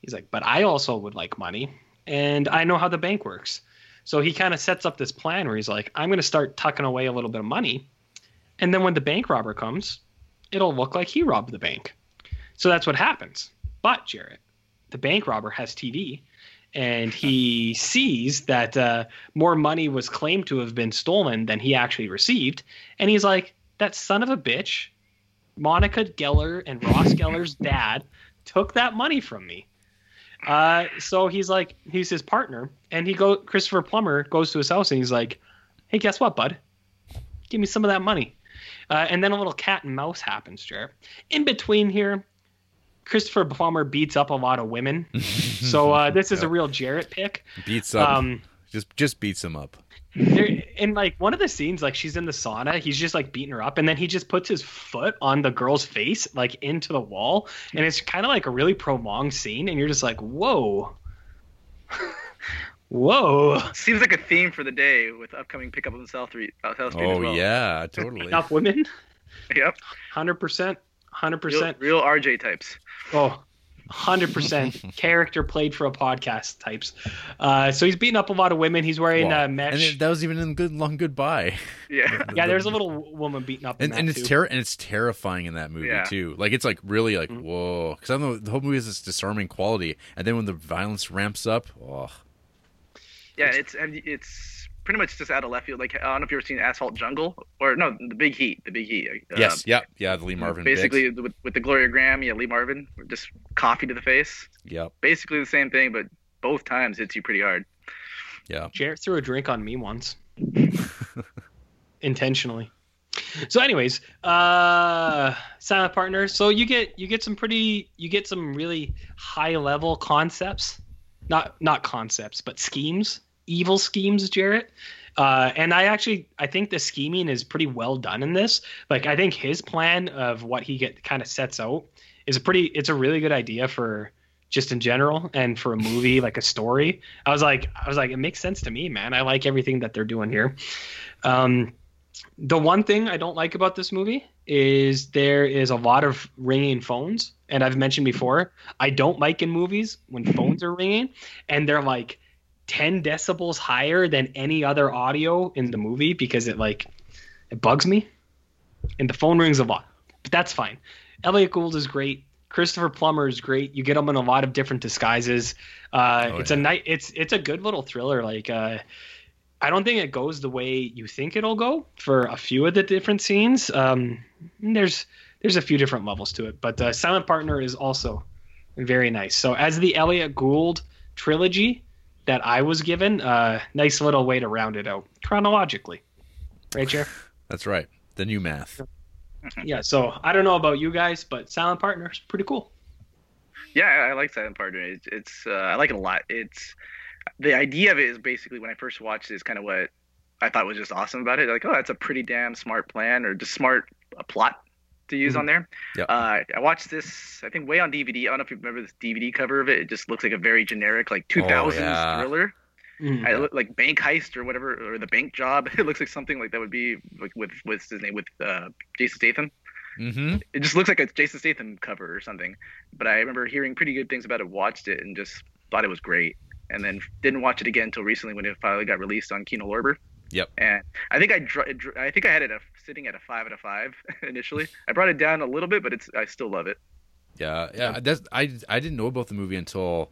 He's like, but I also would like money, and I know how the bank works. So he kind of sets up this plan where he's like, I'm gonna start tucking away a little bit of money, and then when the bank robber comes, it'll look like he robbed the bank. So that's what happens. But Jarrett, the bank robber has TV, and he sees that uh, more money was claimed to have been stolen than he actually received, and he's like, "That son of a bitch, Monica Geller and Ross Geller's dad took that money from me." Uh, so he's like, he's his partner, and he go Christopher Plummer goes to his house and he's like, "Hey, guess what, bud? Give me some of that money." Uh, and then a little cat and mouse happens, Jarrett. In between here, Christopher Plummer beats up a lot of women. *laughs* So uh, this is a real Jarrett pick. beats up, Um, just just beats him up. there, in like one of the scenes, like she's in the sauna, he's just like beating her up, and then he just puts his foot on the girl's face, like into the wall, and it's kind of like a really prolonged scene, and you're just like, whoa, *laughs* whoa, Seems like a theme for the day with upcoming pickup on South Street. Uh, South Street as Oh well. yeah, totally. enough women, *laughs* Yep. hundred percent, Hundred percent. real RJ types. Oh, 100% *laughs* character played for a podcast types. Uh, so he's beating up a lot of women. He's wearing Wow. uh, and mesh. it, that was even in good long goodbye. Yeah. *laughs* yeah, there's a little woman beating up. And, and it's terror and it's terrifying in that movie Yeah. too. Like it's like really like Mhm. whoa, because I don't know the whole movie has this disarming quality, and then when the violence ramps up, oh Yeah, it's you- it's pretty much just out of left field. Like I don't know if you've ever seen Asphalt Jungle or no, The Big Heat. The Big Heat. Uh, yes, yeah, yeah, the Lee Marvin Basically, with, with the Gloria Grahame, yeah, Lee Marvin, just coffee to the face. yep, Basically the same thing, but both times hits you pretty hard. yeah. Jarrett threw a drink on me once. *laughs* Intentionally. So anyways, uh silent partner. So you get you get some pretty you get some really high level concepts. Not not concepts, but schemes, evil schemes, Jarrett. Uh, and I actually I think the scheming is pretty well done in this. Like I think his plan of what he get kind of sets out is a pretty it's a really good idea for just in general and for a movie like a story. I was like I was like it makes sense to me, man. I like everything that they're doing here. Um, the one thing I don't like about this movie is there is a lot of ringing phones, and I've mentioned before I don't like in movies when phones are ringing and they're like 10 decibels higher than any other audio in the movie because it like it bugs me, and the phone rings a lot, but that's fine. Elliott Gould is great. Christopher Plummer is great. You get him in a lot of different disguises. Uh, Oh, it's yeah. a night. It's it's a good little thriller. Like uh, I don't think it goes the way you think it'll go for a few of the different scenes. Um, there's there's a few different levels to it, but uh, Silent Partner is also very nice. So as the Elliott Gould trilogy that I was given, uh, nice little way to round it out chronologically, right, Jeff? *laughs* That's right. The new math. yeah. So I don't know about you guys, but Silent Partner is pretty cool. Yeah, I I like Silent Partner. It's, it's uh, I like it a lot. It's the idea of it is basically when I first watched it is kind of what I thought was just awesome about it. Like, oh, that's a pretty damn smart plan or just smart a plot to use Mhm. on there. Yep. Uh, I watched this, I think, way on DVD. I don't know if you remember this DVD cover of it. It just looks like a very generic, like 2000s yeah. thriller. Mm. I look like bank heist or whatever, or the bank job. *laughs* It looks like something like that would be like with what's his name with uh, Jason Statham. Mm-hmm. It just looks like a Jason Statham cover or something. But I remember hearing pretty good things about it. Watched it and just thought it was great. And then didn't watch it again until recently when it finally got released on Kino Lorber. Yep. And I think I dr- dr- I think I had it a, sitting at a five out of five *laughs* initially. I brought it down a little bit, but it's I still love it. Yeah, yeah. That's I I didn't know about the movie until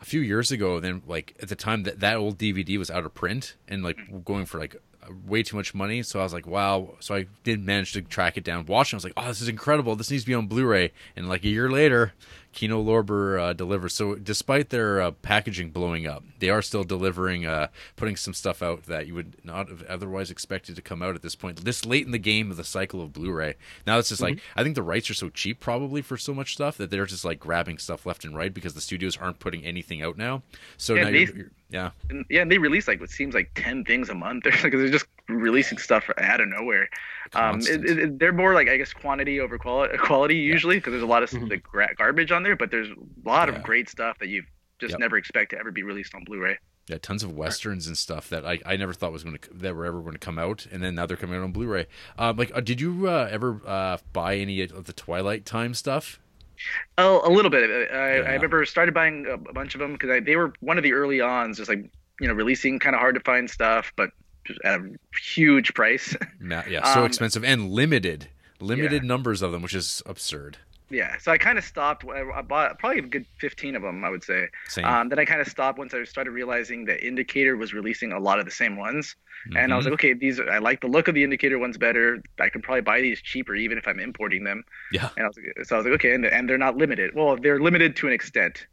a few years ago. Then, like at the time that that old DVD was out of print and like mm. going for like way too much money. So I was like, wow. So I did manage to track it down, watch it. I was like, oh, this is incredible. This needs to be on Blu-ray. And like a year later, Kino Lorber uh, delivers. So despite their uh, packaging blowing up, they are still delivering, uh, putting some stuff out that you would not have otherwise expected to come out at this point. This late in the game of the cycle of Blu-ray. Now it's just like I think the rights are so cheap probably for so much stuff that they're just like grabbing stuff left and right because the studios aren't putting anything out now. So Yeah, now you're, you're- yeah. And, yeah, and they release like what seems like ten things a month. *laughs* They're like they're just releasing stuff out of nowhere. Um, it, it, they're more like I guess quantity over quality, quality usually because there's a lot of Mhm. the gra- garbage on there, but there's a lot Yeah. of great stuff that you just Yep. never expect to ever be released on Blu-ray. Yeah, tons of westerns and stuff that I, I never thought was going to that were ever going to come out, and then now they're coming out on Blu-ray. Um, like, uh, did you uh, ever uh, buy any of the Twilight Time stuff? Oh, a little bit. I, I remember started buying a, bunch of them because they were one of the early ons, just like you know releasing kind of hard to find stuff, but at a huge price. Yeah, so Um, expensive and limited, limited numbers of them, which is absurd. Yeah, so I kind of stopped. I I bought probably a good fifteen of them, I would say. Same. Um, then I kind of stopped once I started realizing that Indicator was releasing a lot of the same ones, and I was Mhm. like, okay, these I like the look of the Indicator ones better. I can probably buy these cheaper even if I'm importing them. yeah, And I was like, so I was like, okay, and, and they're not limited. Well, they're limited to an extent.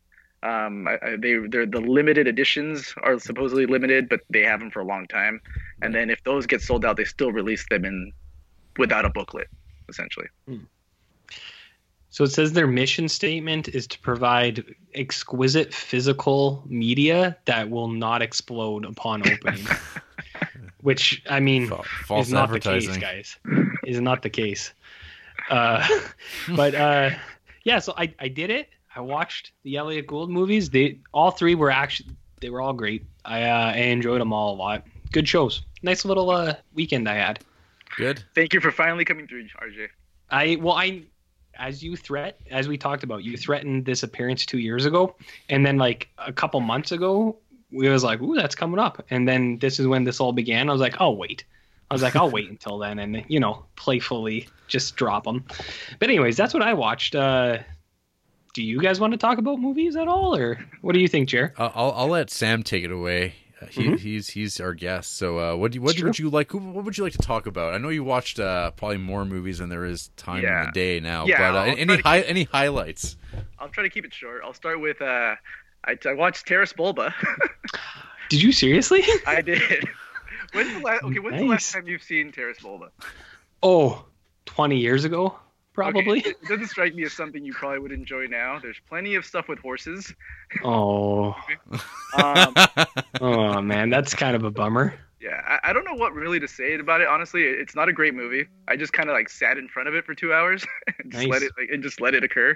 Um, I, I, they they're the limited editions are supposedly limited, but they have them for a long time. And then if those get sold out, they still release them in without a booklet, essentially. So it says their mission statement is to provide exquisite physical media that will not explode upon opening. *laughs* Which I mean Fa- false is not the case, guys. Is not the case. Uh, *laughs* but uh, yeah, so I, I did it. I watched the Elliott Gould movies. They all three were actually they were all great. I uh, I enjoyed them all a lot. Good shows. Nice little uh, weekend I had. Good. Thank you for finally coming through, RJ. I well I as you threat as we talked about you threatened this appearance two years ago and then like a couple months ago we was like ooh that's coming up. And then this is when this all began. I was like I'll wait. I was like I'll wait *laughs* until then and you know playfully just drop them but anyways that's what I watched. Uh do you guys want to talk about movies at all or what do you think Jer? Uh, I'll I'll let Sam take it away. He, Mhm. He's he's our guest. So uh, what do you, what It's would you like? Who, what would you like to talk about? I know you watched uh, probably more movies than there is time in the day now. Yeah, but uh, any try to hi- any highlights? I'll try to keep it short. I'll start with uh, I, I watched Taras Bulba. *laughs* did you seriously I did. When's the last? Okay, when's the last time you've seen Taras Bulba? oh 20 years ago probably Okay, It doesn't strike me as something you probably would enjoy now. There's plenty of stuff with horses. oh *laughs* Um, oh man that's kind of a bummer yeah, I, I don't know what really to say about it. Honestly, It- it's not a great movie. I just kind of like sat in front of it for two hours *laughs* and just Nice. let it like, and just let it occur.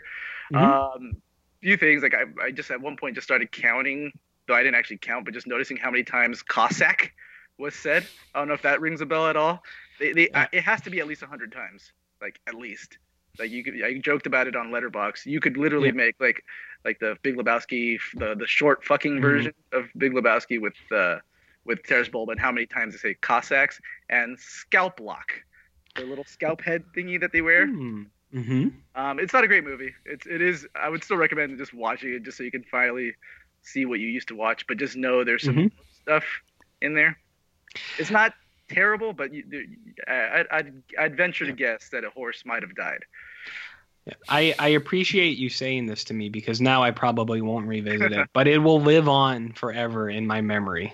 Mhm. Um, few things like I, I just at one point just started counting, though I didn't actually count, but just noticing how many times Cossack was said. I don't know if that rings a bell at all. They, they, Yeah. it has to be at least hundred times, like at least. Like you could, I joked about it on Letterboxd. You could literally Yeah. make like, like the Big Lebowski, the the short fucking Mhm. version of Big Lebowski with uh, with Taras Bulba and how many times they say Cossacks and scalp lock, the little scalp head thingy that they wear. Mm-hmm. Um, it's not a great movie. It's it is. I would still recommend just watching it just so you can finally see what you used to watch. But just know there's some Mhm. stuff in there. It's not terrible, but you, I, I'd I'd venture to guess that a horse might have died. I, I appreciate you saying this to me because now I probably won't revisit it, *laughs* but it will live on forever in my memory.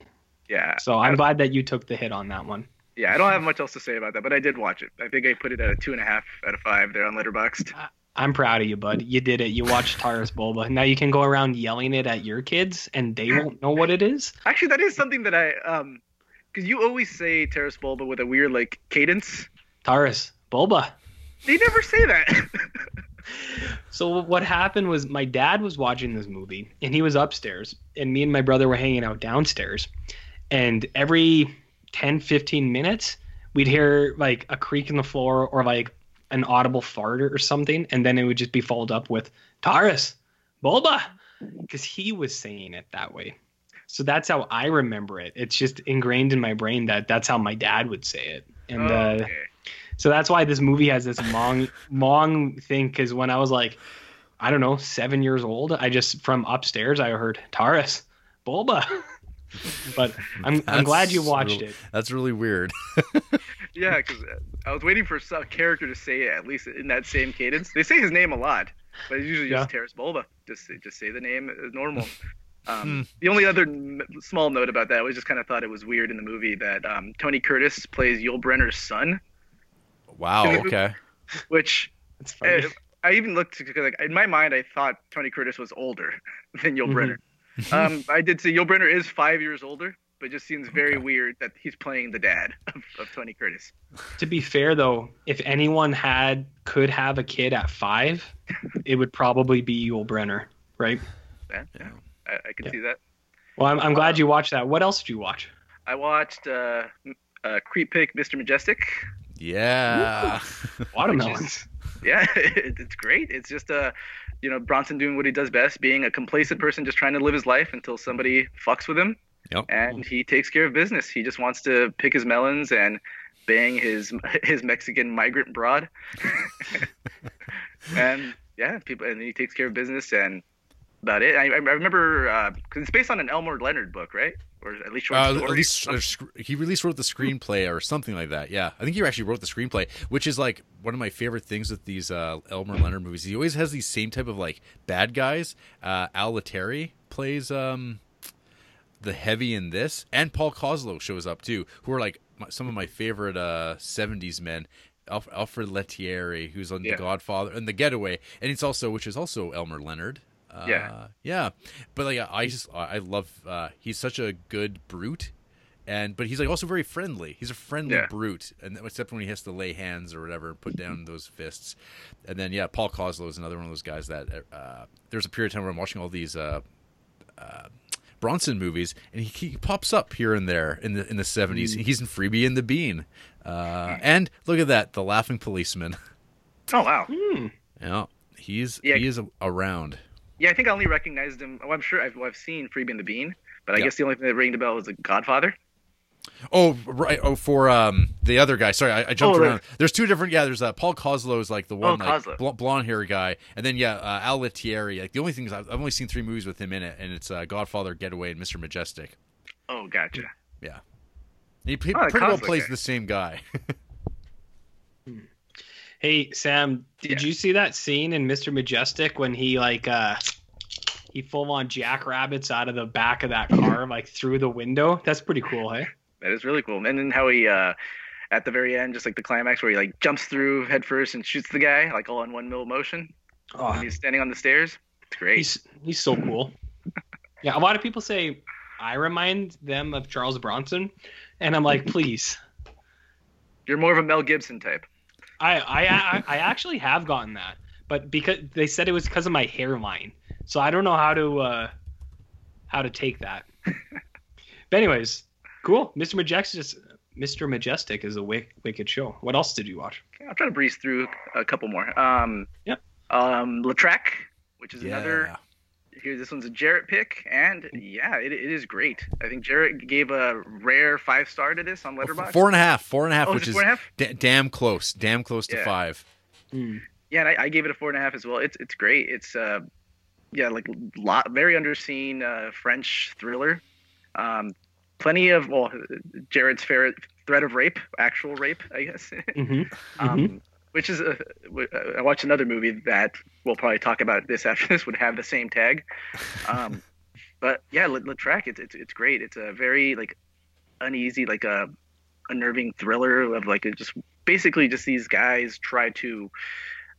Yeah. So I'm glad that you took the hit on that one. Yeah, I don't have much else to say about that, but I did watch it. I think I put it at a two and a half out of five there on Letterboxd. I'm proud of you, bud. You did it. You watched Taurus Bulba. Now you can go around yelling it at your kids, and they *gasps* won't know what it is. Actually, that is something that I um, because you always say Taras Bulba with a weird like cadence. Taurus Bulba. They never say that. *laughs* So what happened was my dad was watching this movie and he was upstairs and me and my brother were hanging out downstairs. And every 10 15 minutes we'd hear like a creak in the floor or like an audible fart or something and then it would just be followed up with Taurus, Bulba because he was saying it that way. So that's how I remember it. It's just ingrained in my brain that that's how my dad would say it. And Oh, uh, so that's why this movie has this long, long thing. Because when I was like, I don't know, seven years old, I just from upstairs I heard Taurus, Bulba. *laughs* but I'm I'm glad you watched real- it. That's really weird. *laughs* Yeah, because I was waiting for some character to say it at least in that same cadence. They say his name a lot, but it's usually just Taras Bulba. Just just say the name as normal. *laughs* Um, the only other n- small note about that was just kind of thought it was weird in the movie that um, Tony Curtis plays Yul Brynner's son, Wow. Okay. which It's funny. uh, I even looked because like in my mind I thought Tony Curtis was older *laughs* than Yul Mhm. Brynner. *laughs* um, I did see Yul Brynner is five years older, but it just seems very Okay. weird that he's playing the dad *laughs* of, of Tony Curtis. to be fair though, if anyone had could have a kid at five, it would probably be Yul Brynner, right? Yeah, Yeah. I, I can Yeah. see that. Well, I'm, I'm glad you watched that. What else did you watch? I watched uh, uh, Creep Pick, Mr. Majestyk. Yeah. *laughs* Watermelons. Yeah, *laughs* it, it's great. It's just uh, you know, Bronson doing what he does best, being a complacent person, just trying to live his life until somebody fucks with him, Yep. and he takes care of business. He just wants to pick his melons and bang his *laughs* his Mexican migrant broad, and yeah, people, and he takes care of business and about it. I, I remember because it's based on an Elmore Leonard book, right? Or at least Uh, at least uh, he released wrote the screenplay or something like that. Yeah, I think he actually wrote the screenplay, which is like one of my favorite things with these uh, Elmore Leonard movies. He always has these same type of like bad guys. Uh, Al Lettieri plays um, the heavy in this, and Paul Koslo shows up too, who are like my, some of my favorite uh, '70s men. Alfred Lettieri, who's on Yeah. The Godfather and The Getaway, and it's also which is also Elmore Leonard. Uh, Yeah. yeah, but like I just I love uh, he's such a good brute, and but he's like also very friendly. He's a friendly Yeah. brute, and except when he has to lay hands or whatever, put down those fists. And then yeah, Paul Koslo is another one of those guys that uh, there's a period of time where I'm watching all these uh, uh, Bronson movies, and he, he pops up here and there in the in the 70s. Mm. He's in Freebie and the Bean, uh, and look at that, the Laughing Policeman. oh wow. *laughs* Hmm. yeah, he's Yeah. he is around. Yeah, I think I only recognized him. Oh, I'm sure I've, well, I've seen Freebie and the Bean, but I Yeah. guess the only thing that rang the bell was The Godfather. Oh right. Oh, for um the other guy. Sorry, I, I jumped Oh, right. around. There's two different. Yeah, there's uh, Paul Koslo is like the one Oh, like bl- blonde hair guy, and then yeah, uh, Al Lettieri. Like the only things I've, I've only seen three movies with him in it, and it's uh, Godfather, Getaway, and Mr. Majestyk. Oh, gotcha. Yeah, he p- Oh, pretty well plays the same guy. *laughs* Hey Sam, did Yeah. you see that scene in Mr. Majestyk when he like uh he full on jackrabbits out of the back of that car *clears throat* like through the window? That's pretty cool, hey? That is really cool. And then how he, uh, at the very end, just like the climax where he like jumps through headfirst and shoots the guy like all in one mill motion Oh, he's standing on the stairs. It's great. he's he's so cool. *laughs* Yeah, a lot of people say I remind them of Charles Bronson, and I'm like, *laughs* please. You're more of a Mel Gibson type. I I I, I actually have gotten that, but because they said it was because of my hairline, so I don't know how to uh how to take that. *laughs* but anyways, cool. Mr. Majestyk, Mr. Majestyk is a wick, wicked show. What else did you watch? Okay, I'll try to breeze through a couple more. Um, Yep. Um, La Traque, which is another yeah. Here this one's a Jarrett pick, and yeah, it, it is great. I think Jarrett gave a rare five star to this on Letterboxd. Four and a half, four and a half, Oh, is which it is four and a half? da- damn close, damn close to Yeah. five. Hmm. Yeah, and I, I gave it a four and a half as well. It's it's great. It's uh, yeah, like lot very underseen uh, French thriller. Um, plenty of well, Jarrett's fair threat of rape, actual rape, I guess. *laughs* hmm um, which is a, uh, watched another movie that we'll probably talk about this after *laughs* this would have the same tag. Um, *laughs* but yeah, Le, track it's, it's it's great. It's a very like uneasy, like a unnerving thriller of like just basically just these guys try to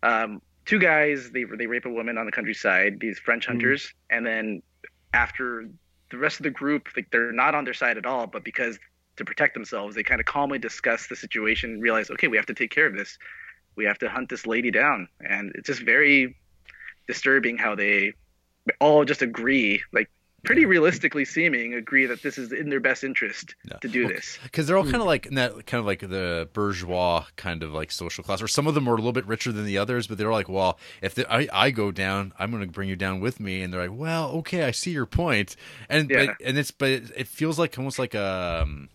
um, two guys they they rape a woman on the countryside, these French hunters, and then after the rest of the group, like they're not on their side at all, but because to protect themselves, they kind of calmly discuss the situation and realize, okay, we have to take care of this. We have to hunt this lady down, and it's just very disturbing how they all just agree, like pretty realistically seeming, agree that this is in their best interest Yeah. to do Well, this. because they're all kind of like in that kind of like the bourgeois kind of like social class, or some of them are a little bit richer than the others, but they're like, well, if the, I I go down, I'm going to bring you down with me, and they're like, well, okay, I see your point, and Yeah. but, and it's but it, it feels like almost like a um,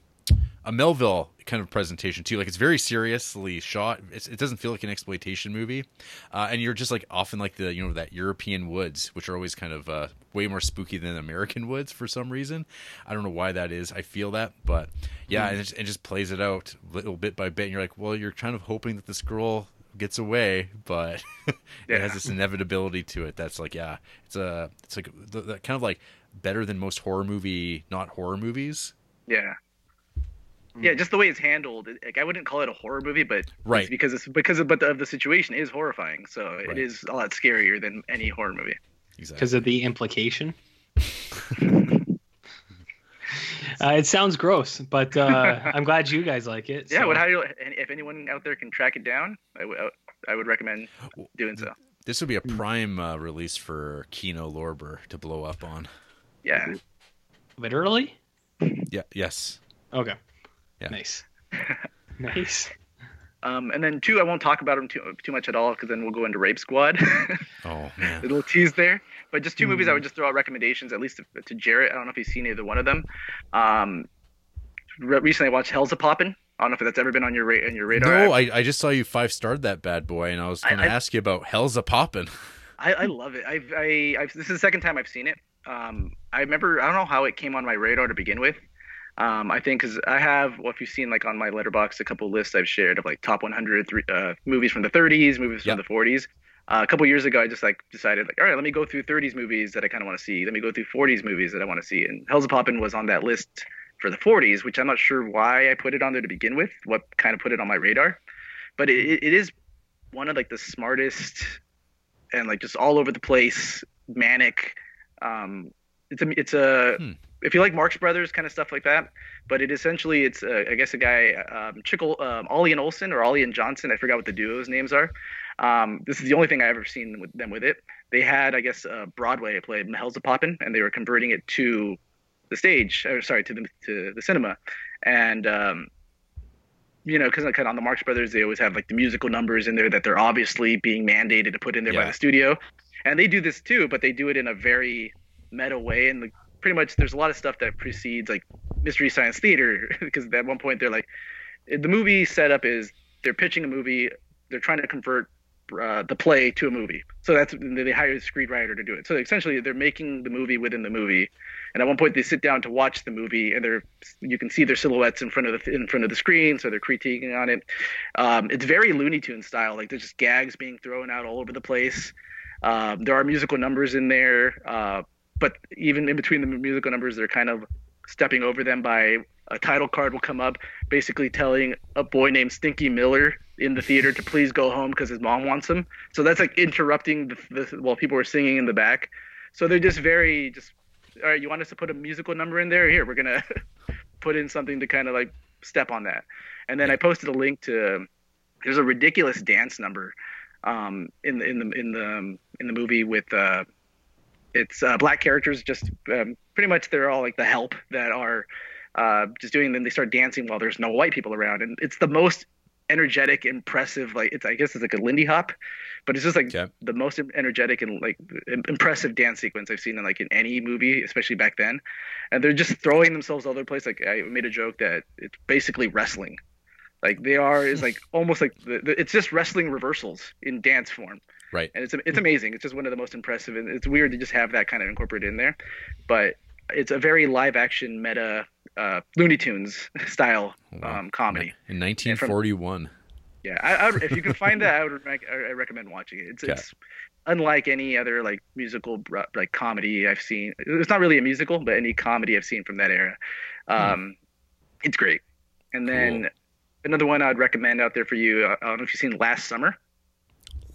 a Melville kind of presentation too. Like it's very seriously shot. It's, it doesn't feel like an exploitation movie, uh, and you're just like often like the you know that European woods, which are always kind of uh, way more spooky than American woods for some reason. I don't know why that is. I feel that, but yeah, and it, just- it just plays it out little bit by bit. And you're like, well, you're kind of hoping that this girl gets away, but *laughs* it Yeah. has this inevitability to it. That's like, yeah, it's a it's like the, the kind of like better than most horror movie, not horror movies. Yeah. Yeah, just the way it's handled. Like I wouldn't call it a horror movie, but it's Right. because it's because of but the, of the situation is horrifying. So Right. it is a lot scarier than any horror movie. Exactly. because of the implication. *laughs* uh, it sounds gross, but uh, *laughs* I'm glad you guys like it. Yeah, so- what how do you, if anyone out there can track it down, I would I would recommend doing so. This would be a prime uh, release for Kino Lorber to blow up on. Yeah. literally? Yeah. Yes. Okay. Yeah. *laughs* Nice. nice. Um, and then two, I won't talk about them too too much at all because then we'll go into Rape Squad. *laughs* Oh man. little tease there. But just 2 movies Hmm. I would just throw out recommendations, at least to, to Jarrett. I don't know if he's seen either one of them. Um, re- recently I watched Hellzapoppin'. I don't know if that's ever been on your ra- on your radar. No, I, I just saw you five starred that bad boy, and I was going to I- I- ask you about Hellzapoppin'. I, I love it. I've, I, I've, this is the second time I've seen it. Um, I remember, I don't know how it came on my radar to begin with. Um, I think because I have, well, if you've seen like on my Letterboxd, a couple lists I've shared of like top 100 three, uh, movies from the 30s, movies from the 40s. Uh, a couple years ago, I just like decided like, all right, let me go through 30s movies that I kind of want to see. Let me go through 40s movies that I want to see. And Hellzapoppin' was on that list for the 40s, which I'm not sure why I put it on there to begin with. What kind of put it on my radar? But it, it is one of like the smartest and like just all over the place, manic. Um, it's a it's a Hmm. If you like Marx Brothers kind of stuff like that, but it essentially it's uh, I guess a guy um, Chickle um, Ollie and Olson or Ollie and Johnson. I forgot what the duo's names are. Um, this is the only thing I've ever seen with them with it. They had I guess uh, Broadway played Hellzapoppin', and they were converting it to the stage. Or sorry, to the to the cinema, and um, you know, because kind of on the Marx Brothers, they always have like the musical numbers in there that they're obviously being mandated to put in there by the studio, and they do this too, but they do it in a very meta way, and like, pretty much there's a lot of stuff that precedes like mystery science theater, *laughs* because at one point they're like, the movie setup is they're pitching a movie, they're trying to convert uh, the play to a movie, so that's they hire a screenwriter to do it. So essentially, they're making the movie within the movie, and at one point they sit down to watch the movie, and they're you can see their silhouettes in front of the in front of the screen, so they're critiquing on it. Um, it's very Looney Tune style, like there's just gags being thrown out all over the place. Um, there are musical numbers in there, uh, but even in between the musical numbers, they're kind of stepping over them by a title card will come up, basically telling a boy named Stinky Miller in the theater to please go home because his mom wants him. So that's like interrupting the, the while people are singing in the back. So they're just very just all right. You want us to put a musical number in there? Here, we're gonna *laughs* put in something to kind of like step on that. And then I posted a link to there's a ridiculous dance number um, in the in the in the in the movie with uh, it's uh, black characters just um, pretty much they're all like the help that are uh, just doing them. They start dancing while there's no white people around, and it's the most energetic, impressive. Like it's I guess it's like a Lindy Hop, but it's just like Okay. the most energetic and like impressive dance sequence I've seen in like in any movie, especially back then. And they're just throwing themselves all over the place. Like I made a joke that it's basically wrestling. Like they are is like almost like the, the, it's just wrestling reversals in dance form Right. and it's it's amazing. It's just one of the most impressive, and it's weird to just have that kind of incorporated in there. But it's a very live action meta uh, Looney Tunes *laughs* style Wow. um, comedy. In 1941. Yeah, I, I, if you can find that, I would rec- I recommend watching it. It's, it's unlike any other like musical like comedy I've seen. It's not really a musical, but any comedy I've seen from that era. Um, It's great. And then Cool. another one I'd recommend out there for you. uh, I don't know if you've seen Last Summer.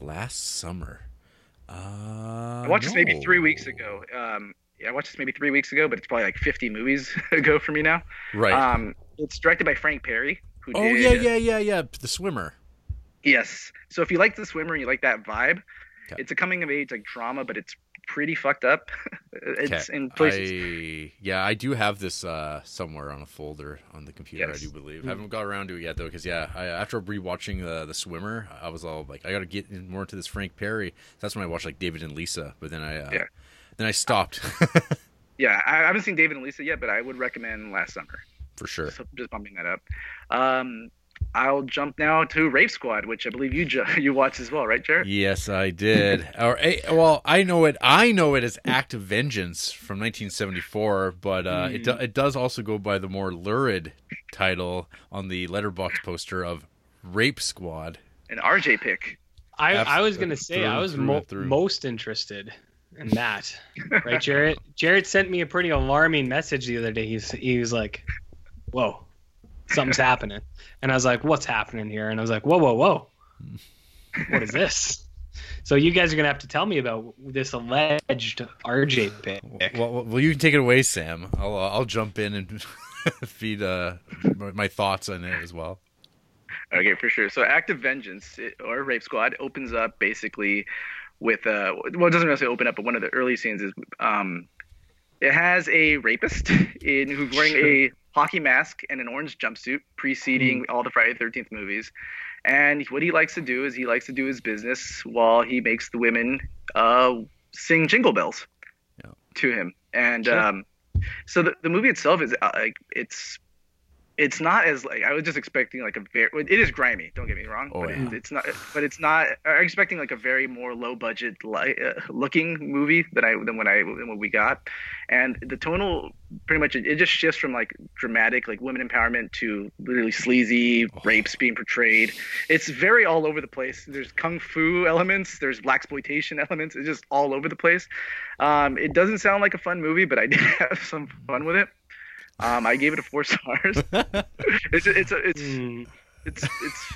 Last summer. Uh, I watched this maybe three weeks ago. Um, yeah, I watched this maybe three weeks ago, but it's probably like 50 movies *laughs* ago for me now. Right. Um, it's directed by Frank Perry. Who oh did, yeah, yeah, yeah, yeah. The swimmer. Yes. So if you like the swimmer and you like that vibe, Okay. it's a coming of age like drama, but it's pretty fucked up. *laughs* it's in places. I, yeah, I do have this uh, somewhere on a folder on the computer. Yes. I do believe. I haven't got around to it yet though, because yeah, I, after rewatching the the swimmer, I was all like, I got to get more into this Frank Perry. That's when I watched like David and Lisa, but then I uh, Yeah. then I stopped *laughs* Yeah, I, I haven't seen David and Lisa yet, but I would recommend Last Summer. for sure. So just bumping that up. Um, I'll jump now to Rape Squad, which I believe you ju- *laughs* you watched as well, right, Jarrett? Yes, I did. *laughs* or eh, well, I know it. I know it as Act of Vengeance from 1974, but uh, it do, it does also go by the more lurid title on the Letterboxd poster of Rape Squad. An RJ pick. I, Abs- I was gonna say I was through mo- through. most interested in that, *laughs* right, Jarrett? Jarrett sent me a pretty alarming message the other day. He's he was like, "Whoa, something's happening," and I was like, "What's happening here?" And I was like, "Whoa, whoa, whoa, what is this?" So you guys are gonna have to tell me about this alleged RJ pick. Well, well, well, you can take it away, Sam. I'll uh, I'll jump in and *laughs* feed uh, my my thoughts on it as well. Okay, for sure. So Act of Vengeance it- or Rape Squad opens up basically with uh well it doesn't necessarily open up, but one of the early scenes is um it has a rapist in who's wearing a hockey mask and an orange jumpsuit preceding all the Friday the 13th movies. And what he likes to do is he likes to do his business while he makes the women uh sing jingle bells Yeah. to him. And Sure. um so the, the movie itself is uh, it's it's not as like I was just expecting like a very it is grimy don't get me wrong Oh, but yeah. it, it's not but it's not I'm expecting like a very more low budget li- uh, looking movie than I than when I than what we got. And the tonal pretty much it, it just shifts from like dramatic like women empowerment to literally sleazy Oh. rapes being portrayed. It's very all over the place. There's kung fu elements there's black exploitation *laughs* elements it's just all over the place. Um, it doesn't sound like a fun movie but I did *laughs* have some fun with it um, I gave it a four *laughs* stars it's it's it's Hmm, it's it's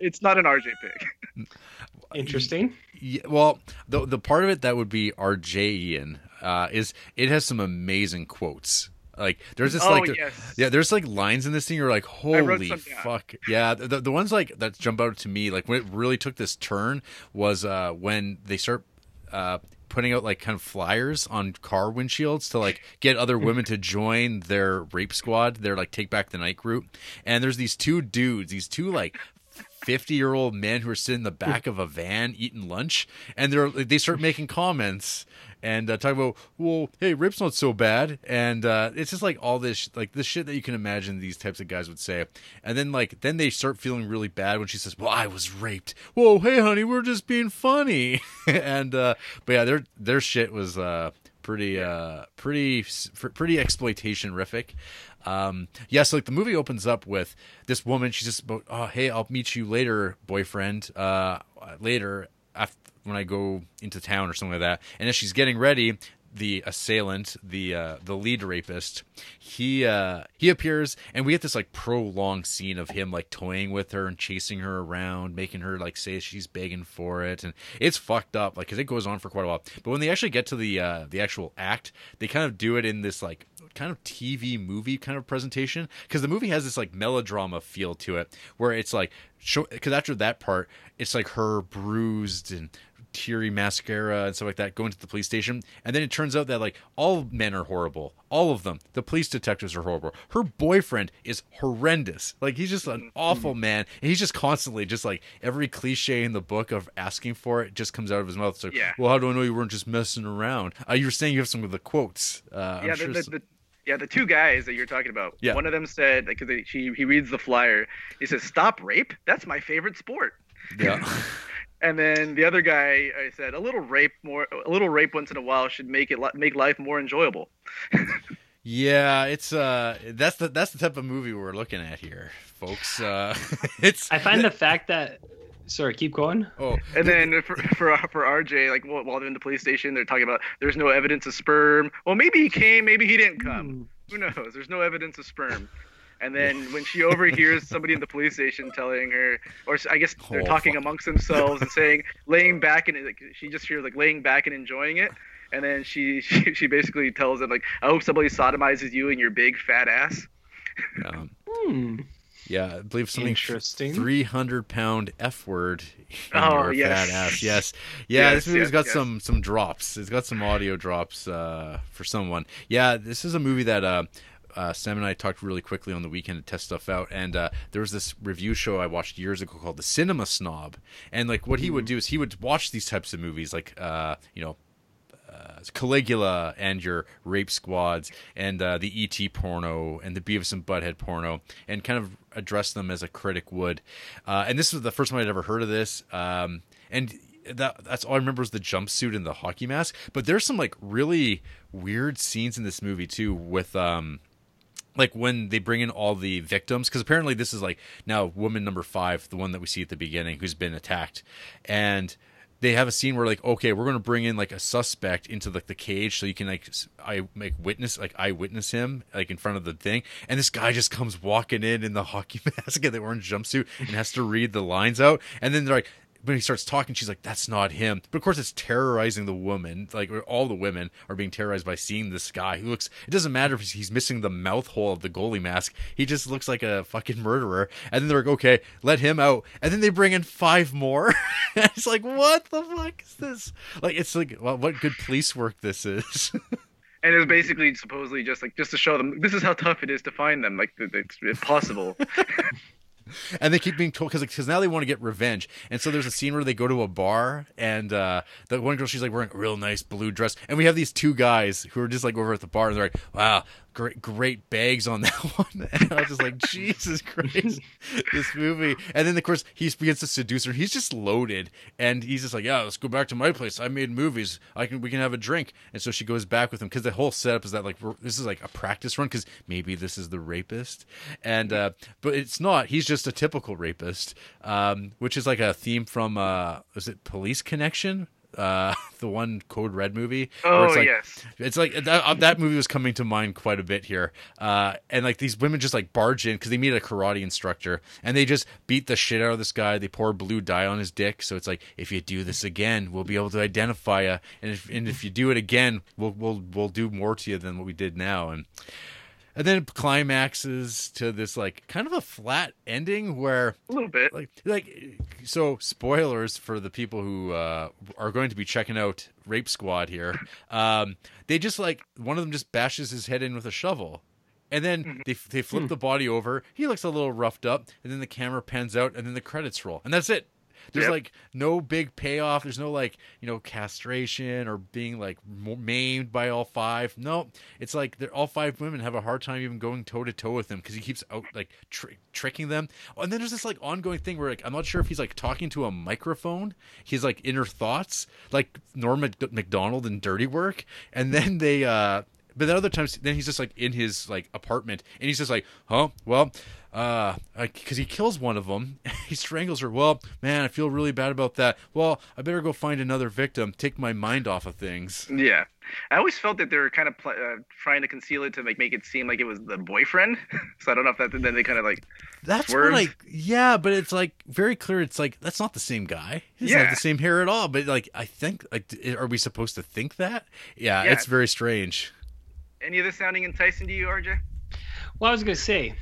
it's not an RJ pick. *laughs* interesting. Yeah, well, the the part of it that would be RJ Ian uh, is it has some amazing quotes. Like there's this Oh, like yes. yeah, there's like lines in this thing. You're like, holy fuck, yeah. The, the ones like that jump out to me, like when it really took this turn, was uh, when they start uh, putting out like kind of flyers on car windshields to like get other women to join their rape squad. Their like take back the night group, and there's these two dudes, these two like 50 year old men who are sitting in the back of a van eating lunch and they're they start making comments and uh, talking about well hey rape's not so bad. And uh, it's just like all this like this shit that you can imagine these types of guys would say. And then like then they start feeling really bad when she says well i was raped. Whoa hey honey we're just being funny. *laughs* And uh but yeah their their shit was uh pretty uh pretty pretty exploitation rific um yeah so like the movie opens up with this woman. She's just about oh hey i'll meet you later boyfriend. Uh later after when i go into town or something like that. And as she's getting ready the assailant, the uh, the lead rapist, he uh, he appears, and we get this like prolonged scene of him like toying with her and chasing her around, making her like say she's begging for it, and it's fucked up, like because it goes on for quite a while. But when they actually get to the uh, the actual act, they kind of do it in this like kind of TV movie kind of presentation. Because the movie has this like melodrama feel to it, where it's like because after that part, it's like her bruised and teary mascara and stuff like that going to the police station and then it turns out that like all men are horrible all of them the police detectives are horrible her boyfriend is horrendous like he's just an awful man and he's just constantly just like every cliche in the book of asking for it just comes out of his mouth so Yeah. well how do i know you weren't just messing around uh, you were saying you have some of the quotes uh, I'm yeah, sure the, the, the, yeah, the two guys that you're talking about. Yeah. One of them said, because he he reads the flyer, he says, "Stop rape. That's my favorite sport." yeah *laughs* *laughs* And then the other guy I said, "A little rape more, a little rape once in a while should make it make life more enjoyable." yeah it's uh that's the that's the type of movie we're looking at here folks uh *laughs* it's I find the fact that. Sorry, keep going. oh And then for for for RJ, like while while they're in the police station, they're talking about there's no evidence of sperm. Well, maybe he came, maybe he didn't come. Who knows? There's no evidence of sperm. And then when she overhears somebody in the police station telling her, or I guess they're Oh, talking fuck. amongst themselves and saying, laying back and like, she just hears like laying back and enjoying it. And then she, *laughs* she she basically tells them like, I hope somebody sodomizes you and your big fat ass. um, Hmm. Yeah, I believe something Interesting. three hundred pound f word. in Oh, yes. fat ass. Yes, yeah. Yes, this movie's yes, got yes. some some drops. It's got some audio drops uh, for someone. Yeah, this is a movie that. Uh, uh, Sam and I talked really quickly on the weekend to test stuff out, and uh, there was this review show I watched years ago called The Cinema Snob, and like what he would do is he would watch these types of movies, like uh, you know uh, Caligula and your rape squads and uh, the ET porno and the Beavis and Butthead porno and kind of address them as a critic would. Uh, and this was the first time I'd ever heard of this. Um, and that that's all I remember was the jumpsuit and the hockey mask. But there's some like really weird scenes in this movie too with um like when they bring in all the victims because apparently this is like now woman number five the one that we see at the beginning who's been attacked. And they have a scene where like okay we're going to bring in like a suspect into like the cage so you can like i make witness like eyewitness him like in front of the thing. And this guy just comes walking in in the *laughs* hockey mask and the orange jumpsuit and has to read the lines out. And then they're like when he starts talking, she's like, "That's not him." But of course, it's terrorizing the woman. Like all the women are being terrorized by seeing this guy who looks. It doesn't matter if he's missing the mouth hole of the goalie mask. He just looks like a fucking murderer. And then they're like, "Okay, let him out." And then they bring in five more. *laughs* it's like, what the fuck is this? Like, it's like, well, what good police work this is. *laughs* And it was basically supposedly just like just to show them this is how tough it is to find them. Like it's impossible. *laughs* *laughs* and they keep being told because because now they want to get revenge. And so there's a scene where they go to a bar and uh the one girl she's like wearing a real nice blue dress. And we have these two guys who are just like over at the bar. And they're like wow great great bags on *laughs* that one. And i was just like jesus *laughs* christ this movie. And then of course he begins to seduce her. He's just loaded. And he's just like yeah let's go back to my place. I made movies. I can we can have a drink. And so she goes back with him. Because the whole setup is that like we're, this is like a practice run because maybe this is the rapist. And uh but it's not. He's just a typical rapist um which is like a theme from uh is it police connection uh *laughs* the one code red movie Oh it's like, yes. it's like that, uh, that movie was coming to mind quite a bit here. Uh, and like these women just like barge in because they meet a karate instructor and they just beat the shit out of this guy. They pour blue dye on his dick. So it's like, if you do this again, we'll be able to identify you. And if, and if you do it again, we'll, we'll, we'll do more to you than what we did now. And, and then it climaxes to this like kind of a flat ending where A little bit. like like so spoilers for the people who uh, are going to be checking out rape squad here. *clears throat* Um, they just like one of them just bashes his head in with a shovel. And then they, they flip the body over. He looks a little roughed up. And then the camera pans out. And then the credits roll. And that's it there's Yep. like no big payoff. There's no like you know castration or being like maimed by all five. No it's like they're all five women have a hard time even going toe to toe with him because he keeps out like tr- tricking them. Oh, and then there's this like ongoing thing where like i'm not sure if he's like talking to a microphone. He's like inner thoughts like norm Mac- Macdonald in dirty work. And then they uh but then other times then he's just like in his like apartment and he's just like huh? Well uh because he kills one of them *laughs* he strangles her. Well man i feel really bad about that. Well i better go find another victim. Take my mind off of things. Yeah. I always felt that they were kind of pl- uh, trying to conceal it to like make it seem like it was the boyfriend. *laughs* so I don't know if that then they kind of like that's Swerves. what i yeah but it's like very clear. It's like that's not the same guy. He doesn't Yeah. the same hair at all. But like i think like are we supposed to think that? Yeah, Yeah. it's very strange any of this sounding enticing to you, RJ? Well, I was gonna say,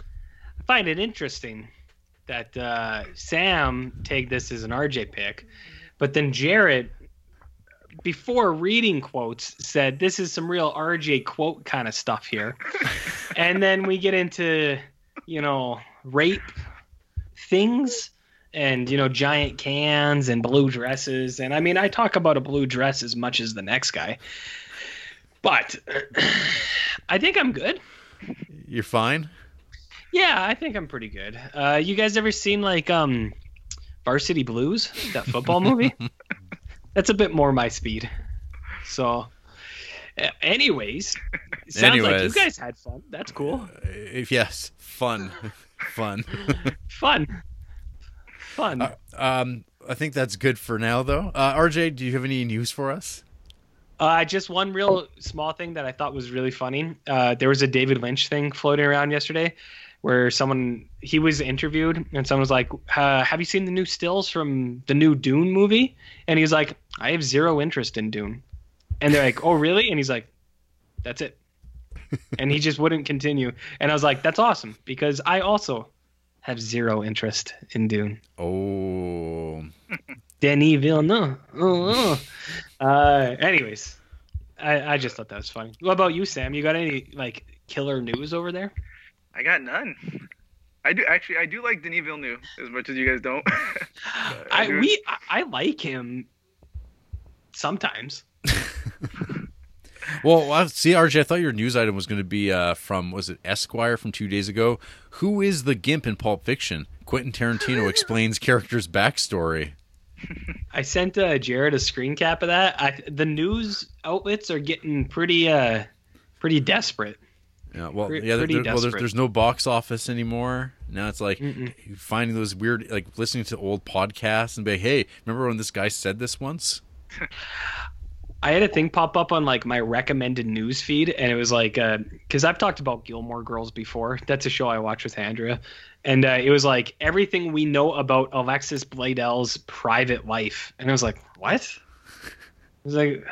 I find it interesting that uh, Sam take this as an RJ pick, but then Jarrett, before reading quotes, said this is some real RJ quote kind of stuff here, *laughs* and then we get into, you know, rape things. And you know, giant cans and blue dresses, and I mean, I talk about a blue dress as much as the next guy, but I think I'm good. you're fine Yeah, I think I'm pretty good. Uh, you guys ever seen like um, Varsity Blues, that football *laughs* movie? That's a bit more my speed. So, uh, anyways, sounds like you guys had fun. That's cool. if yes fun *laughs* fun *laughs* Fun. Fun. Uh, um, I think that's good for now, though. Uh, RJ, do you have any news for us? Uh, just one real small thing that I thought was really funny. Uh, there was a David Lynch thing floating around yesterday, where someone he was interviewed and someone was like, uh, "Have you seen the new stills from the new Dune movie?" And he's like, "I have zero interest in Dune." And they're like, "Oh, really?" And he's like, "That's it." *laughs* and he just wouldn't continue. And I was like, "That's awesome," because I also have zero interest in Dune. Oh, Denis Villeneuve. Oh, oh. Uh, anyways, I, I just thought that was funny. What about you, Sam? You got any like killer news over there? I got none. I do actually. I do like Denis Villeneuve as much as you guys don't. *laughs* I do. we I, I like him sometimes. *laughs* well, well, see, RJ, I thought your news item was going to be uh, from was it Esquire from two days ago? Who is the Gimp in Pulp Fiction? Quentin Tarantino *laughs* explains character's backstory. *laughs* I sent uh, Jarrett a screen cap of that. I, the news outlets are getting pretty uh pretty desperate. Yeah, well, Pre- yeah. There, there- well, there's, there's no box office anymore. Now it's like Mm-mm. finding those weird, like listening to old podcasts and be, hey, remember when this guy said this once? *laughs* I had a thing pop up on like my recommended news feed, and it was like, because I've talked about Gilmore Girls before. That's a show I watch with Andrea, and uh, it was like everything we know about Alexis Bledel's private life, and I was like, what? It was like,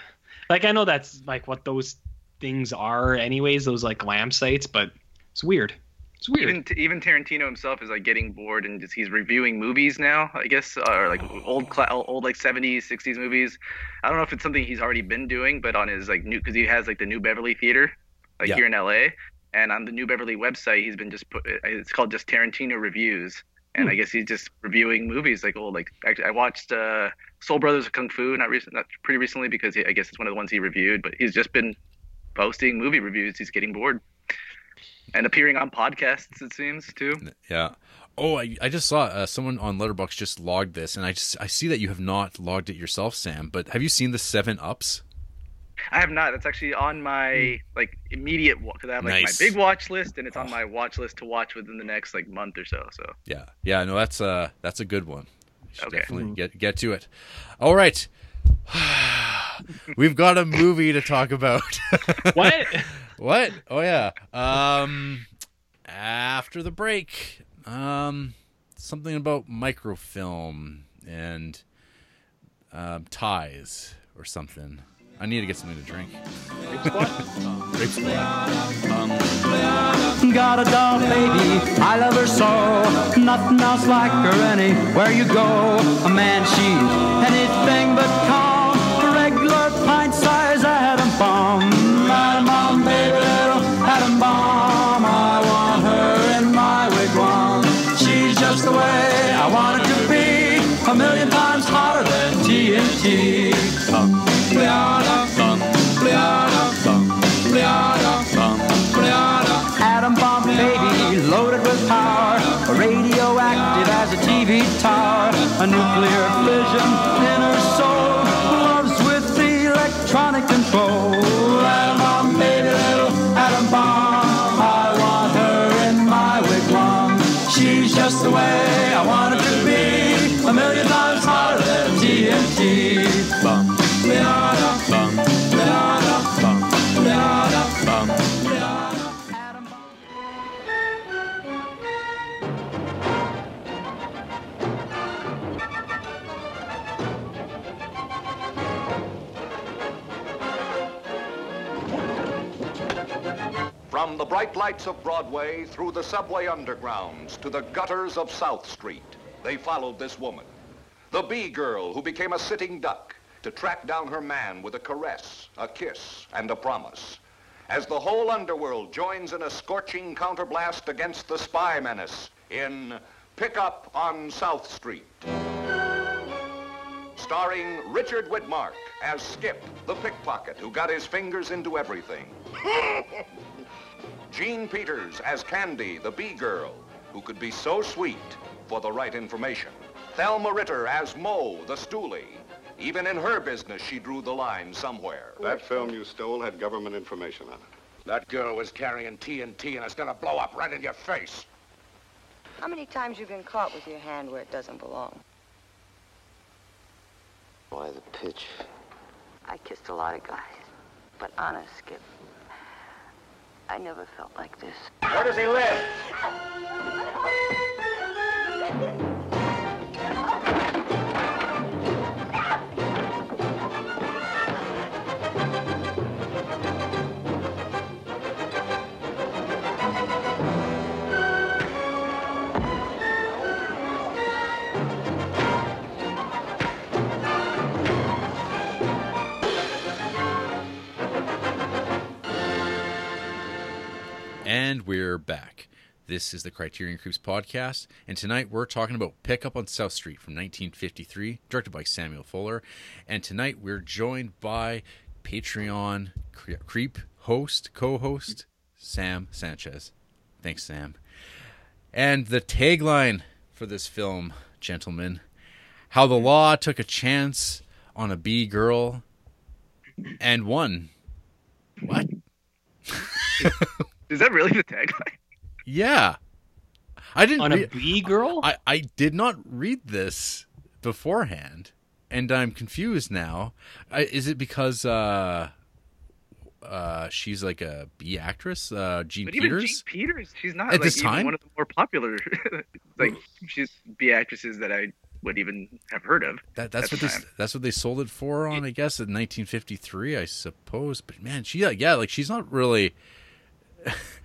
like I know that's like what those things are, anyways. Those like glam sites, but it's weird. It's weird. even even Tarantino himself is like getting bored and just he's reviewing movies now. I guess or like old old like 70s 60s movies. I don't know if it's something he's already been doing, but on his like new because he has like the New Beverly Theater like Yeah. here in LA, and on the New Beverly website he's been just put it's called just Tarantino reviews. And Hmm. I guess he's just reviewing movies like old like actually I watched uh, Soul Brothers of Kung Fu not recent not pretty recently because he, I guess it's one of the ones he reviewed, but he's just been posting movie reviews. He's getting bored. And appearing on podcasts, it seems too. Yeah. Oh, I, I just saw uh, someone on Letterboxd just logged this, and I just I see that you have not logged it yourself, Sam. But have you seen the Seven Ups? I have not. That's actually on my like immediate because I have like Nice. my big watch list, and it's on my watch list to watch within the next like month or so. So Yeah, yeah. No, that's uh that's a good one. You should Okay. definitely get get to it. All right. *sighs* *sighs* We've got a movie to talk about. *laughs* what? what? Oh yeah. Um after the break, um something about microfilm and um ties or something. I need to get something to drink. Grape Squad. Got a doll baby, I love her so. Nothing else like her anywhere you go. A man, she's anything but calm. TNT. Bright lights of Broadway through the subway undergrounds to the gutters of South Street, they followed this woman, the B girl who became a sitting duck to track down her man with a caress, a kiss, and a promise. As the whole underworld joins in a scorching counterblast against the spy menace in Pick Up on South Street. Starring Richard Widmark as Skip, the pickpocket who got his fingers into everything. *laughs* Jean Peters as Candy, the B girl, who could be so sweet for the right information. Thelma Ritter as Mo, the stoolie. Even in her business, she drew the line somewhere. That film you stole had government information on it. That girl was carrying TNT and it's gonna blow up right in your face. How many times you been caught with your hand where it doesn't belong? Why the pitch? I kissed a lot of guys. But honest, Skip, I never felt like this. Where does he live? *laughs* And we're back. This is the Criterion Creeps podcast, and tonight we're talking about Pickup on South Street from 1953, directed by Samuel Fuller. And tonight we're joined by Patreon Creep host, co host, Sam Sanchez. Thanks, Sam. And the tagline for this film, gentlemen How the Law Took a Chance on a B Girl and Won. What? *laughs* Is that really the tagline? Yeah. I didn't On a rea- B girl? I, I did not read this beforehand, and I'm confused now. I, is it because uh, uh, she's like a B actress, uh, Jean But even Jean Peters? Peters, she's not At like this time? one of the more popular. *laughs* like she's B actresses that I would even have heard of. That, that's what the they that's what they sold it for on, I guess, in 1953, I suppose. But man, she yeah, like she's not really.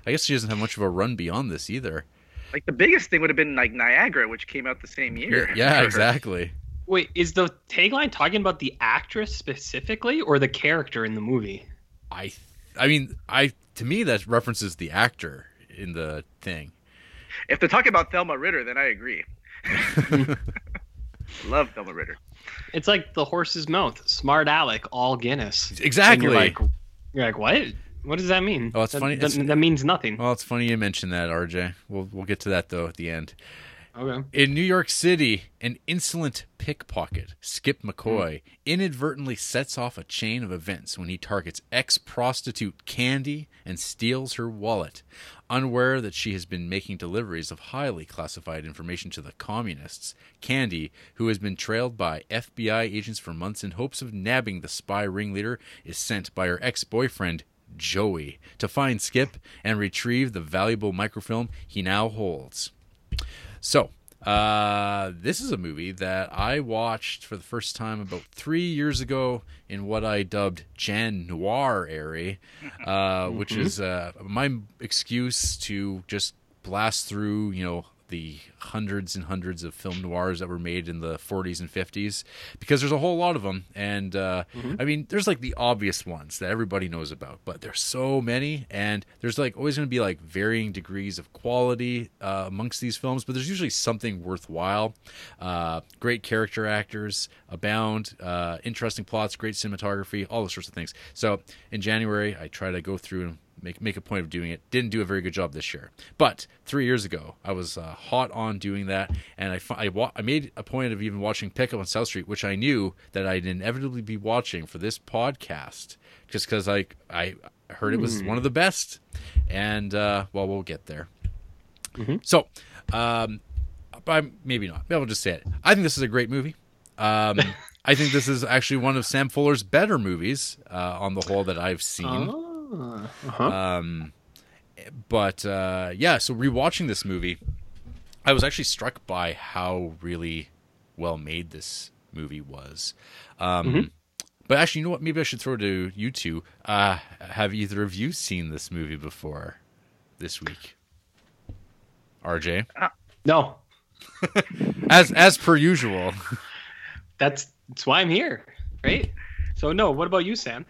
I guess she doesn't have much of a run beyond this either. Like the biggest thing would have been like Niagara, which came out the same year. Yeah, for *laughs* exactly. Wait, is the tagline talking about the actress specifically or the character in the movie? I I mean, I to me that references the actor in the thing. If they're talking about Thelma Ritter, then I agree. *laughs* Love Thelma Ritter. It's like the horse's mouth, smart Alec, all Guinness. And Exactly. you're like, you're like, what? What does that mean? Oh, it's that, funny. That, It's- that means nothing. Well, it's funny you mentioned that, RJ. We'll we'll get to that though at the end. Okay. In New York City, an insolent pickpocket, Skip McCoy, hmm. inadvertently sets off a chain of events when he targets ex prostitute Candy and steals her wallet. Unaware that she has been making deliveries of highly classified information to the communists, Candy, who has been trailed by FBI agents for months in hopes of nabbing the spy ringleader, is sent by her ex boyfriend, Joey, to find Skip and retrieve the valuable microfilm he now holds. So, uh, this is a movie that I watched for the first time about three years ago in what I dubbed Jan Noir area, uh, which is uh, my excuse to just blast through, you know, the hundreds and hundreds of film noirs that were made in the 40s and 50s because there's a whole lot of them. And uh, i mean there's like the obvious ones that everybody knows about but there's so many. And there's like always going to be like varying degrees of quality uh, amongst these films but there's usually something worthwhile. Uh, great character actors abound uh, interesting plots great cinematography all those sorts of things. So in january i try to go through and make make a point of doing it. Didn't do a very good job this year, but three years ago I was uh, hot on doing that, and I I, wa- I made a point of even watching Pickup on South Street, which I knew that I'd inevitably be watching for this podcast, just because I I heard it was one of the best, and uh, well we'll get there. So, um, but maybe not. Maybe I'll just say it. I think this is a great movie. Um, *laughs* I think this is actually one of Sam Fuller's better movies uh, on the whole that I've seen. Oh, uh-huh. Um, but uh, yeah, so rewatching this movie, I was actually struck by how really well made this movie was. Um, But actually, you know what? Maybe I should throw it to you two. Uh, have either of you seen this movie before this week? RJ, no, *laughs* as as per usual. *laughs* that's that's why I'm here, right? So no. What about you, Sam?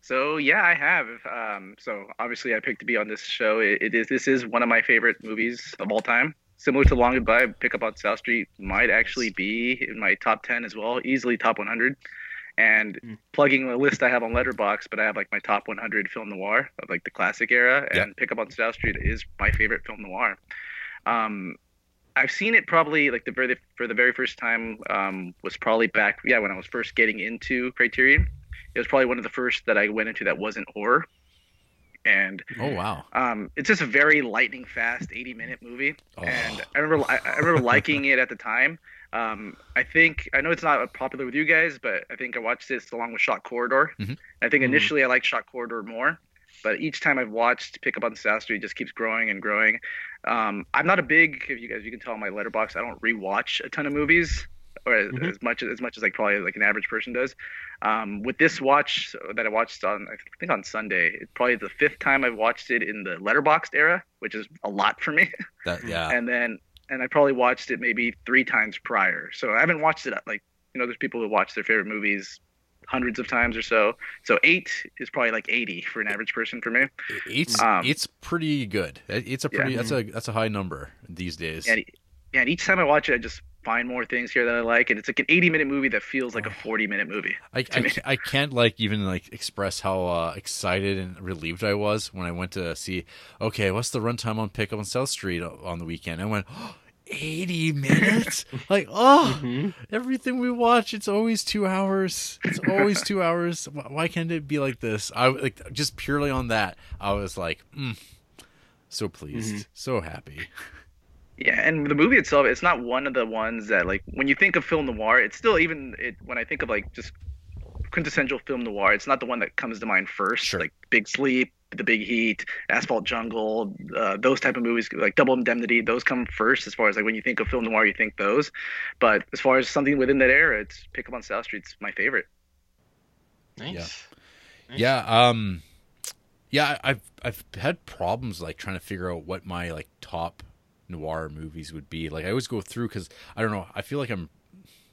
So yeah, I have. Um, so obviously, I picked to be on this show. It, it is this is one of my favorite movies of all time. Similar to Long Goodbye, Pick Up on South Street might actually be in my top ten as well, easily top 100. And plugging the list I have on Letterboxd, but I have like my top 100 film noir of like the classic era, Yeah. and Pick Up on South Street is my favorite film noir. Um, I've seen it probably like the very for the very first time um, was probably back yeah when I was first getting into Criterion. It was probably one of the first that I went into that wasn't horror, and Oh wow! um, it's just a very lightning fast 80 minute movie. Oh. And I remember I, I remember liking it at the time. Um, I think I know it's not popular with you guys, but I think I watched this along with Shock Corridor. Mhm. I think initially I liked Shock Corridor more, but each time I've watched Pick Up on South Street, it just keeps growing and growing. Um, I'm not a big, if you guys you can tell on my Letterboxd, I don't rewatch a ton of movies, or as, Mhm. as much as much as like probably like an average person does. Um, with this watch that I watched on, I think on Sunday, it's probably the fifth time I've watched it in the Letterboxd era, which is a lot for me. *laughs* That yeah. and then, and I probably watched it maybe three times prior. So I haven't watched it like, you know, there's people who watch their favorite movies hundreds of times or so. So eight is probably like 80 for an average person for me. It's Um, it's pretty good. It's a Yeah. pretty that's a that's a high number these days. And yeah, and each time I watch it, I just find more things here that I like, and it's like an 80 minute movie that feels like a 40 minute movie. I, I. I can't like even like express how uh, excited and relieved I was when I went to see. Okay, what's the runtime on Pickup on South Street on the weekend? I went. Oh, 80 minutes *laughs* like oh everything we watch it's always two hours it's always *laughs* two hours why why can't it be like this i like just purely on that i was like mm, so pleased so happy Yeah, and the movie itself, it's not one of the ones that like when you think of film noir, it's still even it, when I think of like just quintessential film noir, it's not the one that comes to mind first. Sure. Like Big Sleep, The Big Heat, Asphalt Jungle, uh, those type of movies like Double Indemnity, those come first as far as like when you think of film noir, you think those. But as far as something within that era, it's Pick Up on South Street's my favorite. Nice. Yeah, um yeah, I've I've had problems like trying to figure out what my like top noir movies would be. Like I always go through cuz I don't know, I feel like I'm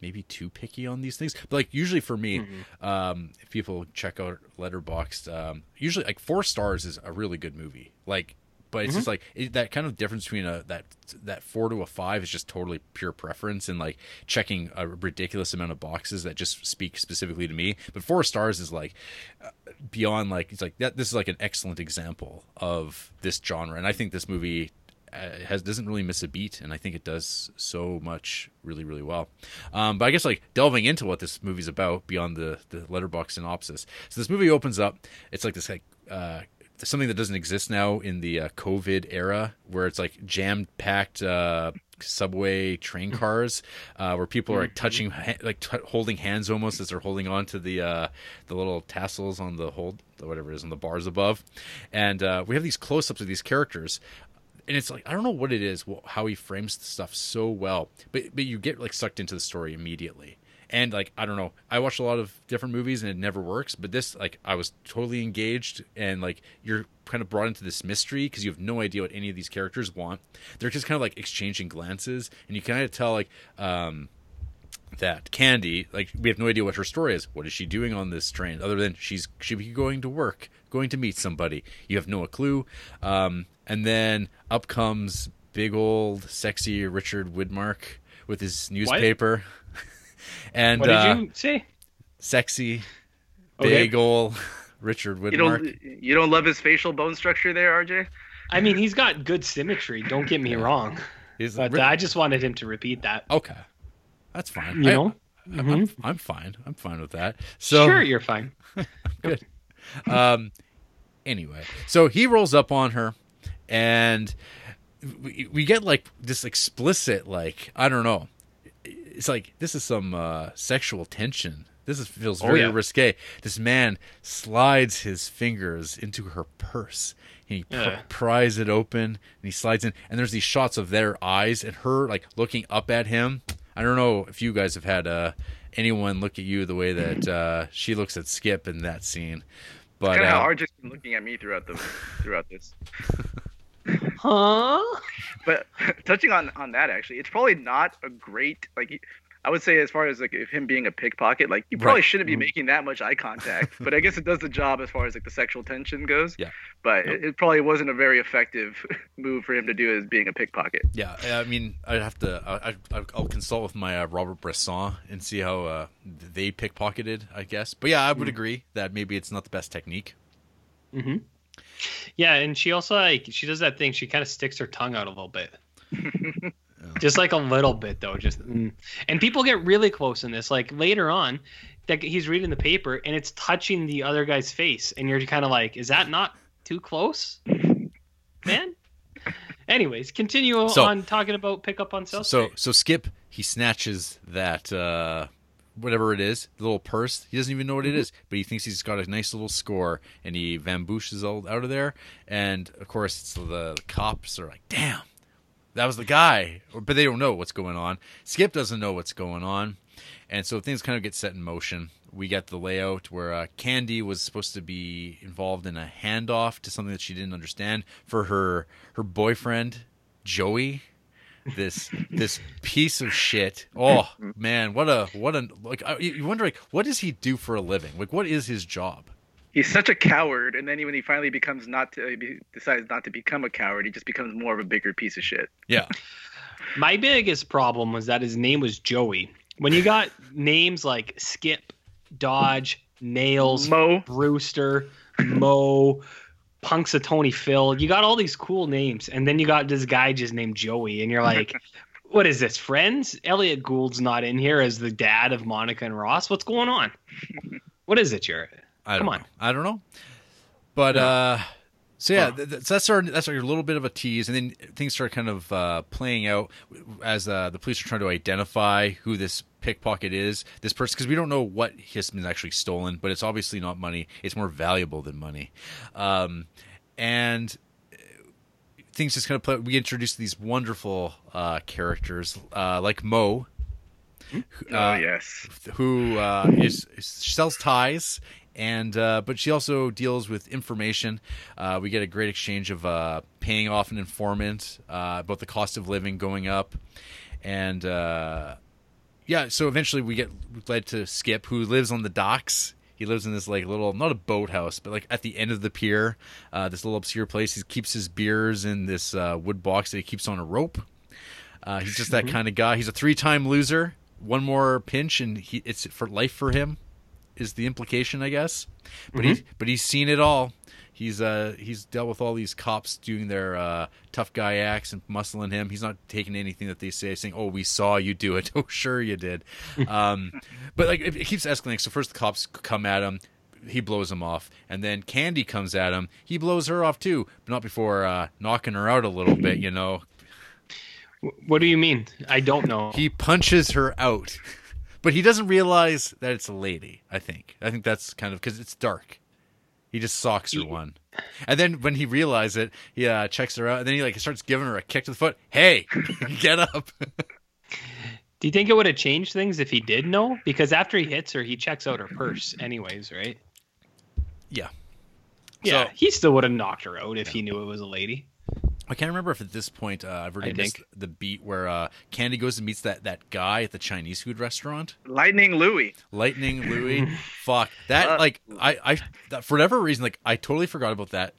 maybe too picky on these things. But like usually for me, um if people check out Letterboxd, um usually like 4 stars is a really good movie. Like but it's just like it, that kind of difference between a that that four to a five is just totally pure preference and like checking a ridiculous amount of boxes that just speak specifically to me. But four stars is like beyond like it's like that. This is like an excellent example of this genre, and I think this movie uh, has doesn't really miss a beat, and I think it does so much really really well. Um, but I guess like delving into what this movie's about beyond the the Letterboxd synopsis. So this movie opens up. It's like this like. Uh, something that doesn't exist now in the uh, COVID era, where it's like jam packed uh, subway train cars, uh, where people are like touching, like t- holding hands almost as they're holding on to the uh, the little tassels on the hold, whatever it is on the bars above, and uh, we have these close ups of these characters. And it's like I don't know what it is, how he frames the stuff so well, but but you get like sucked into the story immediately. And like i don't know i watch a lot of different movies and it never works but this like i was totally engaged and like you're kind of brought into this mystery because you have no idea what any of these characters want. They're just kind of like exchanging glances and you kind of tell like um that candy like we have no idea what her story is what is she doing on this train other than she's she be going to work going to meet somebody you have no clue um and then up comes big old sexy richard widmark with his newspaper *laughs* and What did uh, you say? sexy Okay. big ol' *laughs* richard You widmark don't you don't love his facial bone structure there, RJ? I mean, he's got good symmetry. Don't get me wrong, He's but uh, I just wanted him to repeat that. okay that's fine You I- know, I'm, I'm, I'm fine i'm fine with that so sure, you're fine. *laughs* good. Um, anyway, so he rolls up on her, and we, we get like this explicit, like I don't know, it's like this is some uh, sexual tension. This is, feels Oh, very yeah. risque. This man slides his fingers into her purse. He pr- pries it open and he slides in, and there's these shots of their eyes and her like looking up at him. I don't know if you guys have had uh, anyone look at you the way that uh, she looks at Skip in that scene, but Kind of how uh, RJ's been looking at me throughout the throughout this. Huh? But *laughs* touching on on that, actually, it's probably not a great like. He- I would say as far as like if him being a pickpocket, like you probably Right. shouldn't be making that much eye contact. but I guess it does the job as far as like the sexual tension goes. Yeah. But it, it probably wasn't a very effective *laughs* move for him to do as being a pickpocket. Yeah, I mean, I'd have to. I, I, I'll consult with my uh, Robert Bresson and see how uh, they pickpocketed. I guess, but yeah, I would agree that maybe it's not the best technique. Hmm. Yeah, and she also like she does that thing. She kind of sticks her tongue out a little bit, *laughs* just like a little bit though. Just mm. and people get really close in this. Like later on, that he's reading the paper and it's touching the other guy's face, and you're kind of like, is that not too close, man? Anyways, continue So- on talking about pickup on South So, so Skip he snatches that uh, whatever it is, the little purse. He doesn't even know what it is, but he thinks he's got a nice little score, and he vamooses all out of there. And of course, it's the, the cops are like, "Damn, that was the guy," but they don't know what's going on. Skip doesn't know what's going on, and so things kind of get set in motion. We get the layout where uh, Candy was supposed to be involved in a handoff to something that she didn't understand for her her boyfriend Joey. this *laughs* this piece of shit. Oh man, what a what a like you wonder like what does he do for a living? Like what is his job? He's such a coward, and then when he finally becomes not to, he decides not to become a coward, he just becomes more of a bigger piece of shit. Yeah. *laughs* My biggest problem was that his name was Joey. When you got *laughs* names like Skip, Dodge, Nails, Mo. Brewster, Mo, Punxsutawney Phil, you got all these cool names, and then you got this guy just named Joey, and you're like, *laughs* what is this, friends? Elliott Gould's not in here as the dad of Monica and Ross. What's going on? What is it, Jarrett? I Come don't on. know. I don't know. But uh so yeah, th- th- so that's our that's our little bit of a tease, and then things start kind of uh, playing out as uh, the police are trying to identify who this pickpocket is, this person, because we don't know what has been actually stolen, but it's obviously not money; it's more valuable than money, um, and uh, things just kind of play. We introduce these wonderful uh, characters uh, like Mo, oh uh, yes. who uh, is, is sells ties and uh, but she also deals with information. Uh, we get a great exchange of uh, paying off an informant uh, about the cost of living going up, and uh, yeah. So eventually we get led to Skip, who lives on the docks. He lives in this like little not a boathouse, but like at the end of the pier, uh, this little obscure place. He keeps his beers in this uh, wood box that he keeps on a rope. Uh, he's just that kind of guy. He's a three-time loser. One more pinch, and he, it's for life for him. Is the implication, I guess? But he, but he's seen it all. He's uh he's dealt with all these cops doing their uh, tough guy acts and muscling him. He's not taking anything that they say, saying, "Oh, we saw you do it." *laughs* oh, sure you did. *laughs* um, but like it, it keeps escalating. So first the cops come at him. He blows him off, and then Candy comes at him. He blows her off too, but not before uh, knocking her out a little bit. You know, What do you mean? I don't know. he punches her out but he doesn't realize that it's a lady i think. I think that's kind of because it's dark. He just socks her one. And then when he realizes it he uh, checks her out and then he like starts giving her a kick to the foot. Hey *laughs* get up. Do you think it would have changed things if he did know? Because after he hits her, he checks out her purse, anyways, right? yeah. Yeah, So- he still would have knocked her out if he knew it was a lady. I can't remember if at this point uh, i've already I missed think. the beat where uh, candy goes and meets that, that guy at the chinese food restaurant Lightning Louie. Lightning Louie. *laughs* Fuck that! Uh, like I, I, that, for whatever reason, like I totally forgot about that.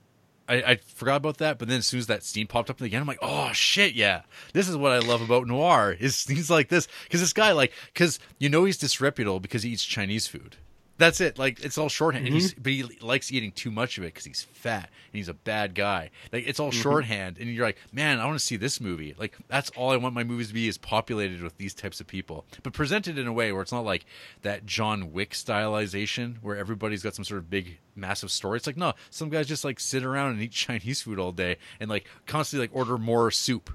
I, I forgot about that, but then as soon as that scene popped up again, I'm like, oh shit, yeah, this is what I love about noir is scenes like this because this guy, like, because you know he's disreputable because he eats Chinese food. That's it. Like it's all shorthand, and he's, mm-hmm. but he likes eating too much of it because he's fat and he's a bad guy. Like it's all mm-hmm. shorthand, and you're like, man, I want to see this movie. Like that's all I want my movies to be is populated with these types of people, but presented in a way where it's not like that John Wick stylization where everybody's got some sort of big, massive story. It's like no, some guys just like sit around and eat Chinese food all day and like constantly like order more soup.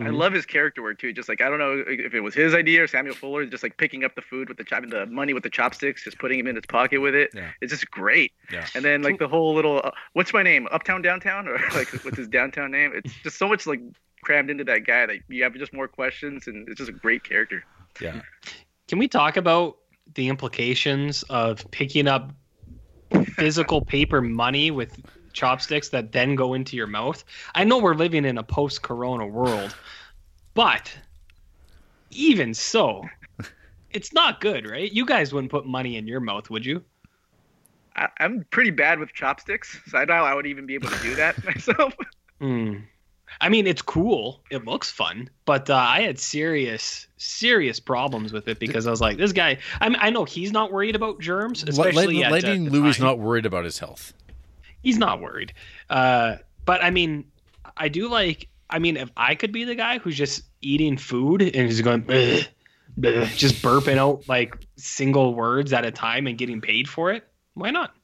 I love his character work too. Just like I don't know if it was his idea or Samuel Fuller, just like picking up the food with the chop, the money with the chopsticks, just putting him in his pocket with it. Yeah. It's just great. Yeah. And then like the whole little, uh, what's my name? Uptown, downtown, or *laughs* like what's his downtown name? It's just so much like crammed into that guy that you have just more questions, and it's just a great character. Yeah, Can we talk about the implications of picking up physical paper money with chopsticks that then go into your mouth? I know we're living in a post corona world, but even so, it's not good, right? You guys wouldn't put money in your mouth, would you? I, I'm pretty bad with chopsticks, so I doubt I would even be able to do that *laughs* myself. Hmm. I mean, it's cool. It looks fun, but uh, I had serious, serious problems with it because I was like, this guy. I, mean, I know he's not worried about germs, especially at, uh, Lightning the Louis not worried about his health. He's not worried. Uh, but I mean, I do like. I mean, if I could be the guy who's just eating food and is going, "Bleh, bleh," just burping out like single words at a time and getting paid for it, why not?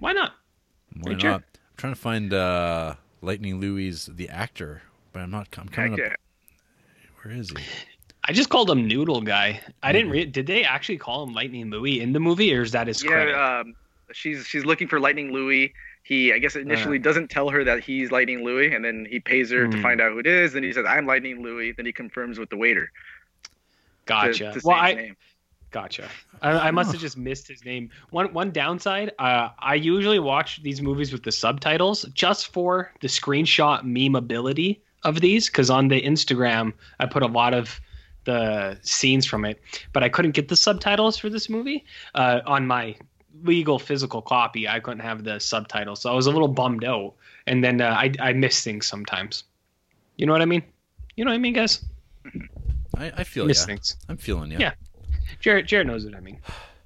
Why not? Why Richard? not? I'm trying to find uh, Lightning Louie, the actor, but I'm not. I'm coming Heck up. Where is he? I just called him Noodle Guy. I didn't. Re- did they actually call him Lightning Louie in the movie, or is that his credit? Yeah, um, she's she's looking for Lightning Louie. He, I guess, Uh. initially doesn't tell her that he's Lightning Louie, and then he pays her to Hmm. find out who it is. Then he says, "I'm Lightning Louie." Then he confirms with the waiter. gotcha. To, say well, I name. gotcha. I, I must have just missed his name. One one downside. Uh, I usually watch these movies with the subtitles just for the screenshot meme ability of these because on the Instagram I put a lot of the scenes from it, but I couldn't get the subtitles for this movie uh, on my legal physical copy. I couldn't have the subtitles, so I was a little bummed out. And then uh, I I miss things sometimes. You know what I mean? You know what I mean, guys? *clears throat* I, I feel Miss yeah. things. I'm feeling you. Yeah. Jarrett Jarrett knows what I mean.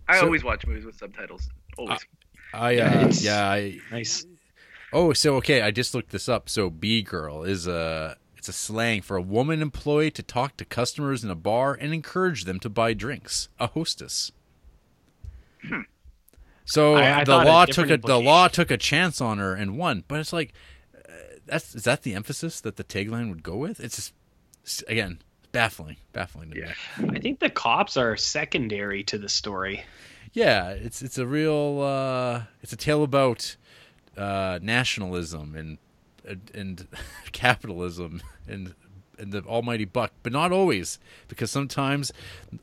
I So- always watch movies with subtitles. Always. I Yeah, uh, it's- yeah. I, Nice. oh, so okay. I just looked this up. So B girl is a it's a slang for a woman employee to talk to customers in a bar and encourage them to buy drinks. A hostess. So I- I the thought a law took a the law took a chance on her and won, but it's like uh, that's is that the emphasis that the tagline would go with? It's just again baffling, baffling to Yeah. me. I think the cops are secondary to the story. Yeah, it's it's a real uh, it's a tale about uh, nationalism and and, and *laughs* capitalism and and the almighty buck, but not always, because sometimes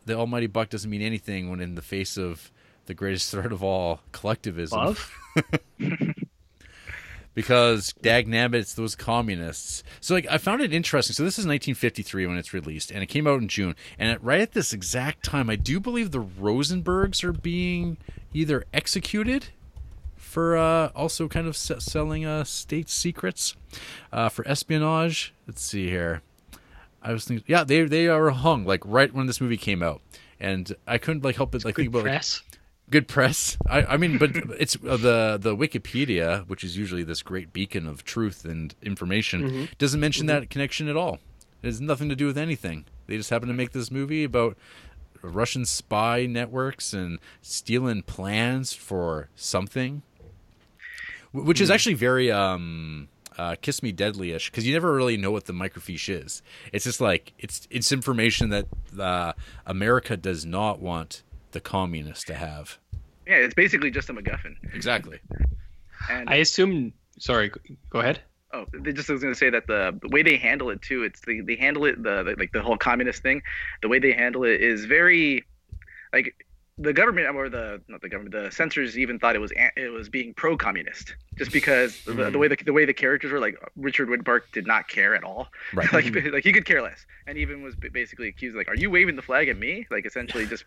the almighty buck doesn't mean anything when in the face of the greatest *laughs* threat of all, collectivism. Love? *laughs* because dag nabbit, it's those communists. So like I found it interesting. So this is 1953 when it's released, and it came out in June. And at, right at this exact time, I do believe the Rosenbergs are being either executed for uh, also kind of se- selling uh, state secrets uh, for espionage. Let's see here. I was thinking, yeah, they they are hung like right when this movie came out, and I couldn't like help but like think about like, press. Good press. I, I mean, but it's uh, the the Wikipedia, which is usually this great beacon of truth and information, doesn't mention that connection at all. It has nothing to do with anything. They just happen to make this movie about Russian spy networks and stealing plans for something, Wh- which is actually very um, uh, "Kiss Me deadly ish because you never really know what the microfiche is. It's just like it's it's information that uh, America does not want the communists to have. yeah, it's basically just a MacGuffin. Exactly. And I assume. Sorry, go- go ahead. Oh, they just was going to say that the, the way they handle it too. It's the they handle it the, the like the whole communist thing. The way they handle it is very like the government or the not the government the censors even thought it was it was being pro-communist just because the, the hmm. way the, the way the characters were like Richard Widmark did not care at all Right. *laughs* like hmm. *laughs* like he could care less and even was basically accused like are you waving the flag at me like essentially just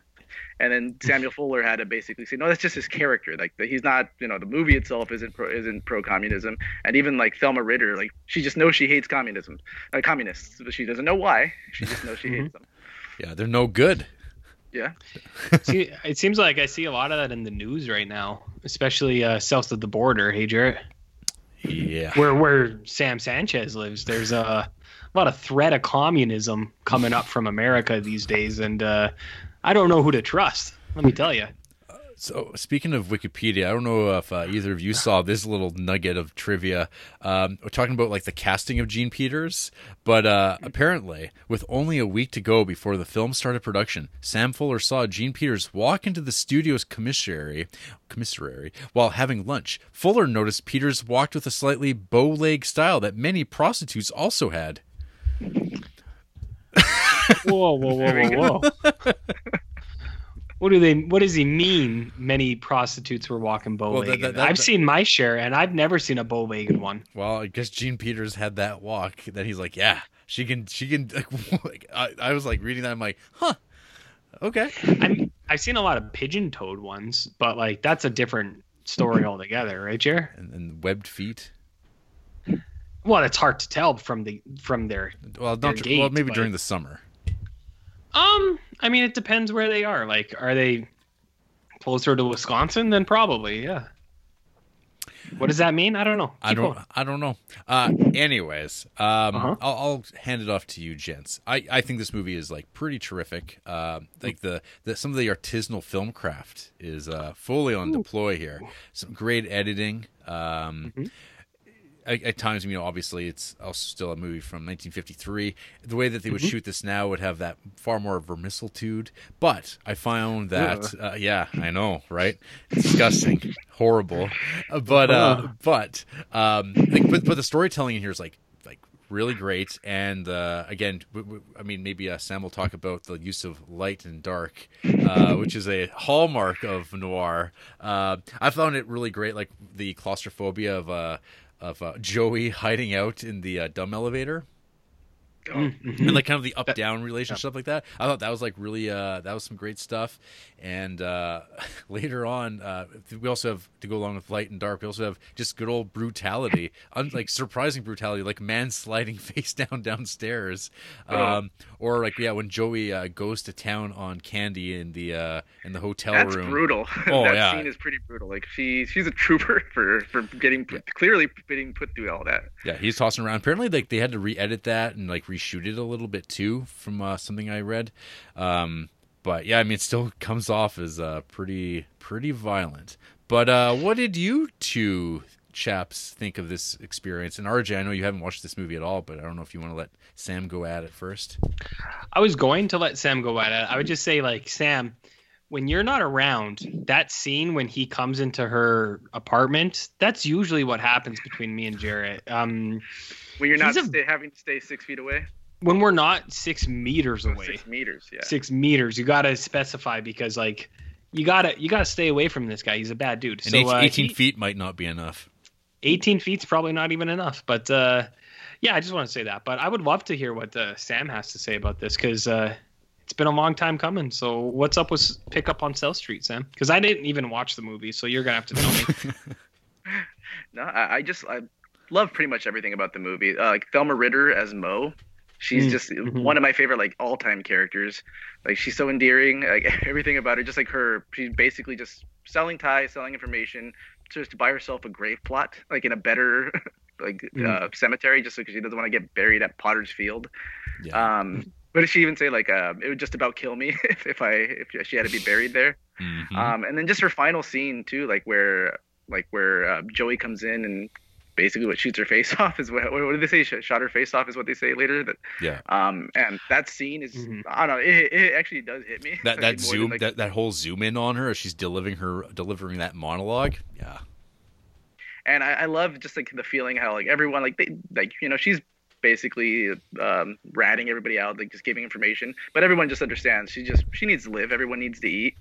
and then Samuel *laughs* Fuller had to basically say no that's just his character. Like that he's not you know the movie itself isn't pro, isn't pro communism and even like Thelma Ritter like she just knows she hates communism uh, communists but she doesn't know why. She just knows she *laughs* hates them. Yeah, they're no good. yeah. *laughs* See, it seems like I see a lot of that in the news right now, especially uh, south of the border. Hey, Jarrett, Yeah. where where Sam Sanchez lives, there's a, a lot of threat of communism coming up from America these days, and uh, I don't know who to trust. Let me tell you. So speaking of Wikipedia, I don't know if uh, either of you saw this little nugget of trivia. Um, we're talking about like the casting of Jean Peters, but uh, apparently, with only a week to go before the film started production, Sam Fuller saw Jean Peters walk into the studio's commissary, commissary while having lunch. Fuller noticed Peters walked with a slightly bow leg style that many prostitutes also had. *laughs* Whoa, whoa, whoa, whoa, whoa. *laughs* What do they? What does he mean? Many prostitutes were walking bow-legged. that- that- I've that- seen my share, and I've never seen a bow-legged *laughs* one. Well, I guess Jean Peters had that walk. That he's like, yeah, she can, she can. *laughs* Like, I, I was like reading that. I'm like, huh, okay. I'm, I've seen a lot of pigeon-toed ones, but like that's a different story altogether, right, Jer? And, and webbed feet. Well, it's hard to tell from the from their. Well, Their not tr- well, maybe but- during the summer. Um, I mean, it depends where they are. Like, are they closer to Wisconsin? Then probably, yeah. What does that mean? I don't know. I don't. going. I don't know. Uh, anyways, um, Uh-huh. I'll, I'll hand it off to you, gents. I, I think this movie is like pretty terrific. Uh, like the, the some of the artisanal film craft is uh, fully on deploy here. Some great editing. Um, Mm-hmm. At, times, you know, obviously it's also still a movie from 1953. The way that they would Mm-hmm. shoot this now would have that far more vermicelitude. But I found that, uh, yeah, I know, right? Disgusting, horrible. Uh, But uh, but um, like, but but the storytelling in here is like like really great. And uh, again, w- w- I mean, maybe uh, Sam will talk about the use of light and dark, uh, which is a hallmark of noir. Uh, I found it really great, like the claustrophobia of uh, of uh, Joey hiding out in the uh, dumb elevator. Mhm. and like kind of the up down relationship stuff like that. I thought that was like really uh that was some great stuff. And uh *laughs* later on, uh we also have to go along with light and dark. We also have just good old brutality, un- *laughs* like surprising brutality, like man sliding *laughs* face down downstairs, um, or like yeah when Joey uh, goes to town on Candy in the uh in the hotel That's room. brutal. Oh, that yeah. scene is pretty brutal. Like she, she's a trooper for for getting clearly getting put through all that. Yeah, he's tossing around. Apparently, like they had to re-edit that and like reshoot it a little bit too, from uh, something I read. Um, but yeah, I mean, it still *laughs* comes off as uh, pretty pretty violent. But uh, what did you two chaps think of this experience? And RJ, I know you haven't watched this movie at all, but I don't know if you want to let Sam go at it first. I was going to let Sam go at it. I would just say, like, Sam, when you're not around, that scene when he comes into her apartment, that's usually what happens between me and Jarrett. Um, When you're not a- stay, having to stay six feet away, when we're not six meters away, six meters. Yeah. six meters, you gotta specify because, like, you gotta you gotta stay away from this guy. He's a bad dude. And so 18, uh, 18 he- feet might not be enough. 18 feet's probably not even enough. But uh, yeah, I just want to say that. But I would love to hear what uh, Sam has to say about this because uh, it's been a long time coming. So what's up with Pick Up on South Street, Sam? Because I didn't even watch the movie, so you're gonna have to tell me. *laughs* *laughs* No, I, I just I love pretty much everything about the movie. Uh, like Thelma Ritter as Mo, she's Mm, just mhm. one of my favorite like all time characters. Like she's so endearing. Like *laughs* everything about her, just like her, she's basically just selling ties, selling information, just to buy herself a grave plot, like in a better *laughs* like Mm. uh, cemetery, just because she doesn't want to get buried at Potter's Field. Yeah. Um, what did she even say? Like, uh, it would just about kill me *laughs* if, if I if she had to be buried there. Mhm. Um, and then just her final scene too, like where like where uh, Joey comes in and basically what shoots her face *laughs* off is what, what did they say? Shot her face off is what they say later. That yeah. um, and that scene is Mhm. I don't know. It, it actually does hit me. *laughs* That that more than, zoom like- that, that whole zoom in on her as she's delivering her delivering that monologue. Yeah. and I, I love just like the feeling how like everyone like they like you know she's basically um, ratting everybody out like just giving information but everyone just understands she just she needs to live everyone needs to eat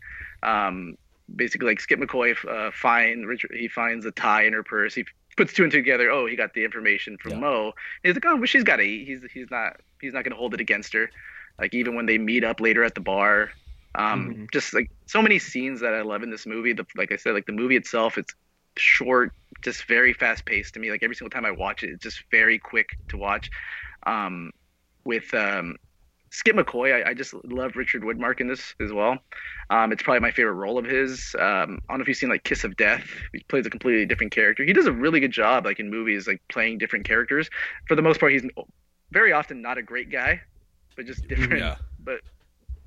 um, basically like skip mccoy uh, find richard he finds a tie in her purse he puts two and two together. Oh he got the information from Yeah. mo. He's like oh but she's got to eat. He's he's not he's not going to hold it against her. Like even when they meet up later at the bar um, Mhm. just like so many scenes that i love in this movie. The, like i said like the movie itself it's short just very fast paced to me. Like every single time i watch it it's just very quick to watch. Um, with um, skip mccoy I, I just love richard widmark in this as well um, it's probably my favorite role of his um, i don't know if you've seen like kiss of death he plays a completely different character he does a really good job like in movies like playing different characters for the most part he's very often not a great guy but just different Yeah. but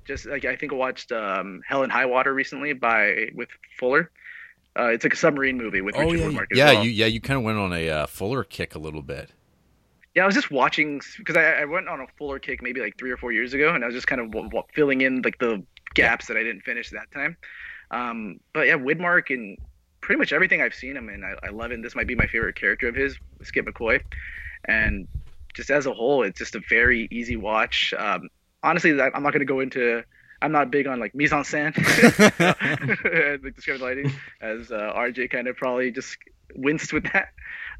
just like I think I watched um, Hell and High Water recently by with Fuller. Uh, it's like a submarine movie with Oh Richard yeah, Widmark as yeah. well. You yeah you kind of went on a uh, Fuller kick a little bit. Yeah, I was just watching because I, I went on a Fuller kick maybe like three or four years ago, and I was just kind of w- w- filling in like the gaps that I didn't finish that time. Um, but yeah, Widmark and pretty much everything I've seen him in, I, I love it. This might be my favorite character of his, Skip McCoy, and just as a whole, it's just a very easy watch. Um, honestly, I'm not going to go into. I'm not big on like mise en scène, *laughs* *laughs* like descriptive lighting, as uh, RJ kind of probably just winced with that.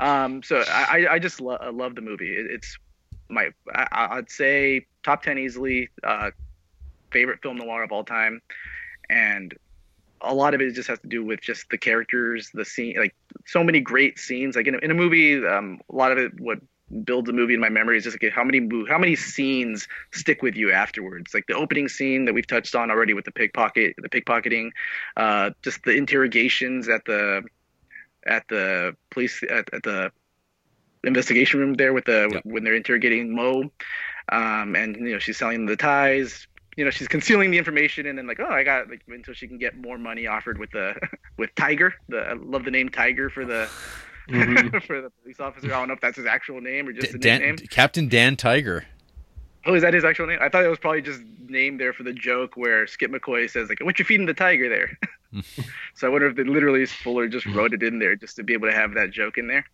Um, so I, I- just lo- love the movie. It, it's my I, I'd say top ten easily. Uh, favorite film noir of all time, and a lot of it just has to do with just the characters, the scene, like so many great scenes. Like in a, in a movie, um, a lot of it what builds a movie in my memory is just like how many how many scenes stick with you afterwards. Like the opening scene that we've touched on already with the pickpocket, the pickpocketing, uh, just the interrogations at the at the police at, at the investigation room there with the Yep. when they're interrogating Mo, um, and you know she's selling the ties. You know she's concealing the information, and then like, oh, I got like until she can get more money offered with the *laughs* with Tiger. The I love the name Tiger for the Mhm. *laughs* for the police officer. I don't know if that's his actual name or just Dan, nickname. Captain Dan Tiger. Oh, is that his actual name? I thought it was probably just named there for the joke where Skip McCoy says like, "What you feeding the tiger there?" *laughs* *laughs* so I wonder if they literally Fuller just wrote it in there just to be able to have that joke in there.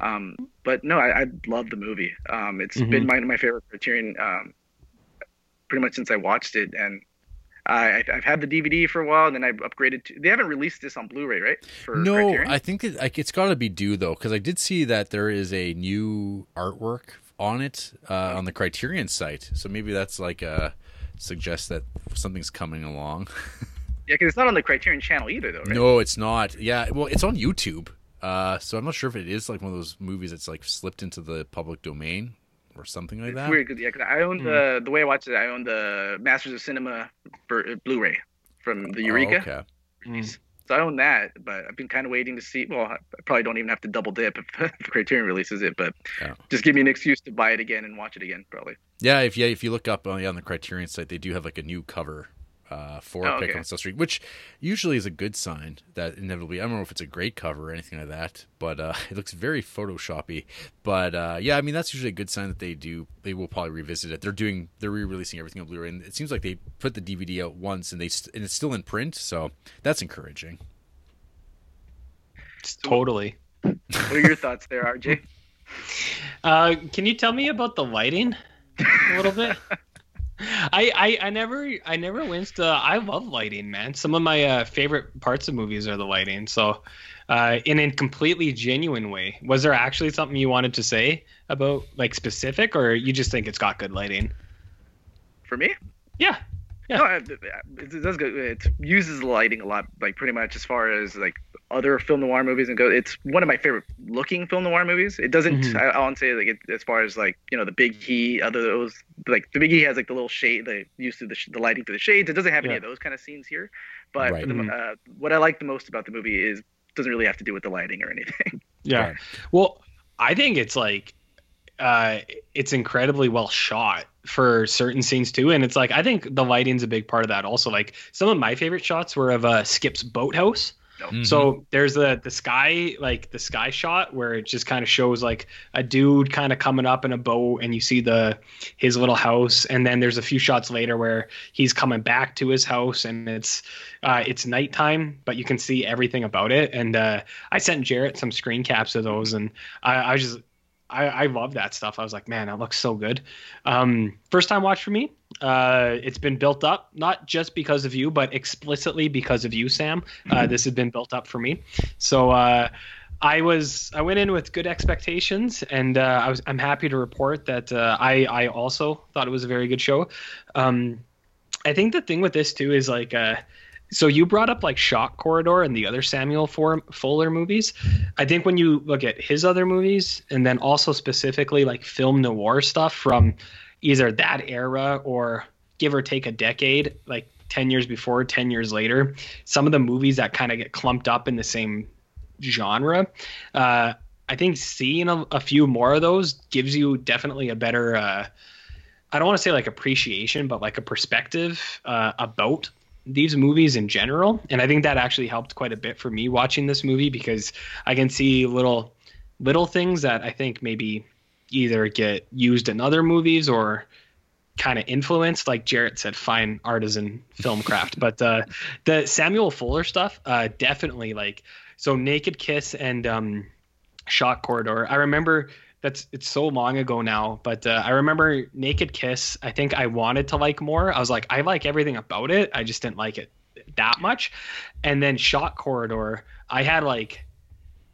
Um, but no, I, I love the movie. Um, it's been my my favorite Criterion um, pretty much since I watched it, and I, I've had the DVD for a while, and then I upgraded. to They haven't released this on Blu-ray, right? For No, Criterion? I think it, like it's got to be due though, because I did see that there is a new artwork on it uh, on the Criterion site. So maybe that's like uh suggests that something's coming along. *laughs* Yeah, because it's not on the Criterion channel either, though, right? No, it's not. Yeah, well, it's on YouTube. Uh, so I'm not sure if it is like one of those movies that's like slipped into the public domain or something like It's that. weird 'cause, yeah, 'cause I own the the way I watch it. I own the Masters of Cinema for, Blu-ray from the Oh, Eureka. okay. Mm. So I own that, but I've been kind of waiting to see. Well, I probably don't even have to double dip if, *laughs* if Criterion releases it, but Yeah. just give me an excuse to buy it again and watch it again, probably. Yeah, if yeah, if you look up uh, on, on the Criterion site, they do have like a new cover uh, for Oh, Pick okay. on South Street, which usually is a good sign that inevitably. I don't know if it's a great cover or anything like that, but uh, *laughs* it looks very photoshoppy. But uh, yeah, I mean that's usually a good sign that they do. They will probably revisit it. They're doing they're re-releasing everything on Blu-ray, and it seems like they put the DVD out once and they st- and it's still in print, so that's encouraging. Totally. What are your thoughts there, RJ? *laughs* Uh, can you tell me about the lighting a little bit? *laughs* I, I I never I never winced. Uh, I love lighting, man. Some of my uh, favorite parts of movies are the lighting. So, uh, in a completely genuine way, was there actually something you wanted to say about like specific, or you just think it's got good lighting? For me? Yeah. Yeah. No, it, it does go. It uses lighting a lot, like pretty much as far as like other film noir movies and go. It's one of my favorite looking film noir movies. It doesn't. Mhm. I, I won't say like it, as far as like you know the Big Heat. Other those like the Big Heat has like the little shade, the use of the, sh- the lighting through the shades. It doesn't have any of those kind of scenes here. But Right. for the, Mhm. uh, what I like the most about the movie is doesn't really have to do with the lighting or anything. *laughs* Yeah. Well, I think it's like uh it's incredibly well shot for certain scenes too and it's like I think the lighting's a big part of that also like some of my favorite shots were of uh Skip's boathouse. Mhm. So there's the the sky like the sky shot where it just kind of shows like a dude kind of coming up in a boat and you see the his little house and then there's a few shots later where he's coming back to his house and it's uh, it's nighttime but you can see everything about it and uh, I sent Jarrett some screen caps of those and I, I was just I, I love that stuff. I was like, man, that looks so good. Um, first time watch for me. Uh, it's been built up not just because of you, but explicitly because of you, Sam. Uh, this has been built up for me. So uh, I was I went in with good expectations, and uh, I was I'm happy to report that uh, I I also thought it was a very good show. Um, I think the thing with this too is like. So you brought up like Shock Corridor and the other Samuel Fuller movies. I think when you look at his other movies, and then also specifically like film noir stuff from either that era or give or take a decade, like 10 years before, 10 years later, some of the movies that kind of get clumped up in the same genre. Uh, I think seeing a, a few more of those gives you definitely a better, uh, I don't want to say like appreciation, but like a perspective uh, about these movies in general. And I think that actually helped quite a bit for me watching this movie because I can see little little things that I think maybe either get used in other movies or kind of influenced, like Jarrett said, fine artisan film craft. *laughs* but uh, the Samuel Fuller stuff, uh, definitely like so Naked Kiss and um, Shock Corridor. I remember that's it's so long ago now, but uh, I remember Naked Kiss. I think I wanted to like more. I was like, I like everything about it. I just didn't like it that much. And then Shock Corridor, I had like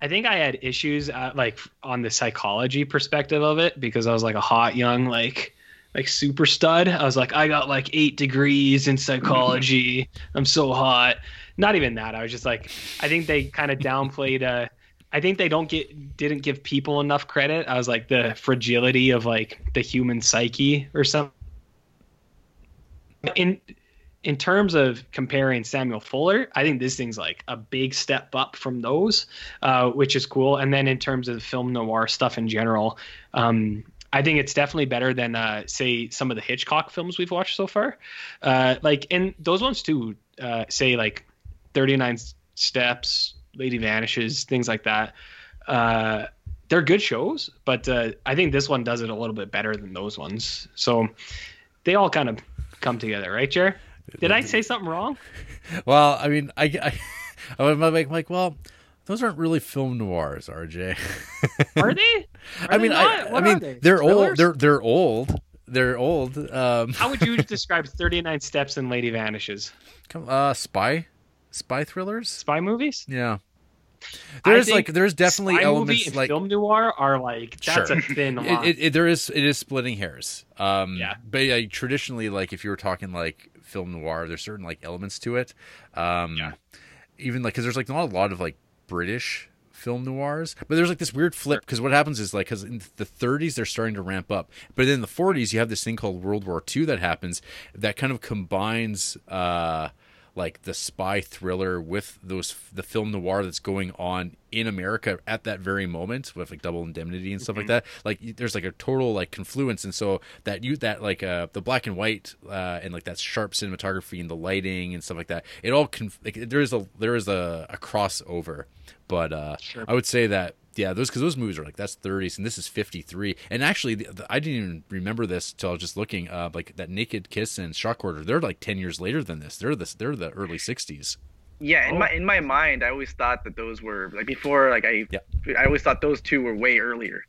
I think I had issues uh, like on the psychology perspective of it because I was like a hot young like like super stud. I was like I got like 8 degrees in psychology. *laughs* I'm so hot. Not even that. I was just like I think they kind of downplayed uh I think they don't get didn't give people enough credit. I was like the fragility of like the human psyche or something. In in terms of comparing Samuel Fuller, I think this thing's like a big step up from those, uh, which is cool. And then in terms of film noir stuff in general, um, I think it's definitely better than uh, say some of the Hitchcock films we've watched so far. Uh, like and those ones too, uh, say like Thirty Nine Steps, Lady Vanishes, things like that. Uh, they're good shows, but uh, I think this one does it a little bit better than those ones. So they all kind of come together, right, Jer? Did I say something wrong? *laughs* Well, I mean, I, I, *laughs* I was like, like, well, those aren't really film noirs, RJ. Are they? *laughs* Are I mean? I, I mean, they? they're Thrillers? old. They're they're old. They're old. Um, How would you describe 39 Steps and Lady Vanishes? come, uh, spy, spy thrillers. Spy movies? Yeah, There's like there's definitely elements like film noir are like that's Sure. a thin line. it, it- there is it is splitting hairs. Um, Yeah. but yeah, traditionally, like if you were talking like film noir, there's certain like elements to it. Um, Yeah. Even like because there's like not a lot of like British film noirs, but there's like this weird flip because what happens is like because in the 30s they're starting to ramp up, but then in the 40s you have this thing called World War II that happens that kind of combines. Uh, like the spy thriller with those the film noir that's going on in America at that very moment with like double indemnity and stuff like that. Like there's like a total like confluence. And so that you that like uh the black and white uh and like that sharp cinematography and the lighting and stuff like that it all conf- like there is a there is a, a crossover. But uh Sure. I would say that yeah, those because those movies are like that's 30s and this is 53. And actually, the, the, I didn't even remember this till I was just looking. Uh, like that Naked Kiss and Shock Corridor, they're like 10 years later than this. They're this they're the early 60s. Yeah, in Oh. my in my mind, I always thought that those were like before. Like I, Yeah. I always thought those two were way earlier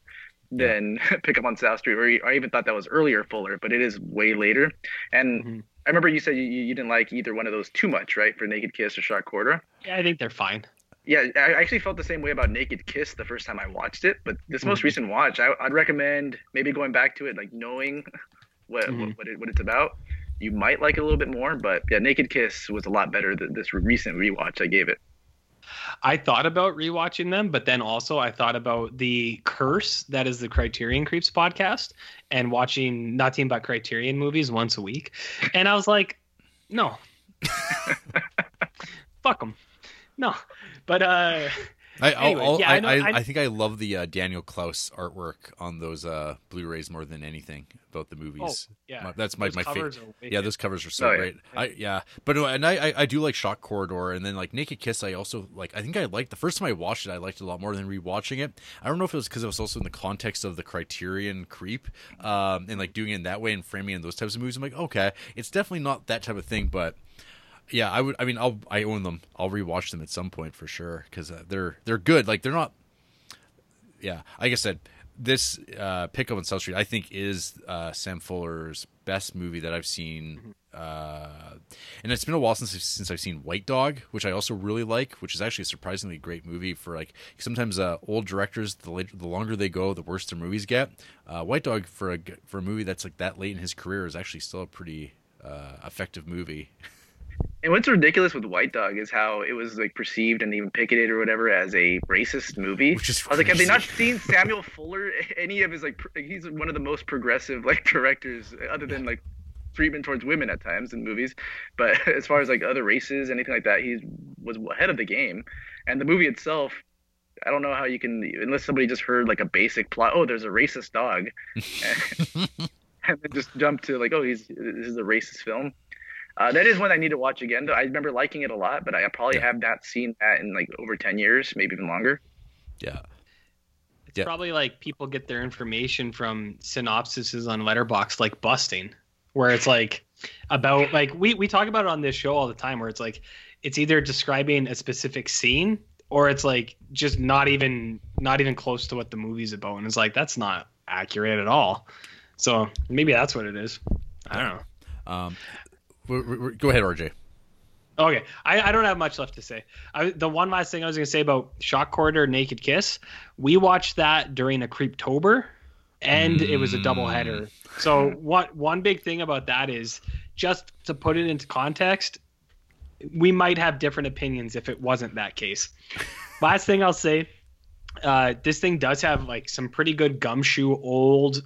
than *laughs* Pick Up on South Street, or I even thought that was earlier Fuller, but it is way later. And Mhm. I remember you said you, you didn't like either one of those too much, right? For Naked Kiss or Shock Corridor. yeah, I think they're fine. Yeah, I actually felt the same way about Naked Kiss the first time I watched it, but this most Mhm. recent watch, I, I'd recommend maybe going back to it, like knowing *laughs* what Mhm. what, what, it, what it's about. You might like it a little bit more, but yeah, Naked Kiss was a lot better than this recent rewatch I gave it. I thought about rewatching them, but then also I thought about the curse that is the Criterion Creeps podcast and watching nothing but Criterion movies once a week. And I was like, no. *laughs* Fuck them. No. But uh I Anyway, I'll, yeah, I, I know- I, I- I think I love the uh, Daniel Clowes artwork on those uh, Blu-rays more than anything about the movies. oh, yeah. My- that's my those my favorite. Yeah, those covers are so Oh, yeah. great. I yeah, but no, and I, I I do like Shock Corridor, and then like Naked Kiss. I also like. I think I liked the first time I watched it. I liked it a lot more than rewatching it. I don't know if it was because it was also in the context of the Criterion creep, um, and like doing it in that way and framing in those types of movies. I'm like, okay, it's definitely not that type of thing, but. Yeah, I would. I mean, I'll. I own them. I'll rewatch them at some point for sure because uh, they're they're good. Like they're not yeah, like I said, this uh, Pickup on South Street, I think, is uh, Sam Fuller's best movie that I've seen. Uh, and it's been a while since since I've seen White Dog, which I also really like, which is actually a surprisingly great movie. For like sometimes uh, old directors, the later, the longer they go, the worse their movies get. Uh, White Dog for a for a movie that's like that late in his career is actually still a pretty uh, effective movie. *laughs* And what's ridiculous with White Dog is how it was like perceived and even picketed or whatever as a racist movie. Which is I was like, have they not seen *laughs* Samuel Fuller? *laughs* Any of his like, pr- he's one of the most progressive like *laughs* directors, other than like treatment towards women at times in movies. But as far as like other races, anything like that, he was ahead of the game. And the movie itself, I don't know how you can, unless somebody just heard like a basic plot. Oh, there's a racist dog, and then just jump to like, oh, he's this is a racist film. Uh, that is one I need to watch again. Though I remember liking it a lot, but I probably Yeah. have not seen that in like over ten years, maybe even longer. Yeah, It's Yeah. probably like people get their information from synopsises on Letterboxd, like busting, where it's like about like we we talk about it on this show all the time, where it's like it's either describing a specific scene or it's like just not even not even close to what the movie's about, and it's like that's not accurate at all. So maybe that's what it is. I don't know. um, go ahead, RJ. Okay, I, I don't have much left to say. I, the one last thing I was going to say about Shock Corridor Naked Kiss, we watched that during a Creeptober, and it was a double header. So what one big thing about that is just to put it into context, we might have different opinions if it wasn't that case. last thing I'll say, uh, this thing does have like some pretty good gumshoe old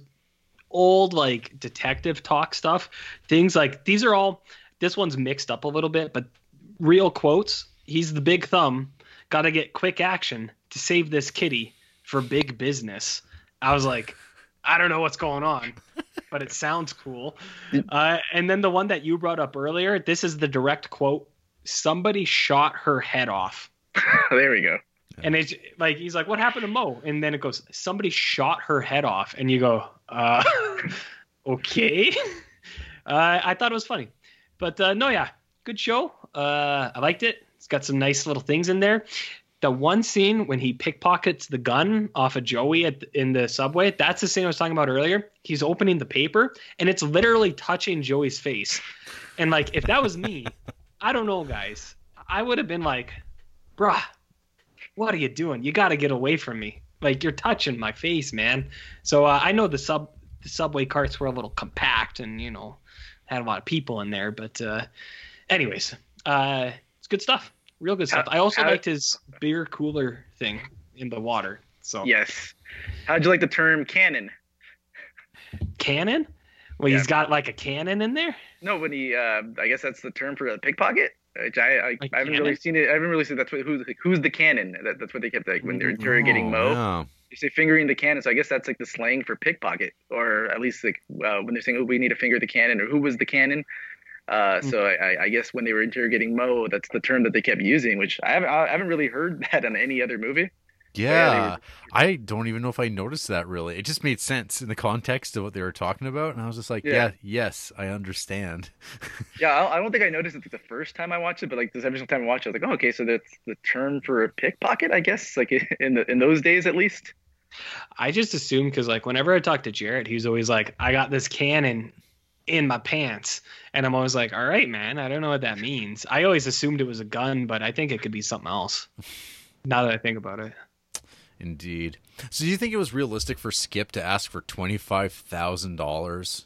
old like detective talk stuff. Things like these are all this one's mixed up a little bit but real quotes he's the big thumb. Gotta get quick action to save this kitty for big business. I was like i don't know what's going on but it sounds cool. *laughs* Uh, and then the one that you brought up earlier this is the direct quote somebody shot her head off. *laughs* There we go. and it's like he's like, "What happened to Mo?" And then it goes, "Somebody shot her head off," and you go, uh, *laughs* "Okay." *laughs* Uh, I thought it was funny, but uh, no, yeah, good show. Uh, I liked it. It's got some nice little things in there. The one scene when he pickpockets the gun off of Joey at in the subway, that's the scene I was talking about earlier. He's opening the paper and it's literally touching Joey's face. And like, if that was me, *laughs* I don't know, guys, I would have been like, bruh, what are you doing? You got to get away from me. Like you're touching my face, man. So uh, I know the sub the subway carts were a little compact and you know had a lot of people in there, but uh, anyways, uh, it's good stuff. Real good stuff. I also how- liked his beer cooler thing in the water. So Yes. How'd you like the term cannon? cannon. Well, Yeah. he's got like a cannon in there. No, when he, uh, I guess that's the term for a pickpocket. Which I, I, Like I haven't really seen it. I haven't really seen that's what, who's who's the cannon. That, that's what they kept like when they're interrogating Oh, Mo. yeah. They say fingering the cannon. So I guess that's like the slang for pickpocket, or at least like uh, when they're saying, "Oh, we need to finger the cannon," or "Who was the cannon?" Uh, Hmm. so I, I- I guess when they were interrogating Mo, that's the term that they kept using, which I haven't, I haven't really heard *laughs* that in any other movie. Yeah, were- I don't even know if I noticed that really. It just made sense in the context of what they were talking about, and I was just like, yeah, Yeah. yes, I understand. *laughs* Yeah, I, I don't think I noticed it the first time I watched it, but like this every single time I watch it, I was like, oh, okay, so that's the term for a pickpocket, I guess, like *laughs* in the in those days at least. I just assumed because like whenever I talk to Jarrett, he's always like, "I got this cannon in my pants," and I'm always like, "All right, man, I don't know what that means." I always assumed it was a gun, but I think it could be something else. Now that I think about it, Indeed. So, do you think it was realistic for Skip to ask for twenty five thousand dollars?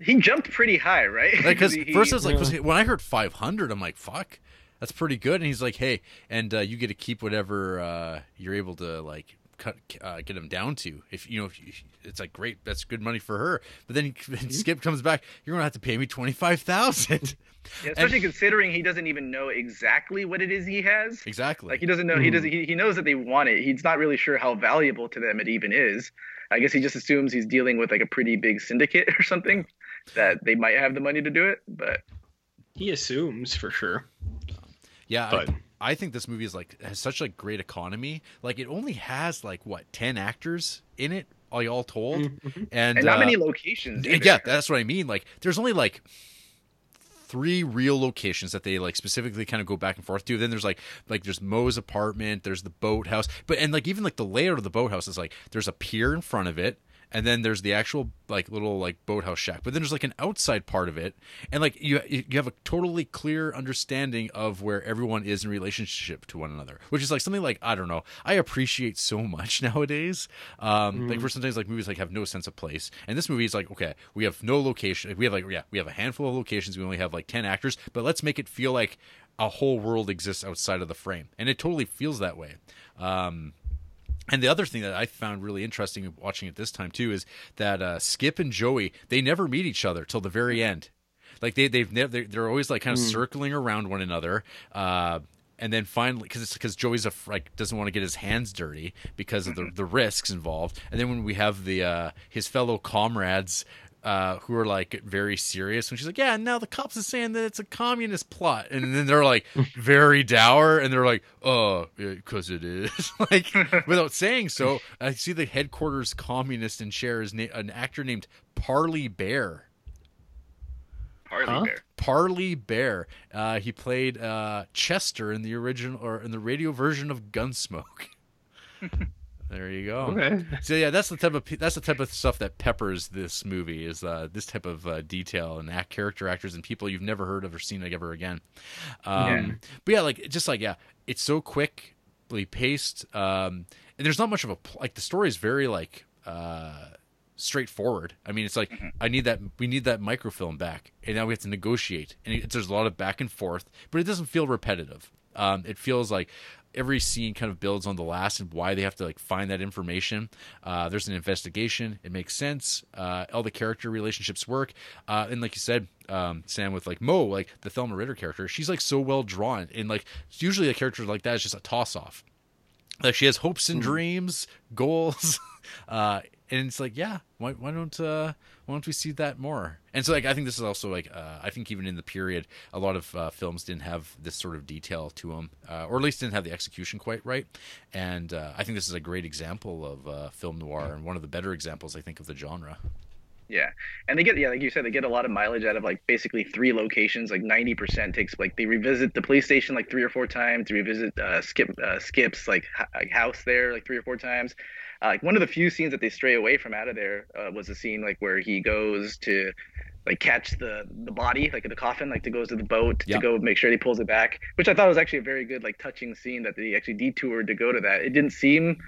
He jumped pretty high, right? Because *laughs* He- first I was like, Yeah. 'cause when I heard five hundred, I'm like, fuck, that's pretty good. And he's like, hey, and uh, you get to keep whatever uh, you're able to like cut uh, get him down to. If you know, if you, it's like great, that's good money for her. But then *laughs* Mm-hmm. Skip comes back, you're gonna have to pay me twenty five thousand. Yeah, *laughs* especially considering he doesn't even know exactly what it is he has. exactly. Like he doesn't know he doesn't he, he knows that they want it. He's not really sure how valuable to them it even is. I guess he just assumes he's dealing with like a pretty big syndicate *laughs* or something that they might have the money to do it. But he assumes for sure. Yeah, But- I, I think this movie is like has such like great economy. Like it only has like what ten actors in it, all all told, and, and not uh, many locations. yeah, that's what I mean. Like there's only like three real locations that they like specifically kind of go back and forth to. Then there's like like there's Mo's apartment, there's the boathouse, but and like even like the layout of the boathouse is like there's a pier in front of it. And then there's the actual like little like boathouse shack, but then there's like an outside part of it, and like you you have a totally clear understanding of where everyone is in relationship to one another, which is like something like I don't know I appreciate so much *laughs* nowadays. Um, Like for sometimes like movies like have no sense of place, and this movie is like okay we have no location, we have like yeah we have a handful of locations, we only have like ten actors, but let's make it feel like a whole world exists outside of the frame, and it totally feels that way. Um, and the other thing that I found really interesting watching it this time too is that uh, Skip and Joey they never meet each other till the very end. Like they they've never they're, always like kind of circling around one another. Uh, and then finally, because it's because Joey's a, like doesn't want to get his hands dirty because of the the risks involved. And then when we have the uh, his fellow comrades uh, who are like very serious when she's like, "Yeah, now the cops are saying that it's a communist plot," and then they're like *laughs* very dour, and they're like, "Oh, because it is." *laughs* like without saying so, I see the headquarters communist and share is na- an actor named Parley Baer. Parley Huh? Bear. Parley Baer. Uh, he played uh, Chester in the original or in the radio version of Gunsmoke. *laughs* there you go. Okay. *laughs* So yeah, that's the type of that's the type of stuff that peppers this movie is uh, this type of uh, detail and act character actors and people you've never heard of or seen like, ever again. Um, Yeah. But yeah, like just like yeah, it's so quickly paced, um, and there's not much of a like the story is very like uh, straightforward. I mean, it's like I need that we need that microfilm back, and now we have to negotiate, and it, there's a lot of back and forth, but it doesn't feel repetitive. Um, it feels like every scene kind of builds on the last and why they have to like find that information. Uh, there's an investigation. It makes sense. Uh, all the character relationships work. Uh, and like you said, um, Sam, with like Mo, like the Thelma Ritter character, she's like so well drawn. And like usually a character like that is just a toss off. Like she has hopes and dreams, goals, *laughs* uh, and it's like, yeah, why, why don't uh, why don't we see that more? And so, like, I think this is also like, uh, I think even in the period, a lot of uh, films didn't have this sort of detail to them, uh, or at least didn't have the execution quite right. And uh, I think this is a great example of uh, film noir and one of the better examples, I think, of the genre. Yeah, and they get yeah, like you said, they get a lot of mileage out of like basically three locations. Like ninety percent takes like they revisit the police station like three or four times. They revisit uh, Skip uh, Skip's like, h- house there like three or four times. Uh, like one of the few scenes that they stray away from out of there uh, was a scene like where he goes to like catch the the body like in the coffin like to goes to the boat Yeah. to go make sure he pulls it back which i thought was actually a very good like touching scene that they actually detoured to go to that it didn't seem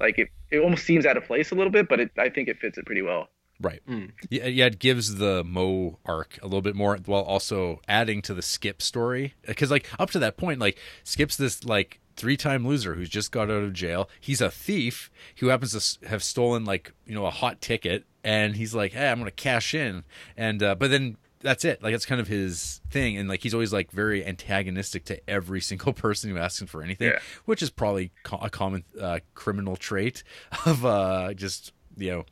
like it it almost seems out of place a little bit but it, i think it fits it pretty well Right. Mm. Yeah, yeah, it gives the Mo arc a little bit more while also adding to the Skip story. Because, like, up to that point, like, Skip's this, like, three time loser who's just got out of jail. He's a thief who happens to have stolen, like, you know, a hot ticket. And he's like, hey, I'm going to cash in. And, uh, but then that's it. Like, that's kind of his thing. And, like, he's always, like, very antagonistic to every *laughs* single person who asks him for anything, Yeah. which is probably co- a common uh, criminal trait *laughs* of uh, just you know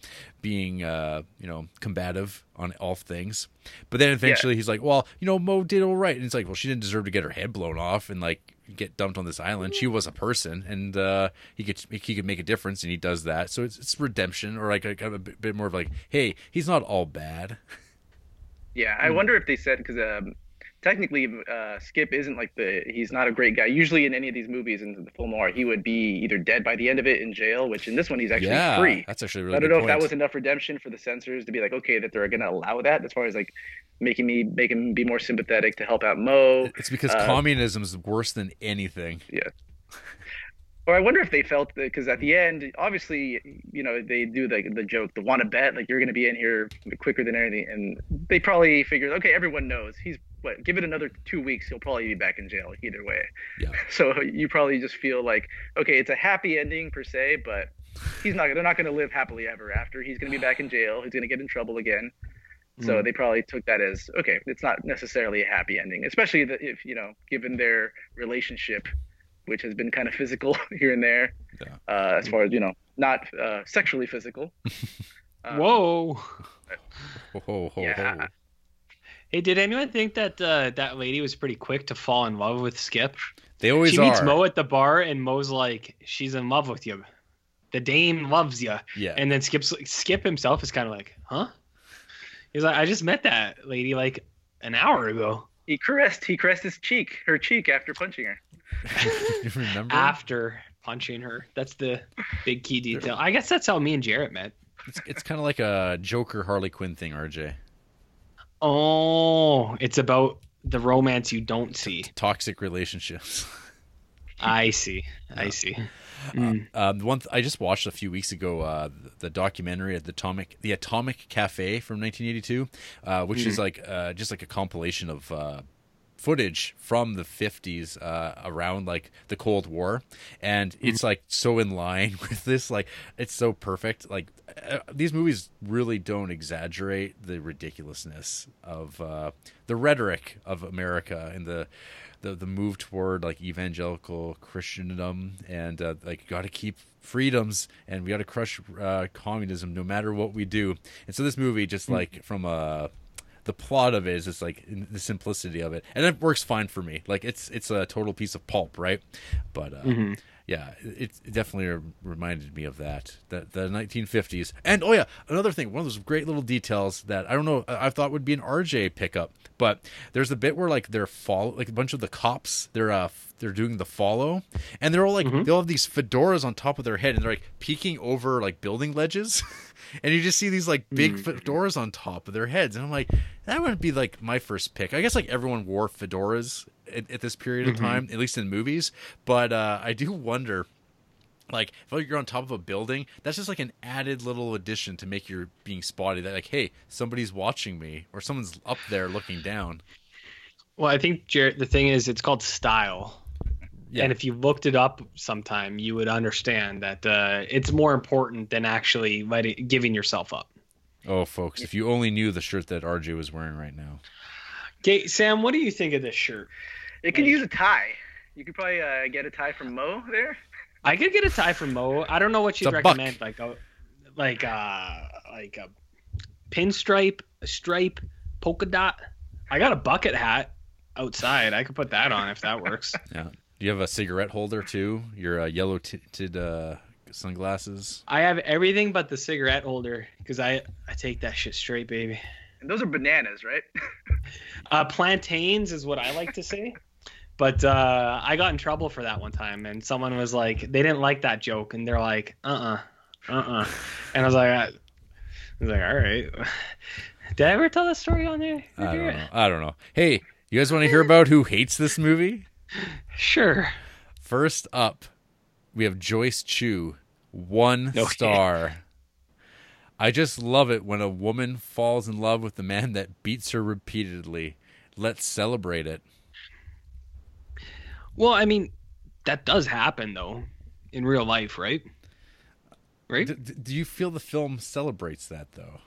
being uh you know combative on all things but then eventually he's like well you know mo did all right and it's like well she didn't deserve to get her head blown off and like get dumped on this island. She was a person and uh he could he could make a difference and he does that. So it's, it's redemption or like a, kind of a bit, bit more of like hey he's not all bad. Yeah, I wonder if they said because um, technically uh, Skip isn't like the he's not a great guy. Usually in any of these movies in the film noir, he would be either dead by the end of it in jail, which in this one he's actually yeah free. that's actually really I don't know if that was enough redemption for the censors to be like, okay, that they're going to allow that as far as like making me making me be more sympathetic to help out Mo. it's because uh, communism is worse than anything Or I wonder if they felt that because at the end, obviously, you know, they do the the joke, the want to bet, like you're going to be in here quicker than anything, and they probably figured, okay, everyone knows he's what, give it another two weeks, he'll probably be back in jail either way. Yeah. *laughs* So you probably just feel like, okay, it's a happy ending per se, but he's not, they're not going to live happily ever after. He's going to be back in jail. He's going to get in trouble again. So hmm. they probably took that as okay. It's not necessarily a happy ending, especially the, if you know, given their relationship, which has been kind of physical *laughs* here and there, Yeah. uh, as far as you know, not uh, sexually physical. *laughs* Um, Whoa. Ho, ho, ho, Yeah. ho. Hey, did anyone think that uh, that lady was pretty quick to fall in love with Skip? they always she are meets Mo at the bar, and Mo's like, "She's in love with you. The dame loves you." yeah And then Skip's Skip himself is kind of like, "Huh?" He's like, "I just met that lady like an hour ago." He caressed, he caressed his cheek, her cheek after punching her. *laughs* you remember After punching her, that's the big key detail. I guess that's how me and Jarrett met. It's, it's kind of like a Joker Harley Quinn thing, RJ. Oh, it's about the romance you don't see. Toxic relationships. I see. I see. Mm. Um, one th- I just watched a few weeks ago, uh, the documentary at the Atomic, the Atomic Cafe from 1982, uh, which is like uh, just like a compilation of uh, footage from the 50s uh, around like the Cold War, and it's like so in line *laughs* with this. Like it's so perfect. Like uh, these movies really don't exaggerate the ridiculousness of uh, the rhetoric of America and the the the move toward like evangelical Christendom and uh, like got to keep freedoms and we got to crush uh, communism no matter what we do. And so this movie just like from a the plot of it is just like the simplicity of it, and it works fine for me. Like it's it's a total piece of pulp, right? But uh, yeah, it, it definitely reminded me of that the the 1950s. And oh yeah, another thing, one of those great little details that I don't know I thought would be an RJ pickup, but there's a bit where like they're follow like a bunch of the cops they're uh they're doing the follow and they're all like they all have these fedoras on top of their head and they're like peeking over like building ledges *laughs* and you just see these like big fedoras on top of their heads and i'm like that would be like my first pick. I guess like everyone wore fedoras at, at this period of time at least in movies but uh i do wonder like if you're on top of a building that's just like an added little addition to make your being spotted that like hey somebody's watching me or someone's up there looking down Well, I think Jarrett. The thing is, it's called style. Yeah. And if you looked it up sometime, you would understand that uh, it's more important than actually letting giving yourself up. oh folks if you only knew the shirt that rj was wearing right now Okay, Sam, what do you think of this shirt? It could use a tie. You could probably uh, get a tie from Mo there. I could get a tie from Mo. I don't know what you'd It's a buck. recommend, like a like uh like a pinstripe, a stripe, polka dot. I got a bucket hat outside. I could put that on if that works. *laughs* yeah do you have a cigarette holder too your uh, yellow tinted uh sunglasses I have everything but the cigarette holder because I I take that shit straight, baby. And those are bananas, right? *laughs* Uh, plantains is what I like to say. But uh, I got in trouble for that one time, and someone was like, they didn't like that joke, and they're like, uh, uh-uh, uh, uh, and I was like, I, I was like, all right. Did I ever tell that story on there? I don't know. I don't know. Hey, you guys want to hear about who hates this movie? Sure. First up, we have Joyce Chu, one Okay. star. I just love it when a woman falls in love with the man that beats her repeatedly. Let's celebrate it. Well, I mean, that does happen though, in real life, right? Right. D- d- do you feel the film celebrates that though?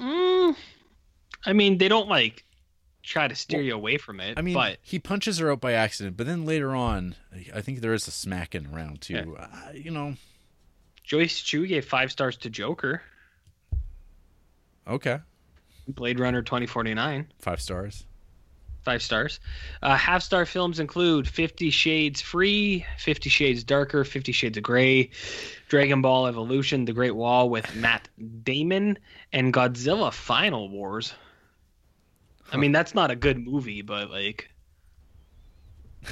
Mm, I mean, they don't like try to steer you away from it. I mean, but he punches her out by accident, but then later on, I think there is a smacking around too. Uh, you know, Joyce Chu gave five stars to Joker, okay, Blade Runner 2049. five stars. Five stars. Uh, half star films include Fifty Shades Freed, Fifty Shades Darker, Fifty Shades of Grey, Dragon Ball Evolution, The Great Wall with Matt Damon, and Godzilla Final Wars. I mean, that's not a good movie, but like. *laughs*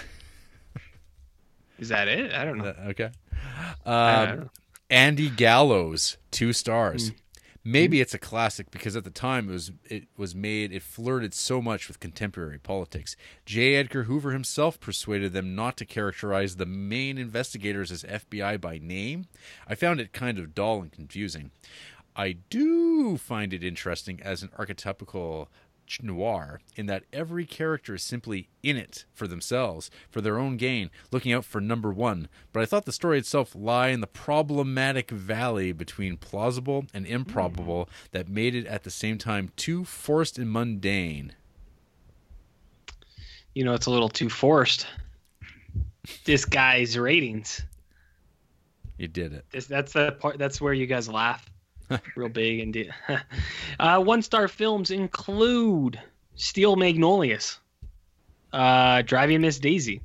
Is that it? I don't know. Uh, okay. I Um, don't know. Andy Gallows, two stars. Hmm. Maybe it's a classic because at the time it was it was made it flirted so much with contemporary politics. J. Edgar Hoover himself persuaded them not to characterize the main investigators as FBI by name. I found it kind of dull and confusing. I do find it interesting as an archetypical noir in that every character is simply in it for themselves, for their own gain, looking out for number one. But I thought the story itself lie in the problematic valley between plausible and improbable mm. that made it at the same time too forced and mundane. You know, it's a little too forced. This guy's ratings. You did it. This, that's the part. That's where you guys laugh, *laughs* real big indeed. *laughs* uh, one star films include Steel Magnolias, uh, Driving Miss Daisy.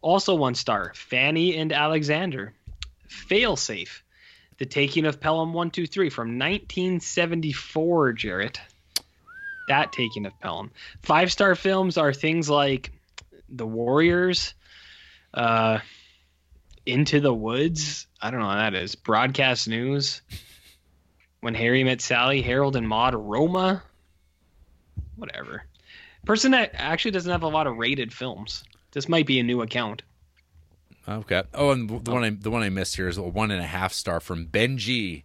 Also one star, Fanny and Alexander, Failsafe, The Taking of Pelham One Two Three from 1974. Jarrett, that Taking of Pelham. Five star films are things like The Warriors. Uh, into the Woods. I don't know what that is. Broadcast News. When Harry Met Sally, Harold and Maude, Roma. Whatever. Person that actually doesn't have a lot of rated films. This might be a new account. Okay. Oh, and the one I the one I missed here is a one and a half star from Benji.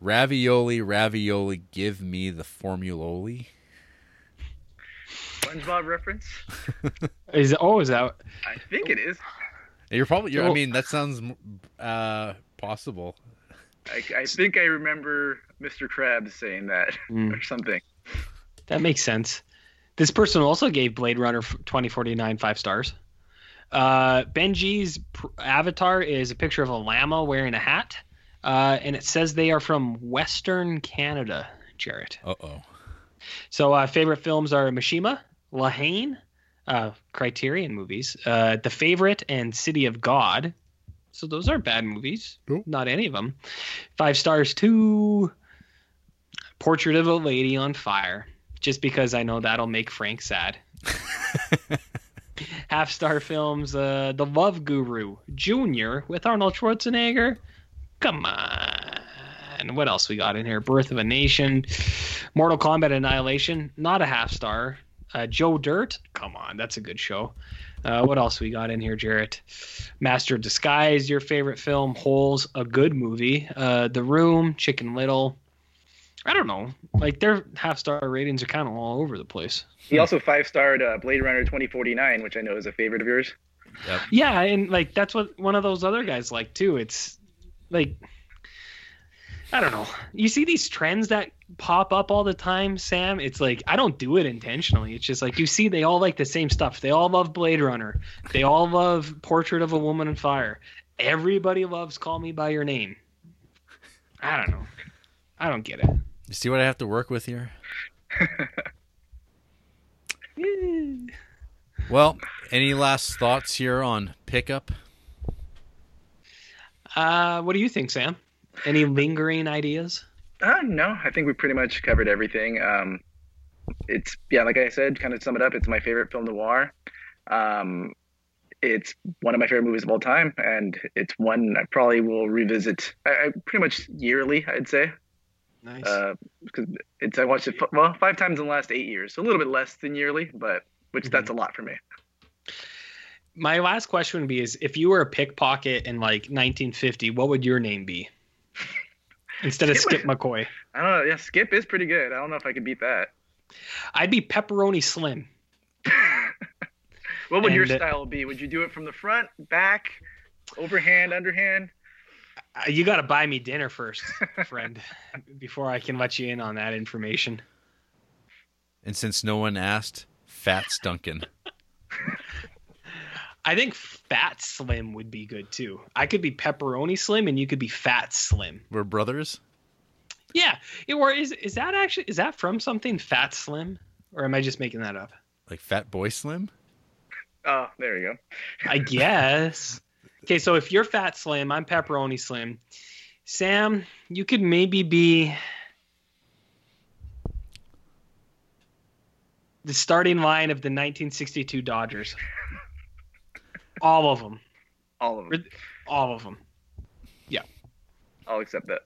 Ravioli, ravioli, give me the formuloli. SpongeBob reference? *laughs* Is oh is that I think it is. You're probably. You're, I mean, that sounds uh, possible. I, I think I remember Mr. Krabs saying that *laughs* Mm. or something. that makes sense? This person also gave Blade Runner 2049 five stars. Uh, Benji's pr- avatar is a picture of a llama wearing a hat, uh, and it says they are from Western Canada. Jarrett. Uh oh. So, uh, favorite films are Mishima, La Haine, uh, Criterion movies, uh, The Favorite, and City of God. So those aren't bad movies. Nope. Not any of them. Five stars to Portrait of a Lady on Fire, just because I know that'll make Frank sad. *laughs* Half star films, uh, The Love Guru, Junior with Arnold Schwarzenegger. Come on. What else we got in here? Birth of a Nation, Mortal Kombat Annihilation, not a half star. Uh, Joe Dirt, come on, that's a good show. Uh, what else we got in here, Jarrett? Master of Disguise, your favorite film. Holes, a good movie. Uh, the Room, Chicken Little. I don't know. Like their half star ratings are kind of all over the place. He also five starred uh, Blade Runner 2049, which I know is a favorite of yours. Yeah, and like that's what one of those other guys like too. It's like I don't know. You see these trends that pop up all the time, Sam. It's like I don't do it intentionally. It's just like you see they all like the same stuff. They all love Blade Runner. They all love Portrait of a Woman on Fire. Everybody loves Call Me by Your Name. I don't know. I don't get it. You see what I have to work with here? *laughs* Well, any last thoughts here on pickup? Uh, what do you think, Sam? Any lingering ideas? Uh, no, I think we pretty much covered everything. Um, it's yeah, like I said, kind of sum it up. It's my favorite film noir. Um, it's one of my favorite movies of all time, and it's one I probably will revisit. I, I pretty much yearly, I'd say. Nice. Uh, because it's I watched it f- well five times in the last eight years, so a little bit less than yearly, but which Mm-hmm. that's a lot for me. My last question would be: Is if you were a pickpocket in like 1950, what would your name be instead of Skip Skip McCoy? I don't know. Yeah, Skip is pretty good. I don't know if I could beat that. I'd be Pepperoni Slim. *laughs* What would your And, uh, style be? Would you do it from the front, back, overhand, underhand? Uh, You got to buy me dinner first, friend, *laughs* before I can let you in on that information. And since no one asked, Fats Duncan. *laughs* I think Fat Slim would be good too. I could be Pepperoni Slim, and you could be Fat Slim. We're brothers. Yeah, Yeah, or is is that actually is that from something Fat Slim, or am I just making that up? Like Fat Boy Slim? Oh, there you go. I guess. *laughs* Okay, so if you're Fat Slim, I'm Pepperoni Slim. Sam, you could maybe be the starting line of the 1962 Dodgers. All of them. All of them. All of them. Yeah. I'll accept that.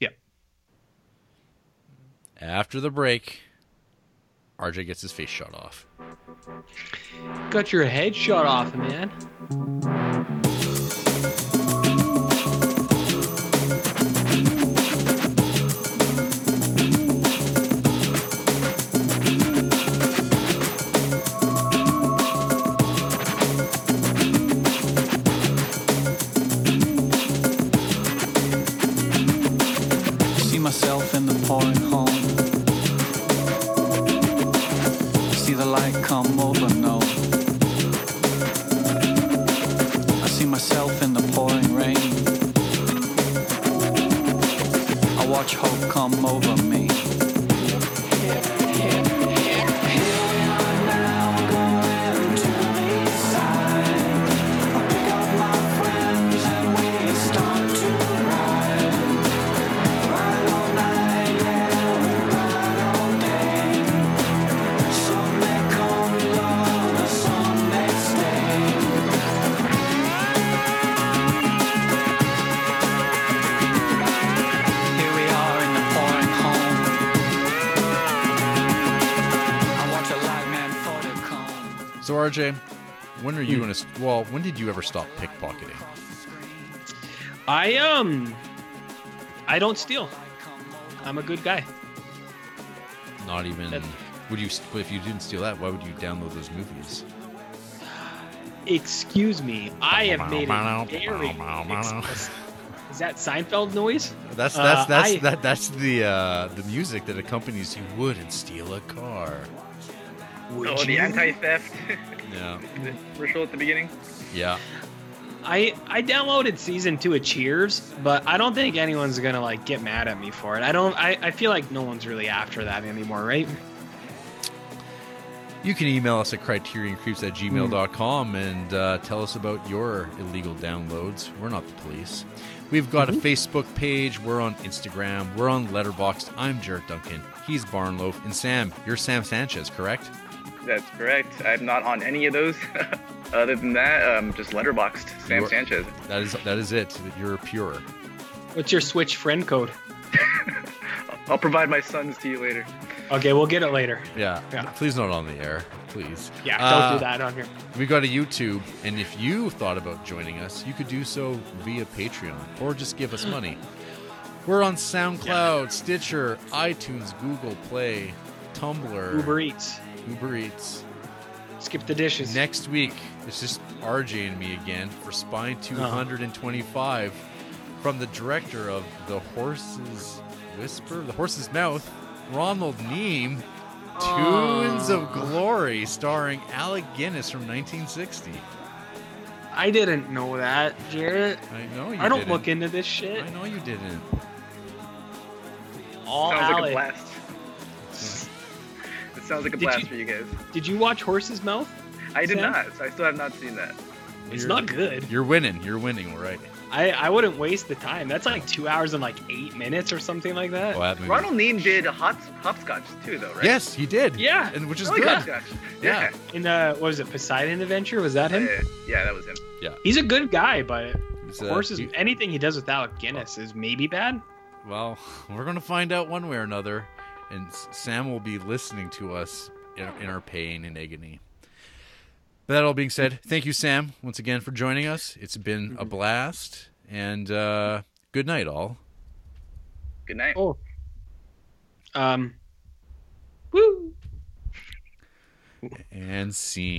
Yeah. After the break, RJ gets his face shot off. Got your head shot off, man. Ever stop pickpocketing? I um I don't steal. I'm a good guy. Not even. That- Would you? But if you didn't steal that, why would you download those movies? Excuse me. I have made it very explicit. *laughs* Is that Seinfeld noise? That's that's Uh, that's I- that that's the uh, the music that accompanies you wouldn't steal a car. Would oh, the anti-theft Yeah. *laughs* the commercial at the beginning. Yeah. I I downloaded season two of Cheers, but I don't think anyone's gonna like get mad at me for it. I don't. I, I feel like no one's really after that anymore, right? You can email us at criterioncreeps at gmail.com and uh, tell us about your illegal downloads. We're not the police. We've got a Facebook page. We're on Instagram. We're on Letterboxd. I'm Jarrett Duncan. He's Barnloaf. And Sam, you're Sam Sanchez, correct? That's correct. I'm not on any of those. *laughs* Other than that, um, just Letterboxd. Sam You are- Sanchez. That is that is it. You're pure. What's your Switch friend code? *laughs* I'll provide my sons to you later. Okay, we'll get it later. Yeah. Yeah. Please not on the air. Please. Yeah, Uh, don't do that on here. We got a YouTube, and if you thought about joining us, you could do so via Patreon or just give us *gasps* money. We're on SoundCloud, Stitcher, iTunes, Google Play, Tumblr, Uber Eats. Uber Eats. Skip the dishes. Next week, it's just RJ and me again for Spine uh-huh. 225 from the director of The Horse's Whisper, The Horse's Mouth, Ronald Neame. Tunes of oh. Glory, starring Alec Guinness from 1960. I didn't know that, Jarrett. I know you I don't didn't. look into this shit. I know you didn't. All sounds like a blast. It sounds like a Did blast you- for you guys. Did you watch Horse's Mouth? I did Sam? not. I still have not seen that. It's You're- not good. You're winning. You're winning. All right. I, I wouldn't waste the time. That's like two hours and like eight minutes or something like that. Oh, that Ronald Neame did hot hopscotch too, though, right? Yes, he did. Yeah. and which is I like good. hopscotch. Yeah. In uh, what was it, Poseidon Adventure? Was that him? Uh, yeah, that was him. Yeah. He's a good guy, but He's, uh, horses, he- anything he does with Alec Guinness is maybe bad. Well, *laughs* we're going to find out one way or another, and Sam will be listening to us in, in our pain and agony. But that all being said, thank you, Sam, once again for joining us. It's been a blast, and uh, good night, all. Good night. Oh. Um. Woo. And scene.